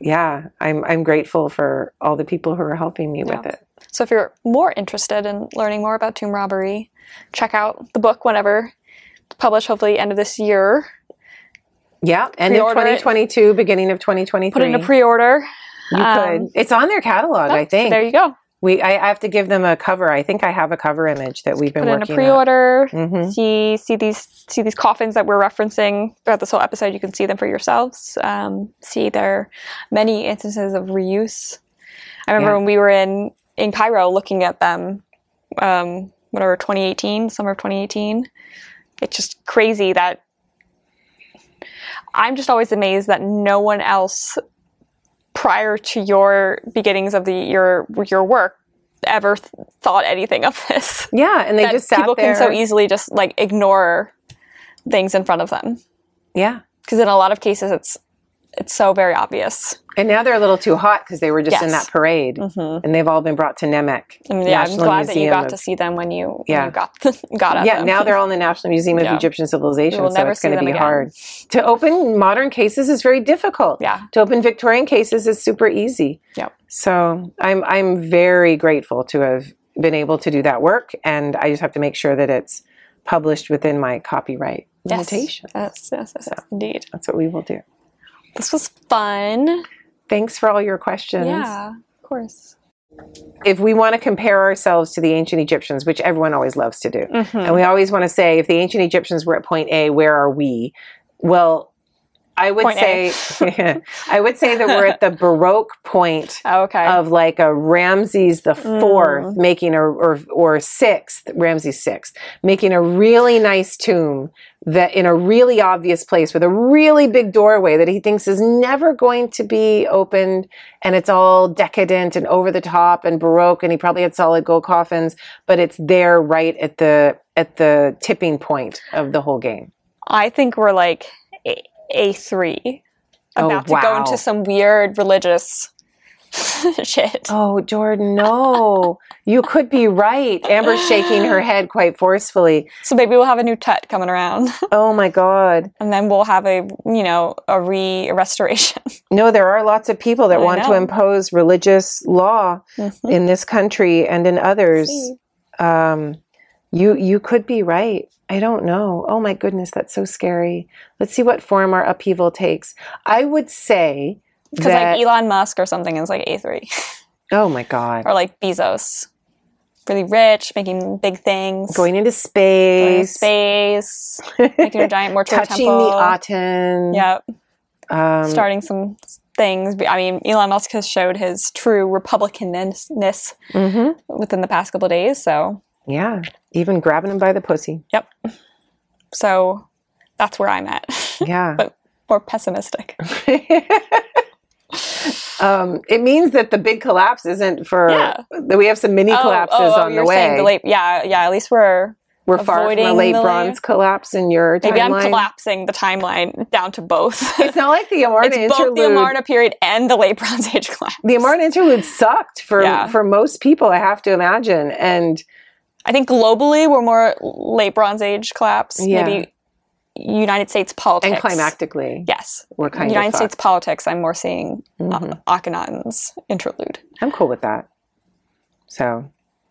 yeah, I'm I'm grateful for all the people who are helping me with it. So if you're more interested in learning more about tomb robbery, check out the book whenever published, hopefully end of this year. Yeah, end of Pre-order it. 2022, beginning of 2023. Put in a pre-order. You um, could. It's on their catalog, I think. There you go. we I, I have to give them a cover. I think I have a cover image that we've been working on. Put it in a pre-order. Mhm. See see these see these coffins that we're referencing throughout this whole episode. You can see them for yourselves. Um, see there are many instances of reuse. I remember Yeah. when we were in in Cairo looking at them. Um, whatever 2018, summer of 2018. It's just crazy that I'm just always amazed that no one else prior to your beginnings of the your your work ever th- thought anything of this. Yeah, and they that just sat people there. can so easily just like ignore things in front of them yeah, because in a lot of cases it's it's so very obvious. and now they're a little too hot because they were just in that parade, Mm-hmm. and they've all been brought to NMEC. And yeah, I'm National glad that you got of- to see them when you when Yeah. you got [LAUGHS] got at Yeah, them. now they're all in the National Museum of Yeah. Egyptian Civilization, We will so it's going to be again. hard. To open modern cases is very difficult. yeah, To open Victorian cases is super easy. Yep. So I'm I'm very grateful to have been able to do that work, and I just have to make sure that it's published within my copyright yes, limitation. yes, yes, yes, yes, indeed. That's what we will do. This was fun. Thanks for all your questions. Yeah, of course. If we want to compare ourselves to the ancient Egyptians, which everyone always loves to do, Mhm. and we always want to say, if the ancient Egyptians were at point A, where are we? Well, I would Point say, [LAUGHS] I would say that we're at the Baroque point [LAUGHS] Oh, okay. of like a Ramses the Mm. fourth making a or or sixth Ramses sixth making a really nice tomb that in a really obvious place with a really big doorway that he thinks is never going to be opened and it's all decadent and over the top and baroque and he probably had solid gold coffins but it's there right at the at the tipping point of the whole game I think we're like a, a three, Oh, about to go into some weird religious [LAUGHS] shit. Oh, Jordan, no. you could be right. Amber's shaking her head quite forcefully. So maybe we'll have a new tut coming around, [LAUGHS] Oh my God. and then we'll have a you know a re restoration. [LAUGHS] No, there are lots of people that I want to impose religious law in this country and in others. Um, you you could be right. I don't know. Oh my goodness, that's so scary. Let's see what form our upheaval takes. I would say Because like Elon Musk or something is like A three. [LAUGHS] Oh my God, or like Bezos, really rich, making big things, going into going to space, space, [LAUGHS] making a giant mortuary touching temple. the Aten. Yep. Um, starting some things. I mean, Elon Musk has showed his true republicanness mhm. within the past couple of days. So, Yeah, even grabbing him by the pussy. yep. So that's where I'm at. Yeah. [LAUGHS] but more pessimistic. [LAUGHS] um, it means that the big collapse isn't for Yeah. that we have some mini collapses on the Oh, you're saying way. the late, yeah, yeah. At least we're We're far from a avoiding late the bronze collapse in your timeline. maybe I'm collapsing the timeline down to both. It's not like the [LAUGHS] Amarna it's both the Amarna period and the late Bronze Age collapse. the Amarna interlude sucked for Yeah. for most people. I have to imagine, and I think globally we're more late Bronze Age collapse. Yeah. Maybe United States politics and climactically, Yes, we're kind United of States politics. I'm more seeing uh, Akhenaten's interlude. I'm cool with that. So,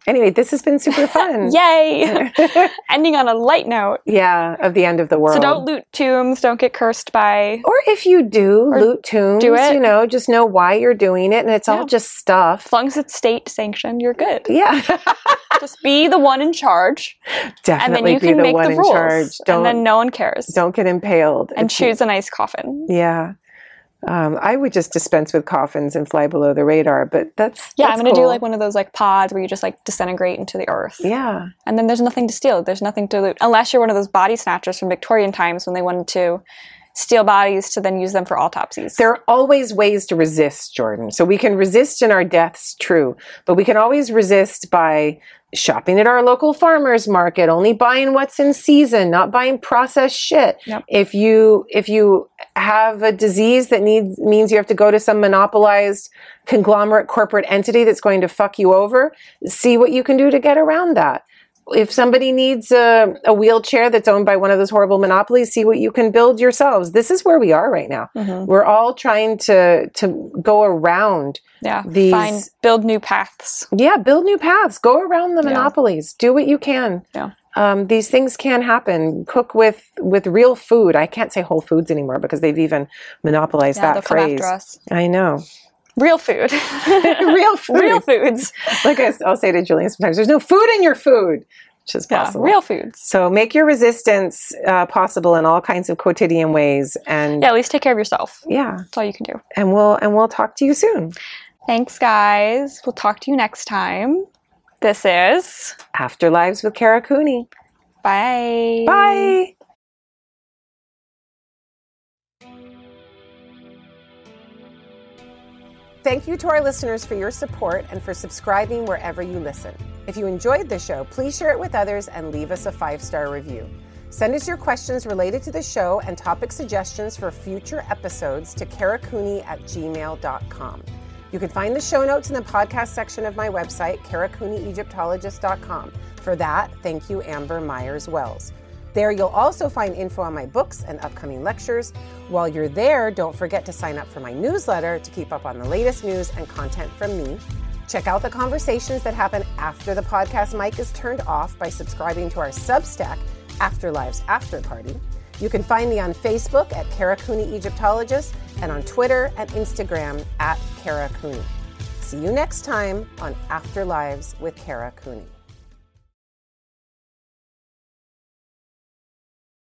Anyway, this has been super [LAUGHS] fun. Yay! [LAUGHS] Ending on a light note. yeah, of the end of the world. So don't loot tombs. Don't get cursed by. or if you do loot tombs, do it. you know, just know why you're doing it, and it's Yeah. all just stuff. As long as it's state sanctioned, you're good. Yeah, [LAUGHS] Just be the one in charge, and then definitely you be can the make one the in rules, charge. Don't and then no one cares. don't get impaled and choose a nice coffin. Yeah. Um, I would just dispense with coffins and fly below the radar, but that's Yeah, that's I'm gonna do like one of those like pods where you just like disintegrate into the earth, yeah, and then there's nothing to steal. There's nothing to loot, unless you're one of those body snatchers from Victorian times when they wanted to steal bodies to then use them for autopsies. there are always ways to resist, Jordan. So we can resist in our deaths, true, but we can always resist by shopping at our local farmers market, only buying what's in season, not buying processed shit. Yep. If you if you have a disease that needs means you have to go to some monopolized conglomerate corporate entity that's going to fuck you over, see what you can do to get around that. If somebody needs a, a wheelchair that's owned by one of those horrible monopolies, see what you can build yourselves. This is where we are right now. Mhm. We're all trying to to go around. Yeah, These- find build new paths. Yeah, build new paths. Go around the Yeah. monopolies. Do what you can. Yeah. Um, these things can happen. Cook with with real food. I can't say Whole Foods anymore because they've even monopolized Yeah, that phrase. I know. Real food. [LAUGHS] real food. [LAUGHS] Real foods. Like I, will say to Julian sometimes, there's no food in your food, which is possible Yeah, real foods. So make your resistance uh, possible in all kinds of quotidian ways, and Yeah, at least take care of yourself. yeah, That's all you can do. and we'll and we'll talk to you soon. Thanks, guys. We'll talk to you next time. This is Afterlives with Kara Cooney. bye. Bye. Thank you to our listeners for your support and for subscribing wherever you listen. If you enjoyed the show, please share it with others and leave us a five star review. Send us your questions related to the show and topic suggestions for future episodes to karacooney at gmail.com. You can find the show notes in the podcast section of my website, karacooneyegyptologist.com. For that, thank you, Amber Myers Wells. There, you'll also find info on my books and upcoming lectures. While you're there, don't forget to sign up for my newsletter to keep up on the latest news and content from me. Check out the conversations that happen after the podcast mic is turned off by subscribing to our Substack, Afterlives After Party. You can find me on Facebook at Kara Cooney Egyptologist and on Twitter and Instagram at Kara Cooney. See you next time on Afterlives with Kara Cooney.